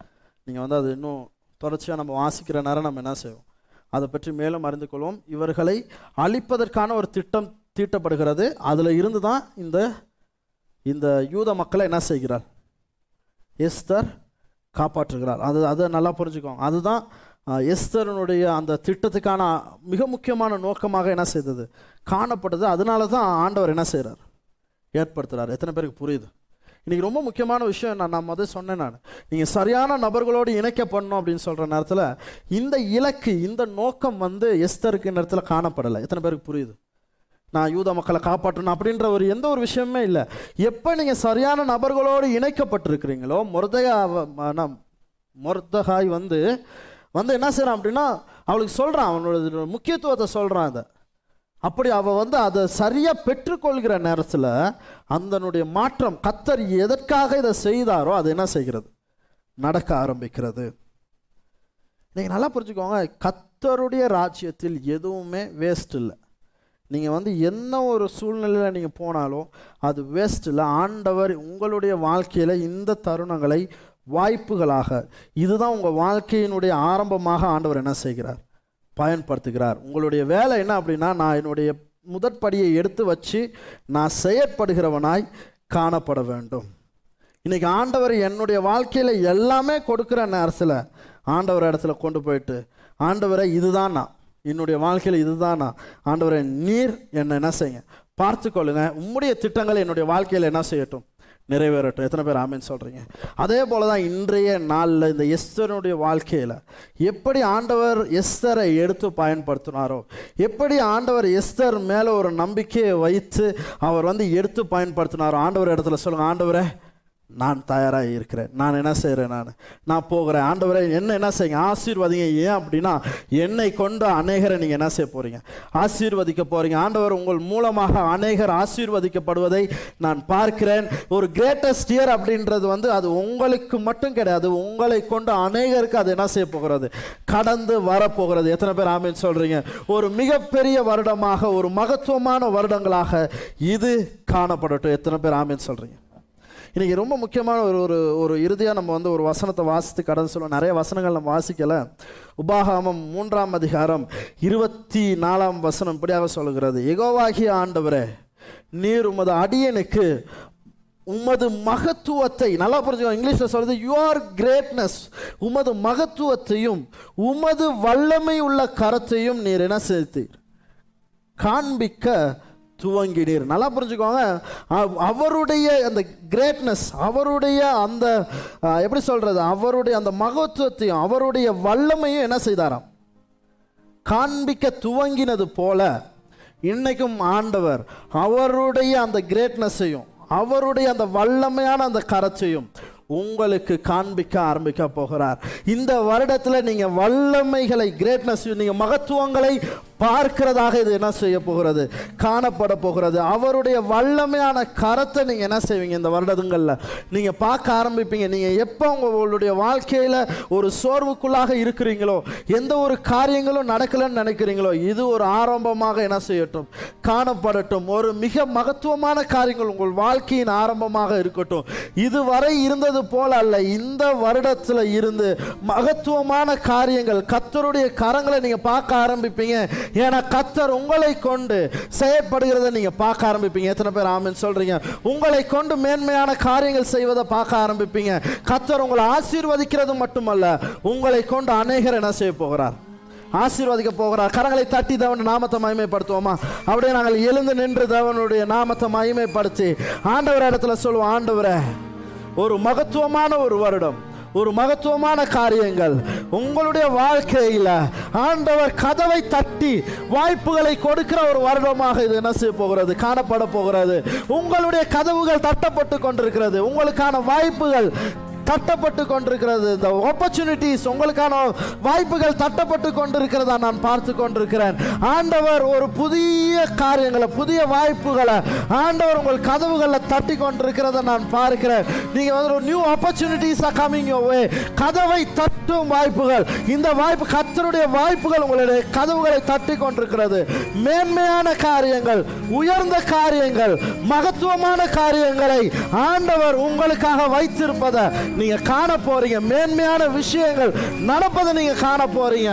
S1: நீங்கள் வந்து அது இன்னும் தொடர்ச்சியாக நம்ம வாசிக்கிற நேரம் நம்ம என்ன செய்வோம்? அதை பற்றி மேலும் அறிந்து கொள்வோம். இவர்களை அழிப்பதற்கான ஒரு திட்டம் தீட்டப்படுகிறது. அதில் இருந்து தான் இந்த இந்த யூத மக்களை என்ன செய்கிறார்? எஸ்தர் காப்பாற்றுகிறார். அது அதை நல்லா புரிஞ்சுக்கோங்க. அதுதான் அஹ், எஸ்தரனுடைய அந்த திட்டத்துக்கான மிக முக்கியமான நோக்கமாக என்ன செய்தது? காணப்பட்டது. அதனால தான் ஆண்டவர் என்ன செய்கிறார் ஏற்படுத்துகிறார் எத்தனை பேருக்கு புரியுது? இன்றைக்கி ரொம்ப முக்கியமான விஷயம் நான் நான் முதல் சொன்னேன் நான். நீங்கள் சரியான நபர்களோடு இணைக்கப்படணும் அப்படின்னு சொல்கிற நேரத்தில் இந்த இலக்கு இந்த நோக்கம் வந்து எஸ்தருக்கு நேரத்தில் காணப்படலை. எத்தனை பேருக்கு புரியுது? நான் யூத மக்களை காப்பாற்றணும் அப்படின்ற ஒரு எந்த ஒரு விஷயமே இல்லை. எப்போ நீங்கள் சரியான நபர்களோடு இணைக்கப்பட்டிருக்கிறீங்களோ முரதையா முரதகாய் வந்து வந்து என்ன செய்கிறான் அப்படின்னா அவளுக்கு சொல்கிறான் அவனோட முக்கியத்துவத்தை சொல்கிறான் அதை. அப்படி அவள் வந்து அதை சரியாக பெற்றுக்கொள்கிற நேரத்தில் அந்தனுடைய மாற்றம் கத்தர் எதற்காக இதை செய்தாரோ அது என்ன செய்கிறது? நடக்க ஆரம்பிக்கிறது. நீங்கள் நல்லா புரிஞ்சுக்கோங்க கத்தருடைய ராஜ்யத்தில் எதுவுமே வேஸ்ட் இல்லை. நீங்கள் வந்து என்ன ஒரு சூழ்நிலையில் நீங்கள் போனாலும் அது வேஸ்ட்டில் ஆண்டவர் உங்களுடைய வாழ்க்கையில் இந்த தருணங்களை வாய்ப்புகளாக இதுதான் உங்கள் வாழ்க்கையினுடைய ஆரம்பமாக ஆண்டவர் என்ன செய்கிறார்? பயன்படுத்துகிறார். உங்களுடைய வேலை என்ன அப்படின்னா நான் என்னுடைய முதற்படியை எடுத்து வச்சு நான் செயற்படுகிறவனாய் காணப்பட வேண்டும். இன்றைக்கி ஆண்டவர் என்னுடைய வாழ்க்கையில் எல்லாமே கொடுக்குற நேரத்தில் ஆண்டவர் இடத்துல கொண்டு போயிட்டு ஆண்டவரை இதுதான் நான் என்னுடைய வாழ்க்கையில் இதுதானா? ஆண்டவரை நீர் என்னை என்ன செய்யுங்க? பார்த்துக்கொள்ளுங்க. உம்முடைய திட்டங்கள் என்னுடைய வாழ்க்கையில் என்ன செய்யட்டும்? நிறைவேறட்டும். எத்தனை பேர் ஆமின்னு சொல்கிறீங்க அதே போல தான் இன்றைய நாளில் இந்த எஸ்தருனுடைய வாழ்க்கையில் எப்படி ஆண்டவர் எஸ்தரை எடுத்து பயன்படுத்தினாரோ எப்படி ஆண்டவர் எஸ்தர் மேலே ஒரு நம்பிக்கையை வைத்து அவர் வந்து எடுத்து பயன்படுத்தினாரோ ஆண்டவர் இடத்துல சொல்லுங்கள் ஆண்டவரை நான் தயாராக இருக்கிறேன். நான் என்ன செய்கிறேன் நான்? நான் போகிறேன். ஆண்டவரை என்ன என்ன செய்யுங்க? ஆசீர்வதிங்க. ஏன் அப்படின்னா என்னை கொண்டு அநேகரை நீங்கள் என்ன செய்ய போகிறீங்க ஆசீர்வதிக்க போகிறீங்க ஆண்டவர் உங்கள் மூலமாக அநேகர் ஆசீர்வதிக்கப்படுவதை நான் பார்க்கிறேன். ஒரு கிரேட்டஸ்ட் இயர் அப்படின்றது வந்து அது உங்களுக்கு மட்டும் கிடையாது. உங்களை கொண்டு அநேகருக்கு அது என்ன செய்ய போகிறது? கடந்து வரப்போகிறது. எத்தனை பேர் ஆமின்னு சொல்கிறீங்க ஒரு மிகப்பெரிய வருடமாக ஒரு மகத்துவமான வருடங்களாக இது காணப்படட்டும். எத்தனை பேர் ஆமின்னு சொல்கிறீங்க இன்னைக்கு ரொம்ப முக்கியமான ஒரு ஒரு ஒரு இறுதியாக நம்ம வந்து ஒரு வசனத்தை வாசித்து கடந்து சொல்லுவோம் நிறைய வசனங்கள் நம்ம வாசிக்கல. உபாகாமம் மூன்றாம் அதிகாரம் இருபத்தி நாலாம் வசனம் இப்படியாக சொல்லுகிறது. எகோவாகிய ஆண்டவரே நீர் உமது அடியனுக்கு உமது மகத்துவத்தை நல்லா புரிஞ்சுக்கோ இங்கிலீஷில் சொல்றது யுவர் கிரேட்னஸ் உமது மகத்துவத்தையும் உமது வல்லமை உள்ள கரத்தையும் நீர் என்ன செலுத்தீர் காண்பிக்க துவங்கினீர். நல்லா புரிஞ்சுக்கோங்க. அவருடைய அந்த கிரேட்னஸ் அவருடைய அந்த எப்படி சொல்றது? அவருடைய அந்த மகத்துவத்தையும் அவருடைய வல்லமையும் என்ன செய்தாராம்? காண்பிக்க துவங்கினது போல இன்னைக்கும் ஆண்டவர் அவருடைய அந்த கிரேட்னஸையும் அவருடைய அந்த வல்லமையான அந்த கரச்சையும் உங்களுக்கு காண்பிக்க ஆரம்பிக்க போகிறார். இந்த வருடத்தில் நீங்கள் வல்லமைகளை கிரேட்னஸ் நீங்கள் மகத்துவங்களை பார்க்கிறதாக இது என்ன செய்ய போகிறது? காணப்பட போகிறது. அவருடைய வல்லமையான கரத்தை நீங்கள் என்ன செய்வீங்க இந்த வருடங்களில்? நீங்கள் பார்க்க ஆரம்பிப்பீங்க. நீங்கள் எப்போ உங்களுடைய வாழ்க்கையில் ஒரு சோர்வுக்குள்ளாக இருக்கிறீங்களோ எந்த ஒரு காரியங்களும் நடக்கலன்னு நினைக்கிறீங்களோ இது ஒரு ஆரம்பமாக என்ன செய்யட்டும்? காணப்படட்டும். ஒரு மிக மகத்துவமான காரியங்கள் உங்கள் வாழ்க்கையின் ஆரம்பமாக இருக்கட்டும். இதுவரை இருந்தது போல அல்ல. இந்த வருடத்தில் இருந்து மகத்துவமான காரியங்கள் கத்தருடைய கரங்களை நீங்கள் பார்க்க ஆரம்பிப்பீங்க. ஏன்னா கத்தர் உங்களை கொண்டு செயற்படுகிறத நீங்க பார்க்க ஆரம்பிப்பீங்க. எத்தனை பேர் ஆமின்னு சொல்றீங்க? உங்களை கொண்டு மேன்மையான காரியங்கள் செய்வதை பார்க்க ஆரம்பிப்பீங்க. கத்தர் உங்களை ஆசீர்வதிக்கிறது மட்டுமல்ல உங்களை கொண்டு அநேகர் என்ன செய்ய போகிறார்? ஆசீர்வதிக்க போகிறார். கரங்களை தட்டி தேவன் நாமத்தை மகிமைப்படுத்துவோமா? அப்படியே நாங்கள் எழுந்து நின்று தேவனுடைய நாமத்தை மகிமைப்படுத்தி ஆண்டவர் இடத்துல சொல்லுவோம் ஆண்டவரை ஒரு மகத்துவமான ஒரு வருடம். ஒரு மகத்துவமான காரியங்கள். உங்களுடைய வாழ்க்கையில ஆண்டவர் கதவை தட்டி வாய்ப்புகளை கொடுக்கிற ஒரு வருடமாக இது என்ன செய்ய போகிறது? காணப்பட போகிறது. உங்களுடைய கதவுகள் தட்டப்பட்டு கொண்டிருக்கிறது. உங்களுக்கான வாய்ப்புகள் தட்டப்பட்டு கொண்டிருக்கிறது. இந்த ஆப்பர்ச்சுனிட்டிஸ் உங்களுக்கான வாய்ப்புகள் தட்டப்பட்டு கொண்டிருக்கிறதா நான் பார்த்து கொண்டிருக்கிறேன். ஆண்டவர் ஒரு புதிய காரியங்களை புதிய வாய்ப்புகளை ஆண்டவர் உங்கள் கதவுகளில் தட்டி கொண்டிருக்கிறத நான் பார்க்கிறேன். நீங்கள் வந்து ஒரு new opportunities are coming way கதவை தட்டும் வாய்ப்புகள். இந்த வாய்ப்பு கத்தருடைய வாய்ப்புகள் உங்களுடைய கதவுகளை தட்டி கொண்டிருக்கிறது. மேன்மையான காரியங்கள் உயர்ந்த காரியங்கள் மகத்துவமான காரியங்களை ஆண்டவர் உங்களுக்காக வைத்திருப்பதை நீங்க காண போறீங்க மேன்மையான விஷயங்கள் நடப்பதை நீங்க காண போறீங்க